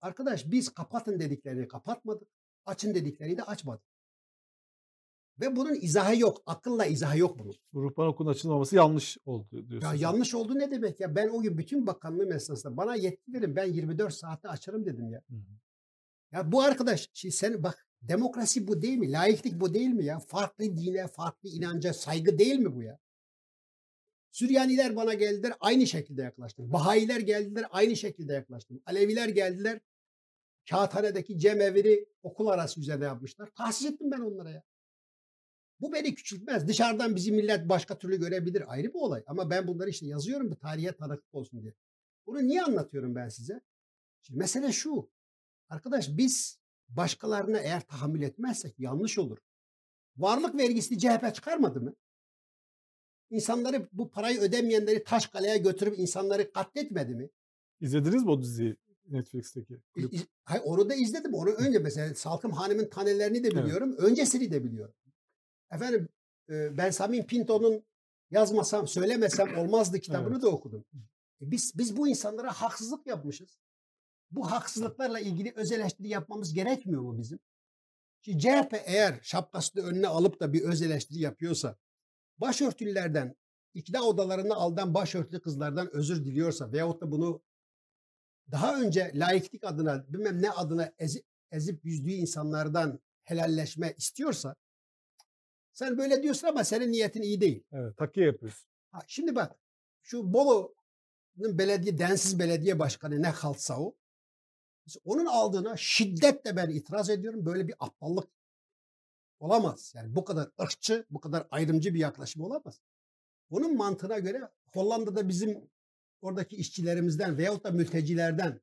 Arkadaş biz kapatın dediklerini kapatmadık. Açın dediklerini de açmadık. Ve bunun izahı yok. Akılla izahı yok bunun. Bu ruhban okulun açılmaması yanlış oldu diyorsunuz. Ya yanlış oldu ne demek ya? Ben o gün bütün bakanlığım esnasında bana yetki verin ben 24 saatte açarım dedim ya. Hı hı. Ya bu arkadaş şimdi sen bak demokrasi bu değil mi? Laiklik bu değil mi ya? Farklı dine, farklı inanca saygı değil mi bu ya? Süryaniler bana geldiler aynı şekilde yaklaştım. Bahayiler geldiler aynı şekilde yaklaştım. Aleviler geldiler. Kağıthane'deki cemevini okul arası üzerine yapmışlar. Tahsis ettim ben onlara ya. Bu beni küçültmez. Dışarıdan bizi millet başka türlü görebilir. Ayrı bir olay. Ama ben bunları işte yazıyorum bir tarihe tanıklık olsun diye. Bunu niye anlatıyorum ben size? Şimdi mesele şu. Arkadaş biz başkalarına eğer tahammül etmezsek yanlış olur. Varlık vergisini CHP çıkarmadı mı? İnsanları bu parayı ödemeyenleri Taşkale'ye götürüp insanları katletmedi mi? İzlediniz mi o diziyi Netflix'teki? Klip. iz- Hayır, onu da izledim. Onu önce mesela Salkım Hanım'ın tanelerini de Evet. biliyorum. Öncesini de biliyorum. Efendim e, ben Samim Pinto'nun yazmasam, söylemesem olmazdı kitabını Evet. da okudum. E Biz biz bu insanlara haksızlık yapmışız. Bu haksızlıklarla ilgili öz eleştiri yapmamız gerekmiyor mu bizim? Şimdi CHP eğer şapkasını önüne alıp da bir öz eleştiri yapıyorsa, başörtülerden, ikna odalarına aldan başörtülü kızlardan özür diliyorsa veyahut da bunu daha önce laiklik adına bilmem ne adına ezi- ezip yüzdüğü insanlardan helalleşme istiyorsa sen böyle diyorsun ama senin niyetin iyi değil. Evet, takiye yapıyorsun. Ha, şimdi bak şu Bolu'nun belediye densiz belediye başkanı ne kalsa o onun aldığına şiddetle ben itiraz ediyorum. Böyle bir aptallık olamaz. Yani bu kadar ırkçı, bu kadar ayrımcı bir yaklaşım olamaz. Onun mantığına göre Hollanda'da bizim oradaki işçilerimizden veyahut da mültecilerden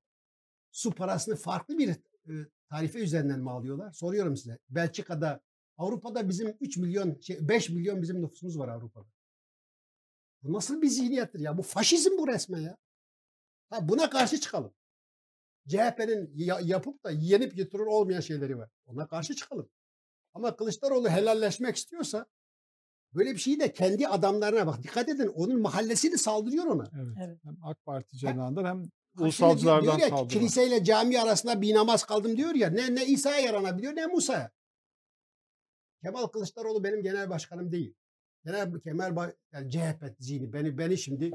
su parasını farklı bir e, tarife üzerinden mi alıyorlar? Soruyorum size. Belçika'da, Avrupa'da bizim 3 milyon, şey, 5 milyon bizim nüfusumuz var Avrupa'da. Bu nasıl bir zihniyettir ya? Bu faşizm bu resmen ya. Ha, buna karşı çıkalım. CHP'nin yapıp da yenip götürür olmayan şeyleri var. Ona karşı çıkalım. Ama Kılıçdaroğlu helalleşmek istiyorsa böyle bir şeyi de kendi adamlarına bak. Dikkat edin onun mahallesini saldırıyor ona. Evet. Evet. Hem AK Parti cenahından hem ulusalcılardan diyor ya, saldırı. Kiliseyle cami arasında bir namaz kaldım diyor ya. Ne, ne İsa'ya yaranabiliyor ne Musa'ya. Kemal Kılıçdaroğlu benim genel başkanım değil. Genel Kemal yani CHP zihni beni beni şimdi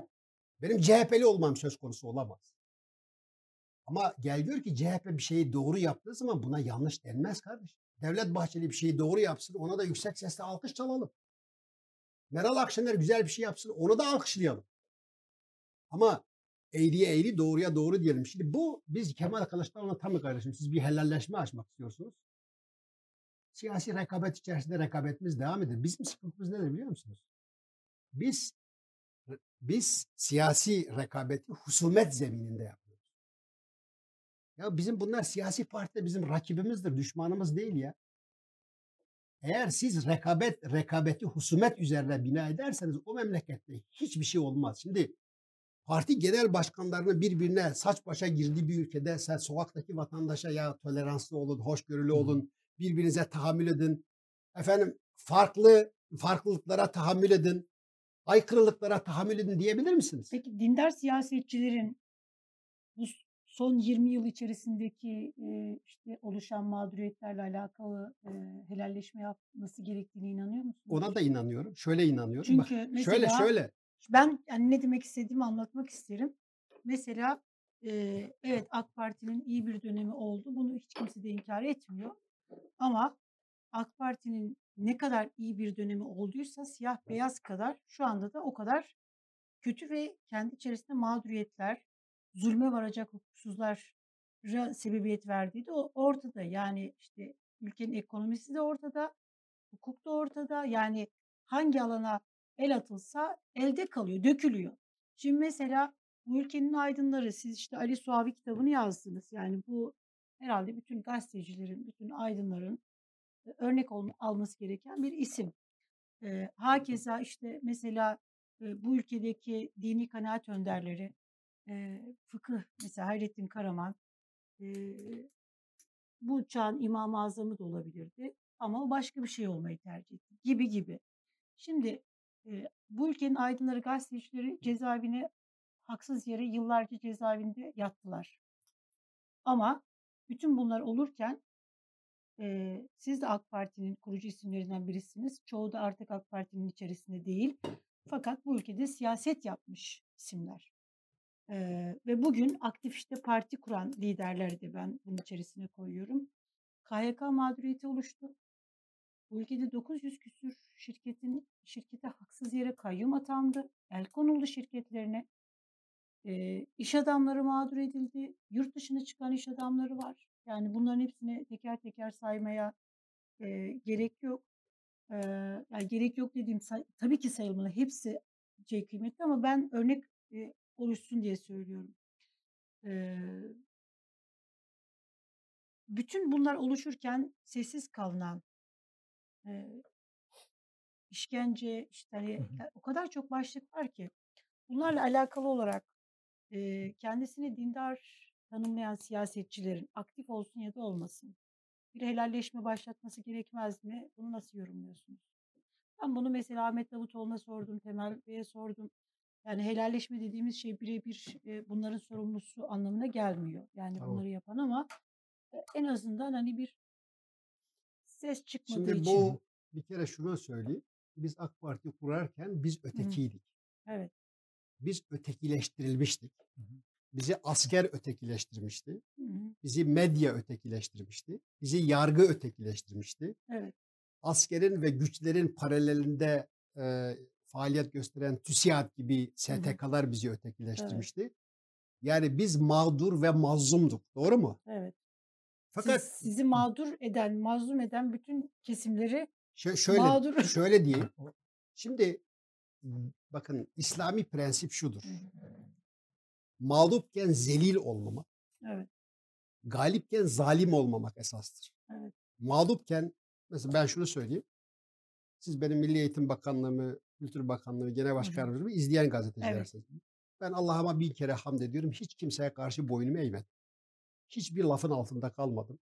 benim CHP'li olmam söz konusu olamaz. Ama gel gör ki CHP bir şeyi doğru yaptığı zaman buna yanlış denmez kardeş. Devlet Bahçeli bir şeyi doğru yapsın ona da yüksek sesle alkış çalalım. Meral Akşener güzel bir şey yapsın onu da alkışlayalım. Ama eğriye eğri doğruya doğru diyelim. Şimdi bu biz Kemal Kılıçdaroğlu'na tam kardeşim siz bir helalleşme açmak istiyorsunuz. Siyasi rekabet içerisinde rekabetimiz devam eder. Bizim sıkıntımız nedir biliyor musunuz? Biz biz siyasi rekabeti husumet zemininde yapıyoruz. Ya bizim bunlar siyasi partide bizim rakibimizdir, düşmanımız değil ya. Eğer siz rekabet rekabeti husumet üzerine bina ederseniz o memlekette hiçbir şey olmaz. Şimdi parti genel başkanlarının birbirine saç başa girdiği bir ülkede sen sokaktaki vatandaşa ya toleranslı olun, hoşgörülü olun, birbirinize tahammül edin. Efendim farklı farklılıklara tahammül edin. Aykırılıklara tahammül edin diyebilir misiniz? Peki dindar siyasetçilerin bu son 20 yıl içerisindeki e, işte oluşan mağduriyetlerle alakalı e, helalleşme yapması gerektiğine inanıyor musunuz? Ona da inanıyorum. Şöyle inanıyorum. Çünkü Bak, mesela şöyle şöyle. ben yani ne demek istediğimi anlatmak isterim. Mesela e, evet AK Parti'nin iyi bir dönemi oldu. Bunu hiç kimse de inkar etmiyor. Ama AK Parti'nin ne kadar iyi bir dönemi olduysa siyah beyaz kadar şu anda da o kadar kötü ve kendi içerisinde mağduriyetler, zulme varacak hukuksuzlara sebebiyet verdiği de o- ortada. Yani işte ülkenin ekonomisi de ortada, hukuk da ortada. Yani hangi alana el atılsa elde kalıyor, dökülüyor. Şimdi mesela bu ülkenin aydınları, siz işte Ali Suavi kitabını yazdınız. Yani bu herhalde bütün gazetecilerin, bütün aydınların e, örnek alması gereken bir isim. Eee hakeza işte mesela e, bu ülkedeki dini kanaat önderleri, eee, fıkıh mesela Hayrettin Karaman, eee, bu çağın İmam-ı Azamı da olabilirdi ama o başka bir şey olmayı tercih etti gibi gibi. Şimdi eee, bu ülkenin aydınları, gazetecileri cezaevine haksız yere yıllarca cezaevinde yattılar. Ama bütün bunlar olurken eee, siz de AK Parti'nin kurucu isimlerinden birisiniz. Çoğu da artık AK Parti'nin içerisinde değil. Fakat bu ülkede siyaset yapmış isimler. Eee, ve bugün aktif işte parti kuran liderleri de ben bunun içerisine koyuyorum. KYK mağduriyeti oluştu. Bu ülkede 900 küsür şirketin şirkete haksız yere kayyum atandı. El konuldu şirketlerine. Eee, iş adamları mağdur edildi. Yurt dışına çıkan iş adamları var. Yani bunların hepsini teker teker saymaya eee, gerek yok. Eee, yani gerek yok dediğim tabii ki sayılmalı. Hepsi şey kıymetli ama ben örnek e, oluşsun diye söylüyorum. Eee, bütün bunlar oluşurken sessiz kalınan eee, işkence işte hani Hı hı. ya o kadar çok başlık var ki bunlarla alakalı olarak eee, kendisini dindar tanımlayan siyasetçilerin aktif olsun ya da olmasın bir helalleşme başlatması gerekmez mi? Bunu nasıl yorumluyorsunuz? Ben bunu mesela Ahmet Davutoğlu'na sordum, Temel Bey'e sordum. Yani helalleşme dediğimiz şey birebir e, bunların sorumlusu anlamına gelmiyor. Yani Tamam. bunları yapan ama e, en azından hani bir ses çıkmadığı Şimdi için. bu bir kere şunu söyleyeyim. Biz AK Parti kurarken biz ötekiydik. Evet. Biz ötekileştirilmiştik. Hı hı. bizi asker ötekileştirmişti. Hı hı. Bizi medya ötekileştirmişti. Bizi yargı ötekileştirmişti. Evet. Askerin ve güçlerin paralelinde e, faaliyet gösteren TÜSİAD gibi STK'lar bizi ötekileştirmişti. Yani biz mağdur ve mazlumduk. Doğru mu? Evet. Fakat Siz, sizi mağdur eden, mazlum eden bütün kesimleri şö- şöyle mağdur. şöyle diyeyim. Şimdi bakın İslami prensip şudur. Mağlupken zelil olmamak, Evet. galipken zalim olmamak esastır. Evet. Mağlupken mesela ben şunu söyleyeyim. Siz benim Milli Eğitim Bakanlığımı, Kültür Bakanlığı, Genel Başkan Yardımcımı izleyen gazetecilersiniz. Ben Allah'ıma bin kere hamd ediyorum. Hiç kimseye karşı boynumu eğmedim. Hiçbir lafın altında kalmadım.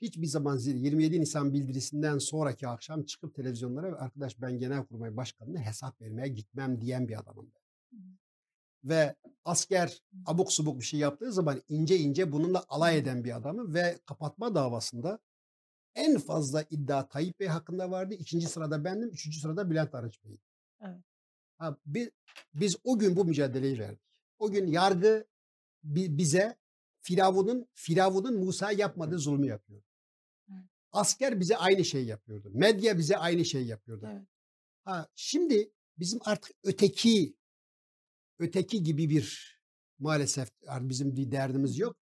Hiçbir zaman zil- 27 Nisan bildirisinden sonraki akşam çıkıp televizyonlara arkadaş ben Genelkurmay Başkanı'na hesap vermeye gitmem diyen bir adamım ben. Ve asker abuk subuk bir şey yaptığı zaman ince ince bununla alay eden bir adamım ve kapatma davasında en fazla iddia Tayyip Bey hakkında vardı. İkinci sırada bendim. Üçüncü sırada Bülent Arınç Bey'di. Evet. Ha, biz, biz o gün bu mücadeleyi verdik. O gün yargı bi- bize Firavun'un Firavun'un Musa yapmadığı zulmü yapıyor. Evet. Asker bize aynı şeyi yapıyordu. Medya bize aynı şeyi yapıyordu. Evet. Ha, şimdi bizim artık öteki öteki gibi bir maalesef bizim bir derdimiz yok.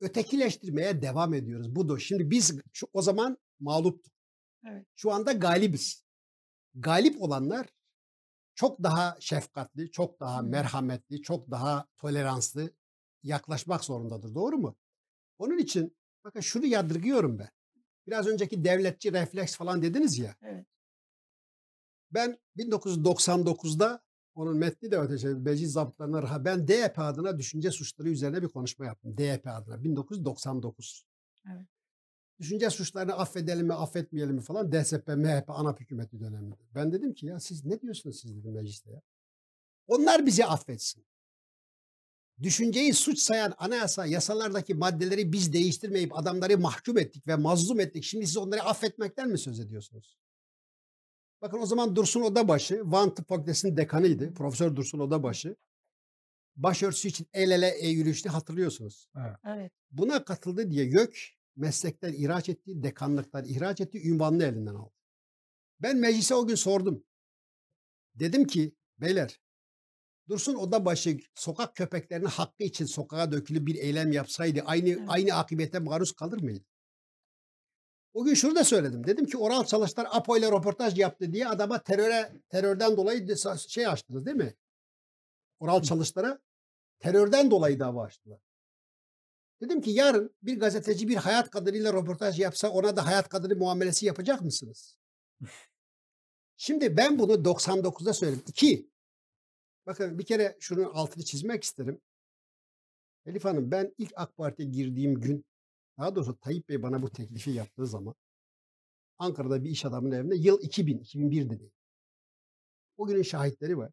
Ötekileştirmeye devam ediyoruz. Budur. Şimdi biz şu, o zaman mağluptuk. Evet. Şu anda galibiz. Galip olanlar çok daha şefkatli, çok daha merhametli, çok daha toleranslı yaklaşmak zorundadır. Doğru mu? Onun için bakın şunu yadırgıyorum ben. Biraz önceki devletçi refleks falan dediniz ya. Evet. Ben 1999'da onun metni de ötesi meclis zabıtlarına. Ben DYP adına düşünce suçları üzerine bir konuşma yaptım. DYP adına 1999. Evet. Düşünce suçlarını affedelim mi affetmeyelim mi falan DSP, MHP, ANAP hükümeti döneminde. Ben dedim ki ya siz ne diyorsunuz siz dedim mecliste ya. Onlar bizi affetsin. Düşünceyi suç sayan anayasa yasalardaki maddeleri biz değiştirmeyip adamları mahkum ettik ve mazlum ettik. Şimdi siz onları affetmekten mi söz ediyorsunuz? Bakın o zaman Dursun Odabaşı, Van Tıp Fakültesi'nin dekanıydı. Profesör Dursun Odabaşı. Başörtüsü için el ele e yürüyüştü hatırlıyorsunuz. Evet. Buna katıldı diye YÖK meslekten ihraç etti, dekanlıktan ihraç etti, ünvanını elinden aldı. Ben meclise o gün sordum. Dedim ki beyler Dursun Odabaşı sokak köpeklerinin hakkı için sokağa dökülüp bir eylem yapsaydı aynı Evet. aynı akıbete maruz kalır mıydı? O gün şunu da söyledim. Dedim ki Oral Çalışlar Apo ile röportaj yaptı diye adama teröre terörden dolayı şey açtınız değil mi? Oral Çalışlar'a terörden dolayı dava açtılar. Dedim ki yarın bir gazeteci bir hayat kadınıyla röportaj yapsa ona da hayat kadını muamelesi yapacak mısınız? Şimdi ben bunu 99'da söyledim. İki, bakın bir kere şunun altını çizmek isterim. Elif Hanım ben ilk AK Parti'ye girdiğim gün, daha doğrusu Tayyip Bey bana bu teklifi yaptığı zaman Ankara'da bir iş adamının evinde yıl 2000, 2001 dedi. O günün şahitleri var.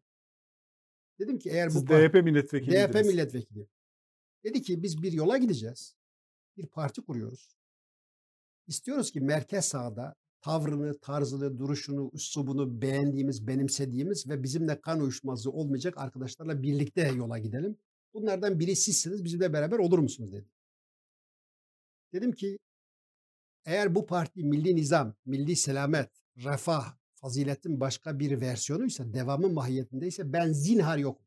Dedim ki eğer bu Siz parti- DYP milletvekiliydiniz. DYP milletvekili. Dedi ki biz bir yola gideceğiz. Bir parti kuruyoruz. İstiyoruz ki merkez sağda tavrını, tarzını, duruşunu, üslubunu beğendiğimiz, benimsediğimiz ve bizimle kan uyuşmazlığı olmayacak arkadaşlarla birlikte yola gidelim. Bunlardan biri sizsiniz, bizimle beraber olur musunuz dedi. Dedim ki eğer bu parti milli nizam, milli selamet, refah, faziletin başka bir versiyonuysa, devamı mahiyetindeyse ben zinhar yokum.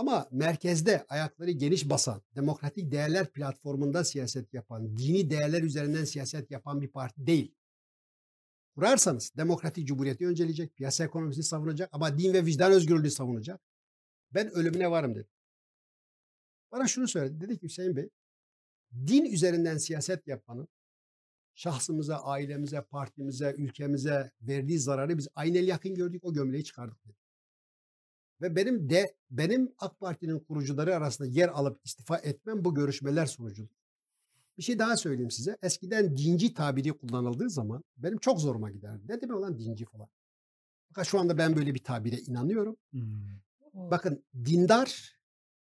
Ama merkezde ayakları geniş basan, demokratik değerler platformunda siyaset yapan, dini değerler üzerinden siyaset yapan bir parti değil. Kurarsanız demokratik cumhuriyeti önceleyecek, piyasa ekonomisini savunacak ama din ve vicdan özgürlüğü savunacak. Ben ölümüne varım dedi. Bana şunu söyledi. Dedi ki Hüseyin Bey, din üzerinden siyaset yapmanın şahsımıza, ailemize, partimize, ülkemize verdiği zararı biz aynel yakın gördük, o gömleği çıkardık dedi. Ve benim de benim AK Parti'nin kurucuları arasında yer alıp istifa etmem bu görüşmeler sonucudur. Bir şey daha söyleyeyim size. Eskiden dinci tabiri kullanıldığı zaman benim çok zoruma giderdi. Ne demek olan dinci falan. Fakat şu anda ben böyle bir tabire inanıyorum. Hmm. Bakın dindar,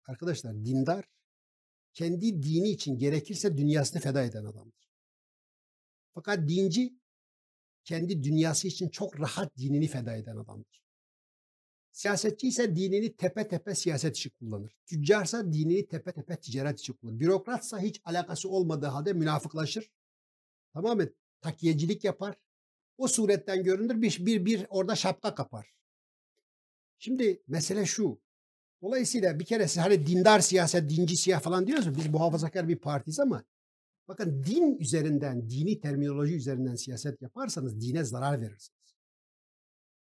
arkadaşlar dindar kendi dini için gerekirse dünyasını feda eden adamdır. Fakat dinci kendi dünyası için çok rahat dinini feda eden adamdır. Siyasetçi ise dinini tepe tepe siyaset için kullanır. Tüccarsa dinini tepe tepe ticaret için kullanır. Bürokratsa hiç alakası olmadığı halde münafıklaşır. Tamamen takiyecilik yapar. O suretten görünür bir, bir, bir orada şapka kapar. Şimdi mesele şu. Dolayısıyla bir kere siz hani dindar siyaset, dinci siyah falan diyoruz Biz muhafazakar bir partiyiz ama bakın din üzerinden, dini terminoloji üzerinden siyaset yaparsanız dine zarar verirsiniz.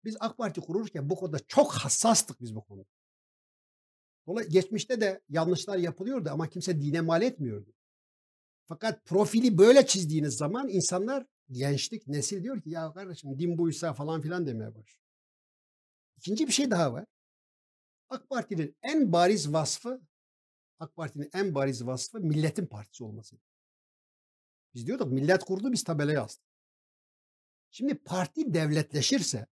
Biz AK Parti kururken bu konuda çok hassastık biz bu konuda. Dolayısıyla geçmişte de yanlışlar yapılıyordu ama kimse dine mal etmiyordu. Fakat profili böyle çizdiğiniz zaman insanlar gençlik, nesil diyor ki ya kardeşim din buysa falan filan demeye başlıyor. İkinci bir şey daha var. AK Parti'nin en bariz vasfı AK Parti'nin en bariz vasfı milletin partisi olması. Biz diyorduk millet kurdu biz tabelaya astık. Şimdi parti devletleşirse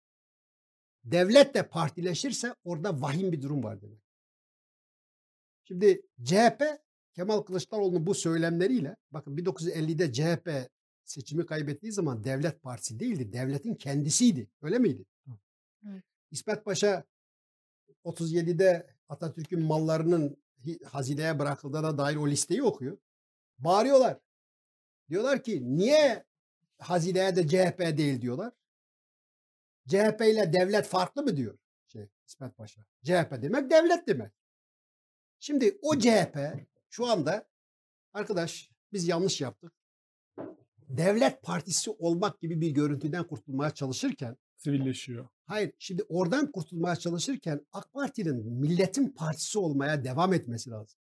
devlet de partileşirse orada vahim bir durum var demek. Şimdi CHP Kemal Kılıçdaroğlu'nun bu söylemleriyle bakın 1950'de CHP seçimi kaybettiği zaman devlet partisi değildi. Devletin kendisiydi. Öyle miydi? Evet. İsmet Paşa 37'de Atatürk'ün mallarının hazineye bırakıldığına dair o listeyi okuyor. Bağırıyorlar. Diyorlar ki niye hazineye de CHP değil diyorlar. CHP ile devlet farklı mı diyor şey İsmet Paşa. CHP demek devlet demek. Şimdi o CHP şu anda arkadaş biz yanlış yaptık. Devlet partisi olmak gibi bir görüntüden kurtulmaya çalışırken sivilleşiyor. Hayır, şimdi oradan kurtulmaya çalışırken AK Parti'nin milletin partisi olmaya devam etmesi lazım.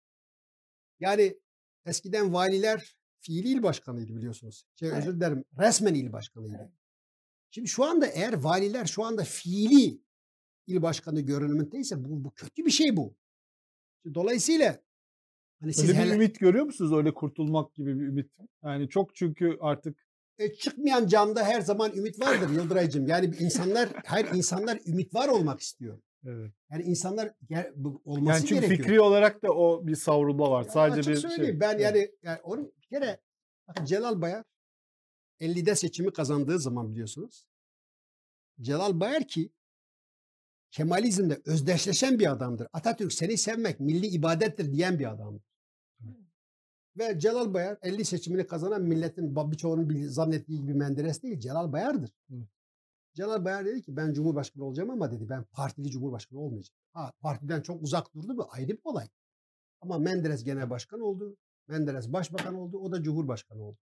Yani eskiden valiler fiili il başkanıydı biliyorsunuz. Şey, evet. özür dilerim, resmen il başkanıydı. Evet. Şimdi şu anda eğer valiler şu anda fiili il başkanı görünümündeyse bu, bu kötü bir şey bu. Dolayısıyla hani siz öyle bir hele... ümit görüyor musunuz öyle kurtulmak gibi bir ümit? Yani çok çünkü artık e, çıkmayan camda her zaman ümit vardır Yıldıraycığım. Yani insanlar her insanlar ümit var olmak istiyor. Evet. Yani insanlar ger- olması yani çünkü gerekiyor. fikri olarak da o bir savrulma var. Ya Sadece bir şey. Ben yani, yani onun bir kere bakın Celal Bayar 50'de seçimi kazandığı zaman biliyorsunuz. Celal Bayar ki Kemalizmle özdeşleşen bir adamdır. Atatürk seni sevmek milli ibadettir diyen bir adamdır. Ve Celal Bayar 50 seçimini kazanan milletin birçoğunun zannettiği gibi Menderes değil Celal Bayar'dır. Hı. Celal Bayar dedi ki ben Cumhurbaşkanı olacağım ama dedi ben partili Cumhurbaşkanı olmayacağım. Ha partiden çok uzak durdu mu ayrı bir olay. Ama Menderes genel başkan oldu. Menderes başbakan oldu. O da Cumhurbaşkanı oldu.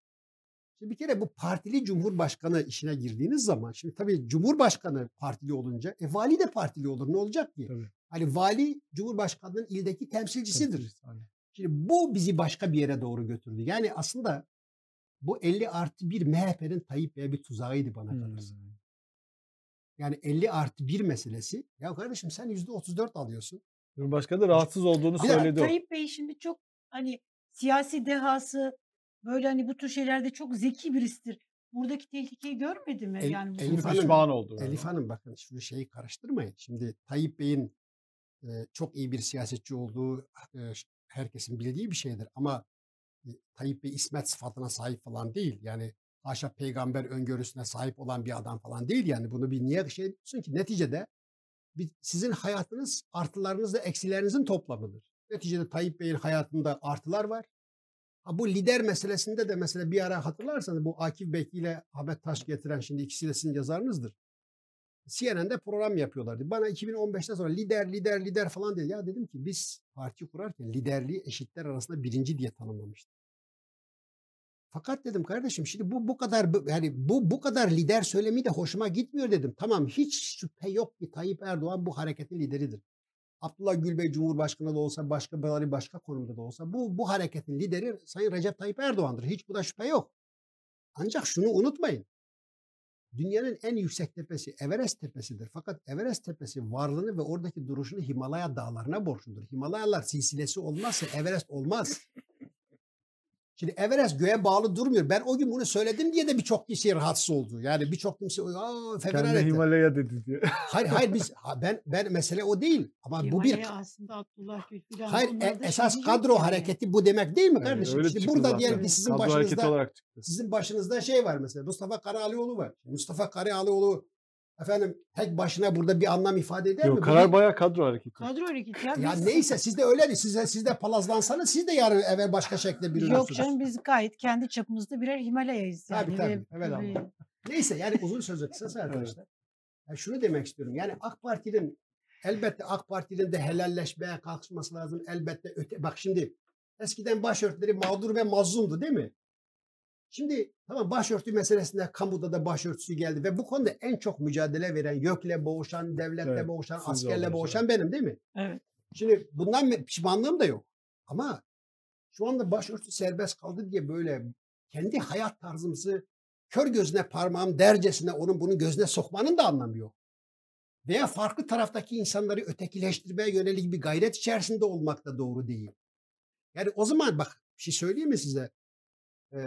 Şimdi bir kere bu partili cumhurbaşkanı işine girdiğiniz zaman şimdi tabii cumhurbaşkanı partili olunca e vali de partili olur ne olacak ki? Tabii. Hani vali cumhurbaşkanının ildeki temsilcisidir. Temsilcisi, Şimdi bu bizi başka bir yere doğru götürdü. Yani aslında bu 50 artı 1 MHP'nin Tayyip Bey'e bir tuzağıydı bana kalırsa. Hmm. Yani 50 artı 1 meselesi. Ya kardeşim sen %34 alıyorsun. Cumhurbaşkanı da rahatsız olduğunu söyledi. Tayyip Bey şimdi çok hani siyasi dehası böyle hani bu tür şeylerde çok zeki birisidir. Buradaki tehlikeyi görmedi mi? El, yani Elif Hanım, pişman oldu. Elif Hanım bakın şu şeyi karıştırmayın. Şimdi Tayyip Bey'in e, çok iyi bir siyasetçi olduğu e, herkesin bildiği bir şeydir. Ama e, Tayyip Bey İsmet sıfatına sahip falan değil. Yani haşa peygamber öngörüsüne sahip olan bir adam falan değil. Yani bunu bir niye şey diyorsun ki neticede bir, sizin hayatınız artılarınızla eksilerinizin toplamıdır. Neticede Tayyip Bey'in hayatında artılar var. Bu lider meselesinde de mesela bir ara hatırlarsanız bu Akif Bey ile Ahmet Taş getiren şimdi ikisi de sizin yazarınızdır. CNN'de program yapıyorlardı. Bana 2015'ten sonra lider lider lider falan dedi. Ya dedim ki biz parti kurarken liderliği eşitler arasında birinci diye tanımlamıştık. Fakat dedim kardeşim şimdi bu bu kadar yani bu bu kadar lider söylemi de hoşuma gitmiyor dedim. Tamam hiç şüphe yok ki Tayyip Erdoğan bu hareketin lideridir. Abdullah Gül Bey Cumhurbaşkanı da olsa başka bir başka konumda da olsa bu bu hareketin lideri Sayın Recep Tayyip Erdoğan'dır. Hiç bu da şüphe yok. Ancak şunu unutmayın. Dünyanın en yüksek tepesi Everest tepesidir. Fakat Everest tepesi varlığını ve oradaki duruşunu Himalaya dağlarına borçludur. Himalayalar silsilesi olmazsa Everest olmaz. Şimdi Everest göğe bağlı durmuyor. Ben o gün bunu söyledim diye de birçok kişi rahatsız oldu. Yani birçok kimse aa Kendi Himalaya dedi diye. Hayır hayır biz ben ben mesele o değil. Ama Himalaya bu bir aslında Abdullah Gül Hayır e, esas kadro yani. hareketi bu demek değil mi kardeşim? Yani işte burada diyelim ki sizin kadro başınızda sizin başınızda şey var mesela Mustafa Karaalioğlu var. Mustafa Karaalioğlu efendim tek başına burada bir anlam ifade eder Yok, mi? karar bayağı kadro hareketi. Kadro hareketi ya. ya biz- neyse siz de öyle değil. Siz de, siz de palazlansanız siz de yarın evvel başka şekilde biri Yok canım biz gayet kendi çapımızda birer Himalaya'yız yani. Tabii, tabii. Ve- Evet ve- ama. Neyse yani uzun sözü kısası arkadaşlar. Yani şunu demek istiyorum. Yani AK Parti'nin elbette AK Parti'nin de helalleşmeye kalkışması lazım. Elbette öte bak şimdi eskiden başörtüleri mağdur ve mazlumdu değil mi? Şimdi tamam başörtü meselesinde kamuda da başörtüsü geldi ve bu konuda en çok mücadele veren YÖK'le boğuşan, devletle Evet, boğuşan, askerle boğuşan benim değil mi? Evet. Şimdi bundan pişmanlığım da yok. Ama şu anda başörtü serbest kaldı diye böyle kendi hayat tarzımızı kör gözüne parmağım dercesine onun bunun gözüne sokmanın da anlamı yok. Veya farklı taraftaki insanları ötekileştirmeye yönelik bir gayret içerisinde olmak da doğru değil. Yani o zaman bak bir şey söyleyeyim mi size?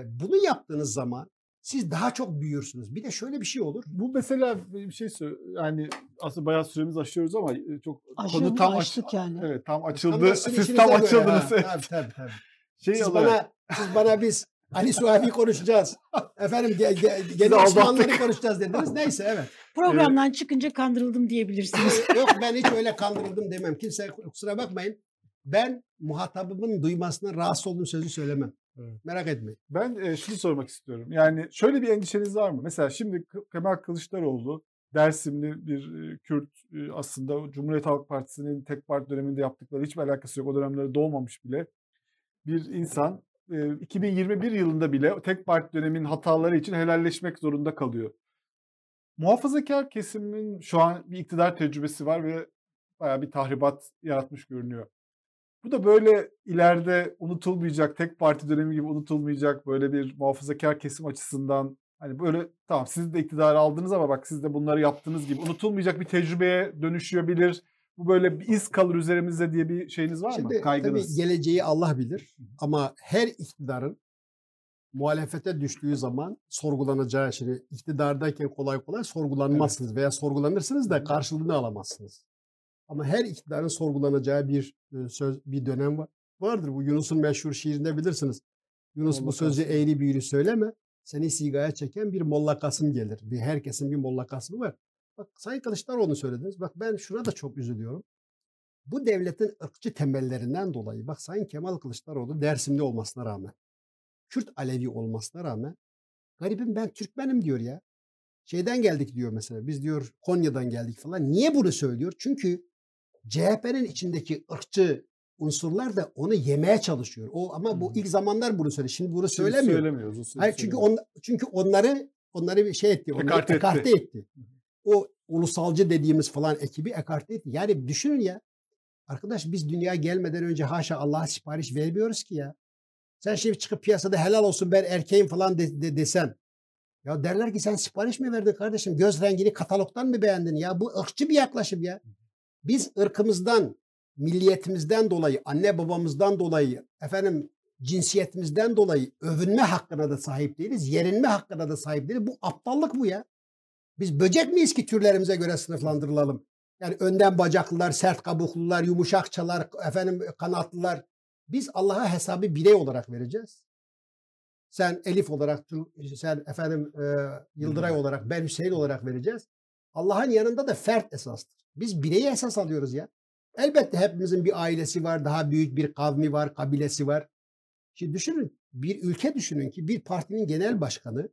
Bunu yaptığınız zaman siz daha çok büyürsünüz. Bir de şöyle bir şey olur. Bu mesela bir şey yani aslında bayağı süremiz aşıyoruz ama e, çok konu Aşığımızı tam aç- açtık yani. Evet tam Tam açıldı. Siz tam açıldınız. Ha, Tabii tabii tabii. Şey siz olarak bana siz bana biz Ali Suavi konuşacağız. Efendim ge, ge, gene. Osmanlıları konuşacağız dediniz. Neyse evet. Programdan çıkınca kandırıldım diyebilirsiniz. Yok ben hiç öyle kandırıldım demem. Kimse kusura bakmayın. Ben muhatabımın duymasına rahatsız olduğum sözü söylemem. Evet. Merak etmeyin. Ben e, şunu sormak istiyorum. Yani şöyle bir endişeniz var mı? Mesela şimdi Kemal Kılıçdaroğlu Dersimli bir Kürt aslında Cumhuriyet Halk Partisi'nin tek parti döneminde yaptıkları hiçbir alakası yok. O dönemlere doğmamış bile bir insan e, 2021 yılında bile tek parti dönemin hataları için helalleşmek zorunda kalıyor. Muhafazakar kesimin şu an bir iktidar tecrübesi var ve bayağı bir tahribat yaratmış görünüyor. Bu da böyle ileride unutulmayacak, tek parti dönemi gibi unutulmayacak böyle bir muhafazakar kesim açısından hani böyle tamam siz de iktidarı aldınız ama bak siz de bunları yaptığınız gibi unutulmayacak bir tecrübeye dönüşüyor Bu böyle bir iz kalır üzerimizde diye bir şeyiniz var mı? Şimdi Kaygınız. tabii geleceği Allah bilir. Ama her iktidarın muhalefete düştüğü zaman sorgulanacağı şimdi iktidardayken kolay kolay sorgulanmazsınız veya sorgulanırsınız da karşılığını alamazsınız. Ama her iktidarın sorgulanacağı bir e, söz bir dönem var. Vardır bu Yunus'un meşhur şiirinde bilirsiniz. Yunus bu Molla sözü Kasım. eğri büğrü söyleme. Seni sigaya çeken bir Molla Kasım gelir. Bir herkesin bir Molla Kasım'ı var. Bak Sayın Kılıçdaroğlu söylediniz. Bak ben şuna da çok üzülüyorum. Bu devletin ırkçı temellerinden dolayı bak Sayın Kemal Kılıçdaroğlu Dersimli olmasına rağmen Kürt Alevi olmasına rağmen garibim ben Türkmenim diyor ya. Şeyden geldik diyor mesela. Biz diyor Konya'dan geldik falan. Niye bunu söylüyor? Çünkü CHP'nin içindeki ırkçı unsurlar da onu yemeye çalışıyor. O ama bu hı. ilk zamanlar bunu söylüyor. Şimdi bunu Şimdi söylemiyor. Sözü Hayır çünkü söylemiyor. on, çünkü onları onları bir şey etti. Onları Ekarte etti. etti. O ulusalcı dediğimiz falan ekibi ekarte etti. Yani düşünün ya. Arkadaş biz dünya gelmeden önce haşa Allah'a sipariş vermiyoruz ki ya. Sen şimdi çıkıp piyasada helal olsun ben erkeğim falan de, de- desen. Ya derler ki sen sipariş mi verdin kardeşim? Göz rengini katalogdan mı beğendin? Ya bu ırkçı bir yaklaşım ya. Biz ırkımızdan, milliyetimizden dolayı, anne babamızdan dolayı, efendim cinsiyetimizden dolayı övünme hakkına da sahip değiliz. Yerinme hakkına da sahip değiliz. Bu aptallık bu ya. Biz böcek miyiz ki türlerimize göre sınıflandırılalım? Yani önden bacaklılar, sert kabuklular, yumuşakçalar, efendim kanatlılar. Biz Allah'a hesabı birey olarak vereceğiz. Sen Elif olarak, sen efendim e, Yıldıray olarak, ben Hüseyin olarak vereceğiz. Allah'ın yanında da fert esastır. Biz bireyi esas alıyoruz ya. Elbette hepimizin bir ailesi var, daha büyük bir kavmi var, kabilesi var. Şimdi düşünün, bir ülke düşünün ki bir partinin genel başkanı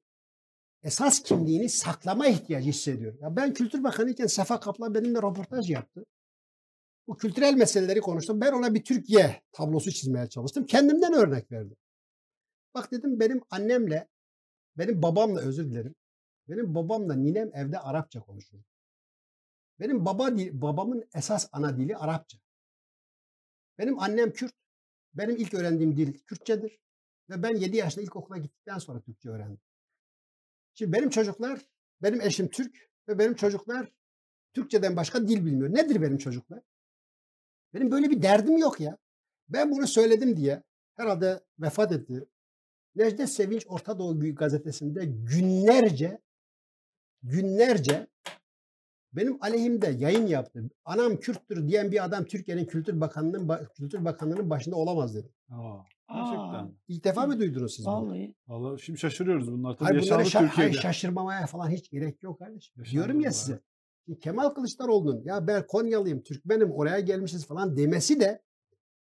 esas kimliğini saklama ihtiyacı hissediyor. Ya ben Kültür Bakanı iken Sefa Kaplan benimle röportaj yaptı. Bu kültürel meseleleri konuştum. Ben ona bir Türkiye tablosu çizmeye çalıştım. Kendimden örnek verdim. Bak dedim benim annemle, benim babamla özür dilerim. Benim babamla ninem evde Arapça konuşuyor. Benim baba babamın esas ana dili Arapça. Benim annem Kürt. Benim ilk öğrendiğim dil Kürtçedir. Ve ben 7 yaşında ilkokula gittikten sonra Türkçe öğrendim. Şimdi benim çocuklar, benim eşim Türk ve benim çocuklar Türkçeden başka dil bilmiyor. Nedir benim çocuklar? Benim böyle bir derdim yok ya. Ben bunu söyledim diye herhalde vefat etti. Necdet Sevinç Orta Doğu gazetesinde günlerce günlerce benim aleyhimde yayın yaptı. Anam Kürttür diyen bir adam Türkiye'nin Kültür Bakanlığı'nın ba- Kültür Bakanlığı'nın başında olamaz dedi. Aa, Aa, gerçekten. İlk defa mı duydunuz siz bunu? Vallahi. Vallahi şimdi şaşırıyoruz bunlar. Tabii Hayır bunlara şa- hayır, şaşırmamaya falan hiç gerek yok kardeşim. Yaşandı Diyorum ya size. Kemal Kılıçdaroğlu'nun ya ben Konyalıyım, Türkmenim, oraya gelmişiz falan demesi de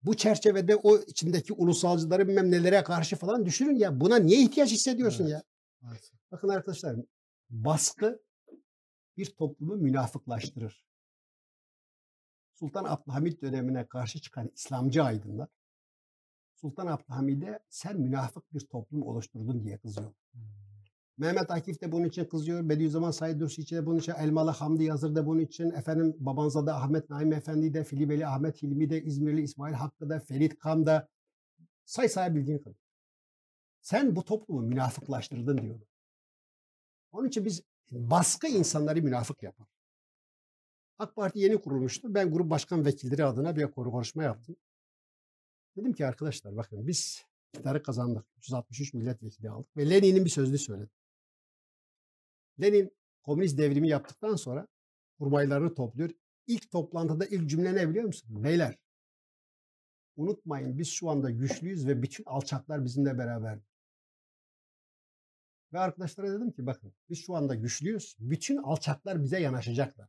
bu çerçevede o içindeki ulusalcıları bilmem nelere karşı falan düşünün ya. Buna niye ihtiyaç hissediyorsun Evet. ya? Maalesef. Bakın arkadaşlar baskı bir toplumu münafıklaştırır. Sultan Abdülhamit dönemine karşı çıkan İslamcı aydınlar Sultan Abdülhamid'e sen münafık bir toplum oluşturdun diye kızıyor. Mehmet Akif de bunun için kızıyor. Bediüzzaman Said Nursi de bunun için. Elmalı Hamdi Yazır da bunun için. Efendim Babanzade Ahmet Naim Efendi de, Filibeli Ahmet Hilmi de, İzmirli İsmail Hakkı da, Ferit Kam da. Say sayabildiğin kadar. Sen bu toplumu münafıklaştırdın diyor. Onun için biz baskı insanları münafık yapar. AK Parti yeni kurulmuştu. Ben grup başkan vekilleri adına bir konuşma yaptım. Dedim ki arkadaşlar bakın biz iktidarı kazandık. 363 milletvekili aldık. Ve Lenin'in bir sözünü söyledim. Lenin komünist devrimi yaptıktan sonra kurmaylarını topluyor. İlk toplantıda ilk cümle ne biliyor musun? Beyler unutmayın biz şu anda güçlüyüz ve bütün alçaklar bizimle beraber. Ve arkadaşlara dedim ki bakın biz şu anda güçlüyüz. Bütün alçaklar bize yanaşacaklar.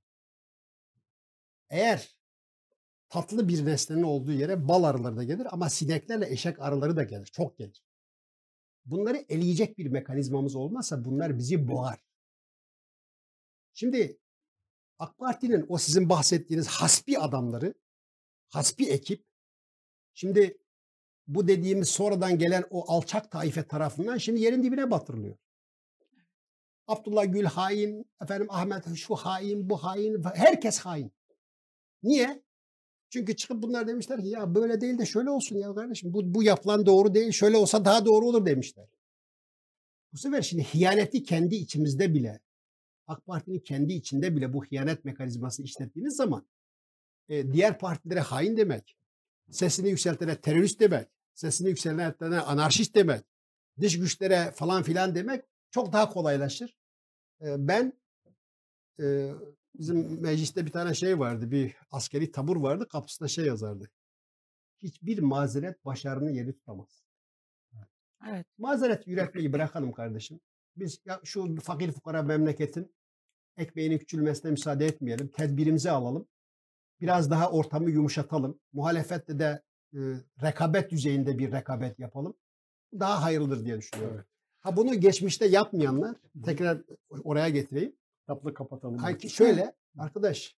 Eğer tatlı bir nesnenin olduğu yere bal arıları da gelir ama sineklerle eşek arıları da gelir. Çok gelir. Bunları eleyecek bir mekanizmamız olmazsa bunlar bizi boğar. Şimdi AK Parti'nin o sizin bahsettiğiniz hasbi adamları, hasbi ekip, şimdi bu dediğimiz sonradan gelen o alçak taife tarafından şimdi yerin dibine batırılıyor. Abdullah Gül hain, efendim Ahmet şu hain, bu hain, herkes hain. Niye? Çünkü çıkıp bunlar demişler ki ya böyle değil de şöyle olsun ya kardeşim. Bu, bu yapılan doğru değil. Şöyle olsa daha doğru olur demişler. Bu sefer şimdi hiyaneti kendi içimizde bile AK Parti'nin kendi içinde bile bu hıyanet mekanizması işlettiğiniz zaman e, diğer partilere hain demek, sesini yükseltene terörist demek, sesini yükseltene anarşist demek, dış güçlere falan filan demek çok daha kolaylaşır. E, ben e, bizim mecliste bir tane şey vardı, bir askeri tabur vardı, kapısında şey yazardı. Hiçbir mazeret başarının yeri tutamaz. Evet. Mazeret üretmeyi bırakalım kardeşim. Biz ya şu fakir fukara memleketin ekmeğinin küçülmesine müsaade etmeyelim. Tedbirimizi alalım. Biraz daha ortamı yumuşatalım. Muhalefette de e, rekabet düzeyinde bir rekabet yapalım. Daha hayırlıdır diye düşünüyorum. Evet. Ha bunu geçmişte yapmayanlar tekrar oraya getireyim. Kitapla kapatalım. Hayır, artık. şöyle arkadaş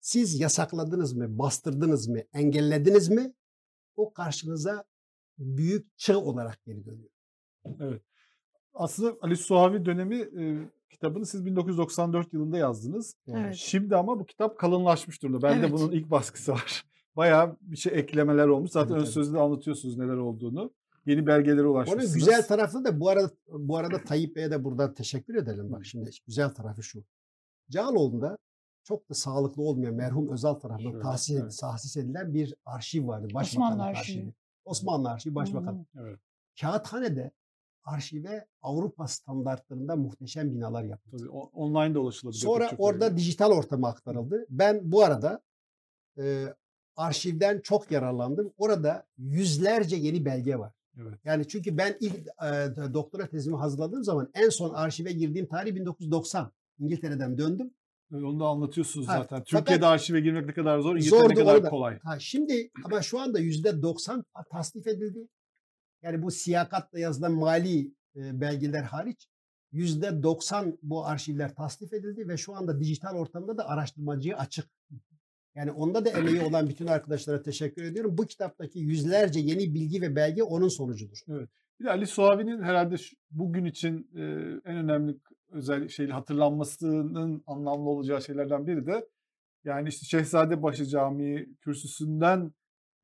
siz yasakladınız mı, bastırdınız mı, engellediniz mi o karşınıza büyük çığ olarak geri dönüyor. Evet. Aslında Ali Suavi dönemi e, kitabını siz 1994 yılında yazdınız. Evet. Şimdi ama bu kitap kalınlaşmış durumda. Bende Evet. bunun ilk baskısı var. Bayağı bir şey eklemeler olmuş. Zaten Tabii, ön sözde anlatıyorsunuz neler olduğunu. Yeni belgelere Onun ulaşmışsınız. güzel tarafı da bu arada bu arada Tayyip Bey'e de buradan teşekkür edelim. Bak şimdi güzel tarafı şu. Cağaloğlu'nda çok da sağlıklı olmayan merhum Özal tarafından Şöyle, tahsis, evet. tahsis edilen bir arşiv vardı. Osmanlı Başbakanlık arşivi. arşivi. Osmanlı arşivi başbakan. Evet. Kağıthane'de arşive Avrupa standartlarında muhteşem binalar yapıldı. Tabii o- online de ulaşılabilir. Sonra orada yere. dijital ortama aktarıldı. Ben bu arada e, arşivden çok yararlandım. Orada yüzlerce yeni belge var. Evet. Yani çünkü ben ilk e, doktora tezimi hazırladığım zaman en son arşive girdiğim tarih 1990. İngiltere'den döndüm. Evet, Onu da anlatıyorsunuz Ha, zaten. fakat- Türkiye'de arşive girmek ne kadar zor, İngiltere ne kadar orada. kolay. Ha, şimdi ama şu anda yüzde 90 tasnif edildi. Yani bu siyakatla yazılan mali e, belgeler hariç yüzde 90 bu arşivler tasnif edildi ve şu anda dijital ortamda da araştırmacıya açık. Yani onda da emeği olan bütün arkadaşlara teşekkür ediyorum. Bu kitaptaki yüzlerce yeni bilgi ve belge onun sonucudur. Bir de Ali Suavi'nin herhalde bugün için e, en önemli özel şey hatırlanmasının anlamlı olacağı şeylerden biri de yani işte Şehzadebaşı Camii kürsüsünden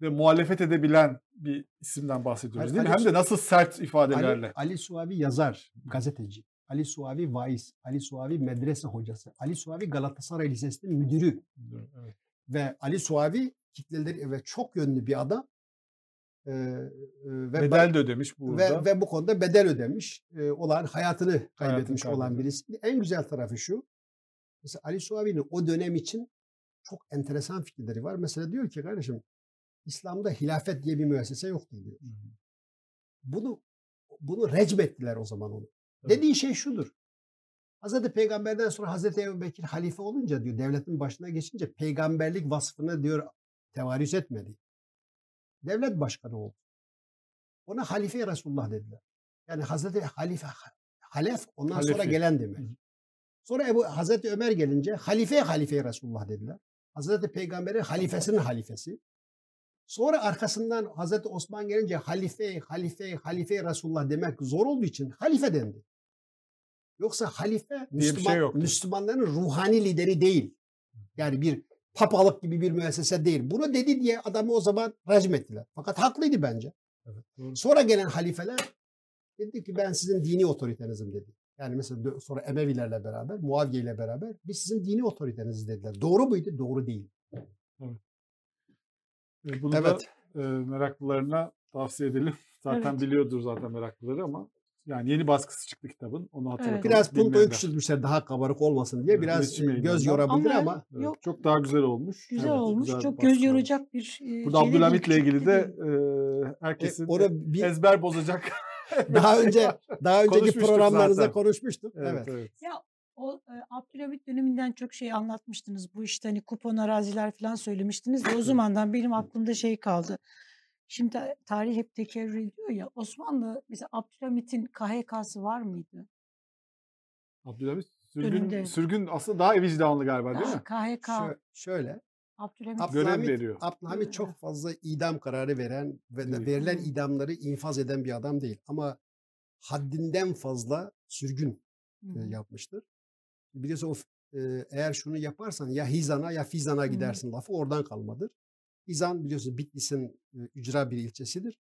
de muhalefet edebilen bir isimden bahsediyoruz Ali- değil mi? Ali Hem de nasıl sert ifadelerle. Ali, Ali Suavi yazar, gazeteci. Ali Suavi vaiz, Ali Suavi medrese hocası, Ali Suavi Galatasaray Lisesi'nin müdürü Evet. Ve Ali Suavi kitleleri ve çok yönlü bir adam. Ee, ve Bedel de ödemiş burada. ve, ve bu konuda bedel ödemiş e, olan hayatını kaybetmiş olan kaybeden. birisi. En güzel tarafı şu. Mesela Ali Suavi'nin o dönem için çok enteresan fikirleri var. Mesela diyor ki kardeşim İslam'da hilafet diye bir müessese yoktur diyor. Bunu bunu recmettiler o zaman onu. Evet. Dediği şey şudur. Hazreti Peygamber'den sonra Hazreti Ebu Bekir halife olunca diyor devletin başına geçince peygamberlik vasfını diyor tevarüz etmedi. Devlet başkanı oldu. Ona halife Resulullah dediler. Yani Hazreti Halife Halef ondan sonra Halefi. gelen demek. Sonra Ebu Hazreti Ömer gelince halife halife Resulullah dediler. Hazreti Peygamber'in halifesinin halifesi. Sonra arkasından Hazreti Osman gelince halife, halife, halife Resulullah demek zor olduğu için halife dendi. Yoksa halife şey Müslüman, yoktu. Müslümanların ruhani lideri değil. Yani bir papalık gibi bir müessese değil. Bunu dedi diye adamı o zaman racim ettiler. Fakat haklıydı bence. Evet, doğru. Sonra gelen halifeler dedi ki ben sizin dini otoritenizim dedi. Yani mesela sonra Emevilerle beraber, Muaviye ile beraber biz sizin dini otoriteniz dediler. Doğru muydu? Doğru değil. E, Bunu Evet. da e, meraklılarına tavsiye edelim. Zaten Evet. biliyordur zaten meraklıları ama yani yeni baskısı çıktı kitabın. Onu hatırlatalım. Biraz puntoyu Bilmeyenler. küçültmüşler daha kabarık olmasın diye. Evet, Biraz iletişim e, göz yorabilir Ama- ama Evet, Yok. Çok daha güzel olmuş. Güzel Evet, olmuş. güzel Çok göz olmuş. yoracak bir e, Burada Abdülhamit'le ilgili de e, e, herkesin onu bir, ezber bozacak. daha önce daha önceki programlarınızda zaten. konuşmuştuk. evet, Evet. evet. Ya o e, Abdülhamit döneminden çok şey anlatmıştınız. Bu işte hani kupon araziler falan söylemiştiniz de o zamandan benim aklımda şey kaldı. Şimdi ta- tarih hep tekerrür ediyor ya. Osmanlı mesela Abdülhamit'in KHK'sı var mıydı? Abdülhamit sürgün, Dönemde. sürgün aslında daha vicdanlı galiba değil mi? KHK Şö- şöyle Abdülhamit Abdülhamit, veriyor. Abdülhamit çok fazla idam kararı veren ve de Değil. verilen idamları infaz eden bir adam değil. Ama haddinden fazla sürgün Hı. yapmıştır. Biliyorsun o eğer şunu yaparsan ya Hizan'a ya Fizan'a Hı. gidersin lafı oradan kalmadır. Hizan biliyorsun Bitlis'in ücra bir ilçesidir.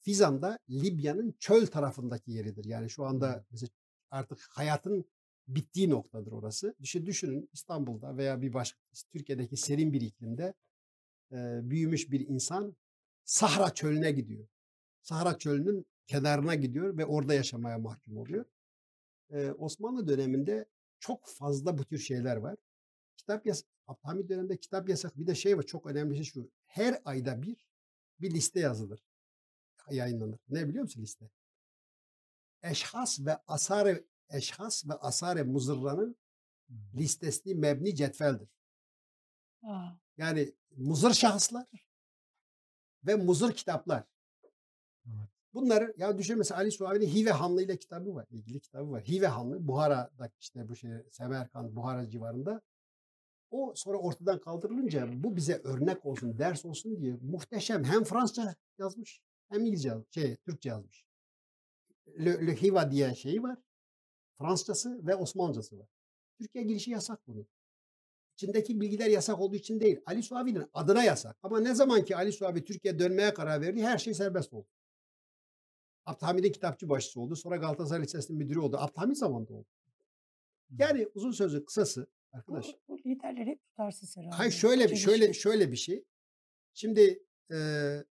Fizan da Libya'nın çöl tarafındaki yeridir. Yani şu anda mesela artık hayatın bittiği noktadır orası. Düşün, düşünün İstanbul'da veya bir başka Türkiye'deki serin bir iklimde e, büyümüş bir insan Sahra çölüne gidiyor. Sahra çölünün kenarına gidiyor ve orada yaşamaya mahkum oluyor. Osmanlı döneminde çok fazla bu tür şeyler var. Kitap yasak, Abdülhamit döneminde kitap yasak. Bir de şey var çok önemli şey şu. Her ayda bir bir liste yazılır. Yayınlanır. Ne biliyor musun liste? Eşhas ve asare eşhas ve asare muzırranın listesini mebni cetveldir. Aa, Yani muzır şahıslar ve muzır kitaplar. Evet. Bunları ya düşün mesela Ali Suavi'nin Hive Hanlı ile kitabı var. ilgili kitabı var. Hive Hanlı Buhara'da işte bu şey Semerkant Buhara civarında. O sonra ortadan kaldırılınca bu bize örnek olsun, ders olsun diye muhteşem hem Fransızca yazmış hem İngilizce şey Türkçe yazmış. Le, Le Hiva diye şeyi var. Fransızcası ve Osmanlıcası var. Türkiye girişi yasak bunun. İçindeki bilgiler yasak olduğu için değil. Ali Suavi'nin adına yasak. Ama ne zaman ki Ali Suavi Türkiye dönmeye karar verdi her şey serbest oldu. Abdülhamid'in kitapçı başçısı oldu. Sonra Galatasaray Lisesi'nin müdürü oldu. Abdülhamid zamanında oldu. Yani uzun sözü kısası arkadaş. bu liderler hep tutarsız herhalde. Hayır şöyle bir şöyle Çelişki. şöyle bir şey. Şimdi eee,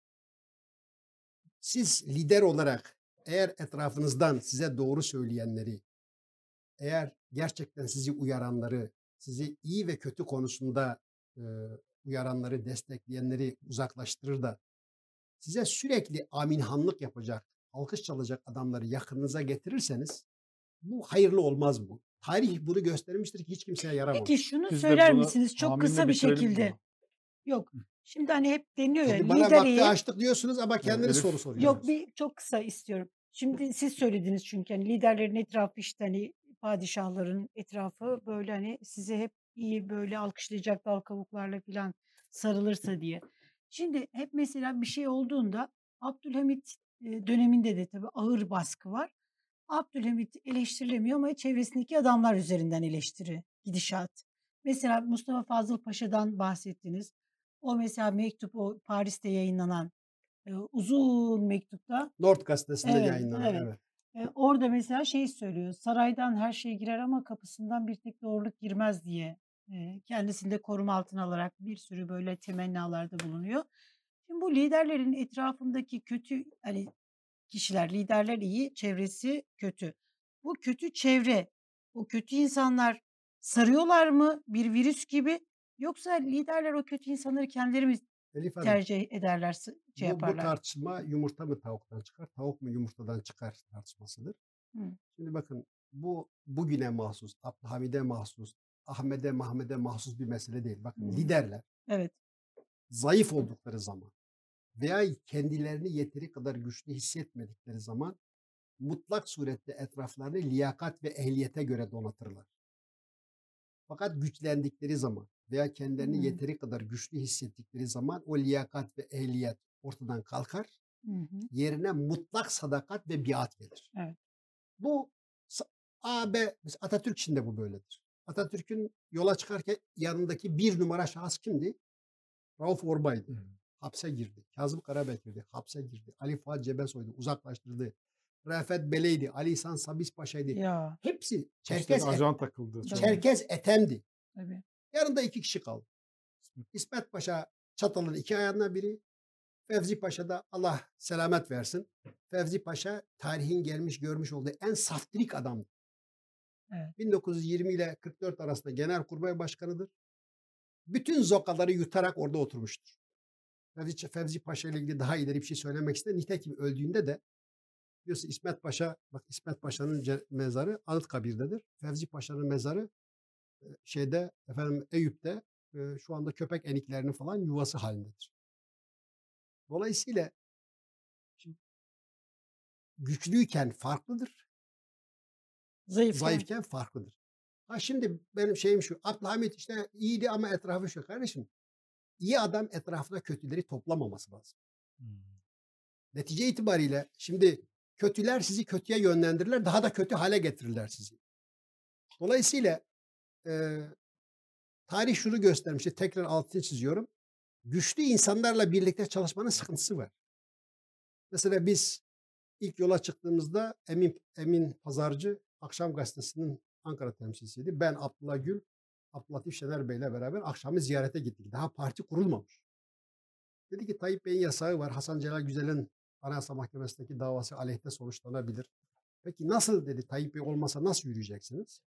siz lider olarak eğer etrafınızdan size doğru söyleyenleri, eğer gerçekten sizi uyaranları, sizi iyi ve kötü konusunda eee, uyaranları, destekleyenleri uzaklaştırır da size sürekli aminhanlık yapacak, alkış çalacak adamları yakınınıza getirirseniz bu hayırlı olmaz bu. Tarih bunu göstermiştir ki hiç kimseye yaramaz. Peki şunu Biz söyler misiniz çok kısa bir şekilde? zaman. Yok. Şimdi hani hep deniyor ya Şimdi bana lider vakti iyi. açtık diyorsunuz ama kendiniz Elif- soru soruyorsunuz. Yok bir çok kısa istiyorum. Şimdi siz söylediniz çünkü hani liderlerin etrafı işte hani padişahların etrafı böyle hani size hep iyi böyle alkışlayacak dal kavuklarla falan sarılırsa diye. Şimdi hep mesela bir şey olduğunda Abdülhamit döneminde de tabii ağır baskı var. Abdülhamit eleştirilemiyor ama çevresindeki adamlar üzerinden eleştiri, gidişat. Mesela Mustafa Fazıl Paşa'dan bahsettiniz. O mesela mektup o Paris'te yayınlanan e, uzun mektupta Nord gazetesinde Evet, yayınlanan. evet. Evet. e, orada mesela şey söylüyor. Saraydan her şey girer ama kapısından bir tek doğruluk girmez diye e, kendisini de koruma altına alarak bir sürü böyle temennalarda bulunuyor. Şimdi bu liderlerin etrafındaki kötü hani kişiler, liderler iyi, çevresi kötü. Bu kötü çevre, o kötü insanlar sarıyorlar mı bir virüs gibi yoksa liderler o kötü insanları kendileri mi Elif Hanım, tercih ederler, şey bu, bu yaparlar? tartışma yumurta mı tavuktan çıkar, tavuk mu yumurtadan çıkar tartışmasıdır. Hı. Şimdi bakın bu bugüne mahsus, Abdülhamid'e mahsus, Ahmet'e, Mahmet'e mahsus bir mesele değil. Bakın Hı. liderler Evet. zayıf oldukları zaman veya kendilerini yeteri kadar güçlü hissetmedikleri zaman mutlak surette etraflarını liyakat ve ehliyete göre donatırlar. Fakat güçlendikleri zaman veya kendilerini Hı. yeteri kadar güçlü hissettikleri zaman o liyakat ve ehliyet ortadan kalkar. Hı hı. Yerine mutlak sadakat ve biat gelir. Evet. Bu AB Atatürk için de bu böyledir. Atatürk'ün yola çıkarken yanındaki bir numara şahıs kimdi? Rauf Orbay'dı. Hapse girdi. Kazım Karabek girdi. Hapse girdi. Ali Fuat Cebesoy'du. Uzaklaştırdı. Refet Bele'ydi. Ali İhsan Sabis Paşa'ydı. Ya Hepsi Çerkez et- ajan takıldı. Çerkez Etem'di. tabii. Yanında iki kişi kaldı. İsmet Paşa Çatal'ın iki ayağından biri. Fevzi Paşa da Allah selamet versin. Fevzi Paşa tarihin gelmiş görmüş olduğu en saftirik adamdı. Evet. 1920 ile 44 arasında Genelkurmay Başkanı'dır. Bütün zokaları yutarak orada oturmuştur. Fevzi, Fevzi Paşa ile ilgili daha ileri bir şey söylemek istedim. Nitekim öldüğünde de biliyorsun İsmet Paşa, bak İsmet Paşa'nın mezarı Anıtkabir'dedir. Fevzi Paşa'nın mezarı e, şeyde efendim Eyüp'te e, şu anda köpek eniklerinin falan yuvası halindedir. Dolayısıyla şimdi güçlüyken farklıdır, Zayıf. zayıfken farklıdır. Ha şimdi benim şeyim şu. Abdülhamit işte iyiydi ama etrafı şu. Kardeşim iyi adam etrafına kötüleri toplamaması lazım. Netice itibariyle şimdi kötüler sizi kötüye yönlendirirler. Daha da kötü hale getirirler sizi. Dolayısıyla e, tarih şunu göstermişti. Tekrar altını çiziyorum. Güçlü insanlarla birlikte çalışmanın sıkıntısı var. Mesela biz ilk yola çıktığımızda Emin Emin Pazarcı Akşam Gazetesi'nin Ankara temsilcisiydi. Ben Abdullah Gül, Abdülatif Şener Bey'le beraber akşamı ziyarete gittik. Daha parti kurulmamış. Dedi ki Tayyip Bey'in yasağı var. Hasan Celal Güzel'in Anayasa Mahkemesi'ndeki davası aleyhte sonuçlanabilir. Peki nasıl dedi Tayyip Bey olmasa nasıl yürüyeceksiniz?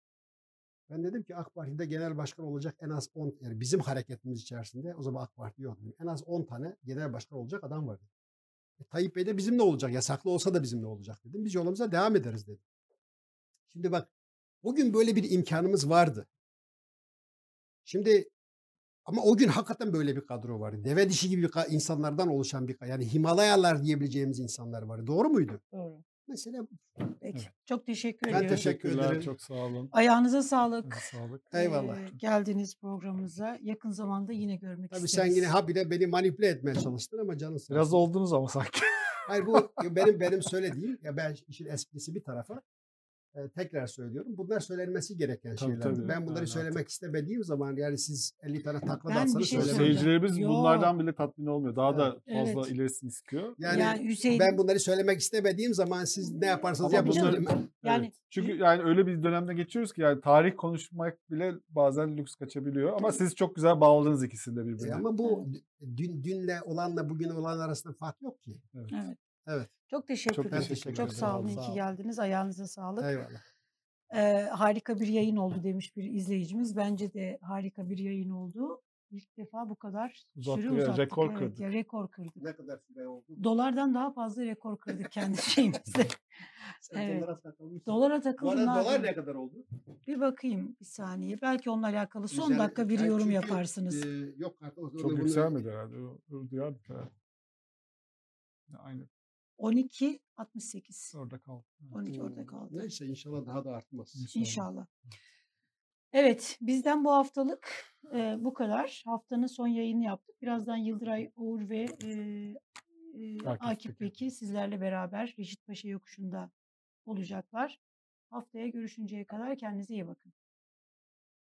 Ben dedim ki AK Parti'de genel başkan olacak en az 10 yani bizim hareketimiz içerisinde o zaman AK Parti yok. En az 10 tane genel başkan olacak adam var dedim. E, Tayyip Bey de bizimle olacak. Yasaklı olsa da bizimle olacak dedim. Biz yolumuza devam ederiz dedim. Şimdi bak bugün böyle bir imkanımız vardı. Şimdi ama o gün hakikaten böyle bir kadro vardı. Deve dişi gibi bir insanlardan oluşan bir yani Himalayalar diyebileceğimiz insanlar vardı. Doğru muydu? Doğru. Mesela. Peki. Evet. Çok teşekkür Ben ediyorum. teşekkür Teşekkürler. ederim. Çok sağ olun. Ayağınıza sağlık. Sağlık. Eyvallah. Ee, geldiniz programımıza. Yakın zamanda yine görmek Tabii isteriz. sen yine habire beni manipüle etmeye çalıştın ama canın sağ Biraz oldunuz ama sanki. Hayır bu benim benim söylediğim ya ben işin esprisi bir tarafa e, tekrar söylüyorum. Bunlar söylenmesi gereken Tabii, şeyler. tabii. Ben bunları Yani söylemek artık. istemediğim zaman yani siz 50 tane takla Ben da atsanız şey söylemem. Seyircilerimiz Yo. bunlardan bile tatmin olmuyor. Daha da Evet. fazla Evet. ilerisini istiyor. Yani, Yani Hüseyin ben bunları söylemek istemediğim zaman siz ne yaparsanız yapın bunları- yani Evet. Çünkü yani öyle bir dönemde geçiyoruz ki yani tarih konuşmak bile bazen lüks kaçabiliyor. Ama siz çok güzel bağladınız ikisini de E, birbirine. ama bu dün dünle olanla bugün olan arasında fark yok ki. Evet. evet. Evet. Çok teşekkür Çok ederim. teşekkür Çok sağ olun. iyi Sağ ki olun. geldiniz. Ayağınıza sağlık. Eyvallah. Ee, harika bir yayın oldu demiş bir izleyicimiz. Bence de harika bir yayın oldu. İlk defa bu kadar Uzattık, süre uzattık. rekor Evet, kırdık. ya rekor kırdık. Ne kadar süre oldu? Dolardan daha fazla rekor kırdık kendi şeyimizde. Sen Evet. dolara takılmışsın. Dolara takıldım. dolar ne kadar oldu? Bir bakayım bir saniye. Belki onunla alakalı son Güzel. dakika bir Yani yorum çünkü, yaparsınız. e, yok artık. Çok yükselmedi herhalde. O Duyardık herhalde. Aynı 12 68. orada kaldı. Evet. 12 orada Hmm, kaldı. Neyse inşallah daha da artmaz. İnşallah. İnşallah. Evet, bizden bu haftalık e, bu kadar. Haftanın son yayını yaptık. Birazdan Yıldıray Uğur ve e, e, Akif. Beki sizlerle beraber Reşit Paşa yokuşunda olacaklar. Haftaya görüşünceye kadar kendinize iyi bakın.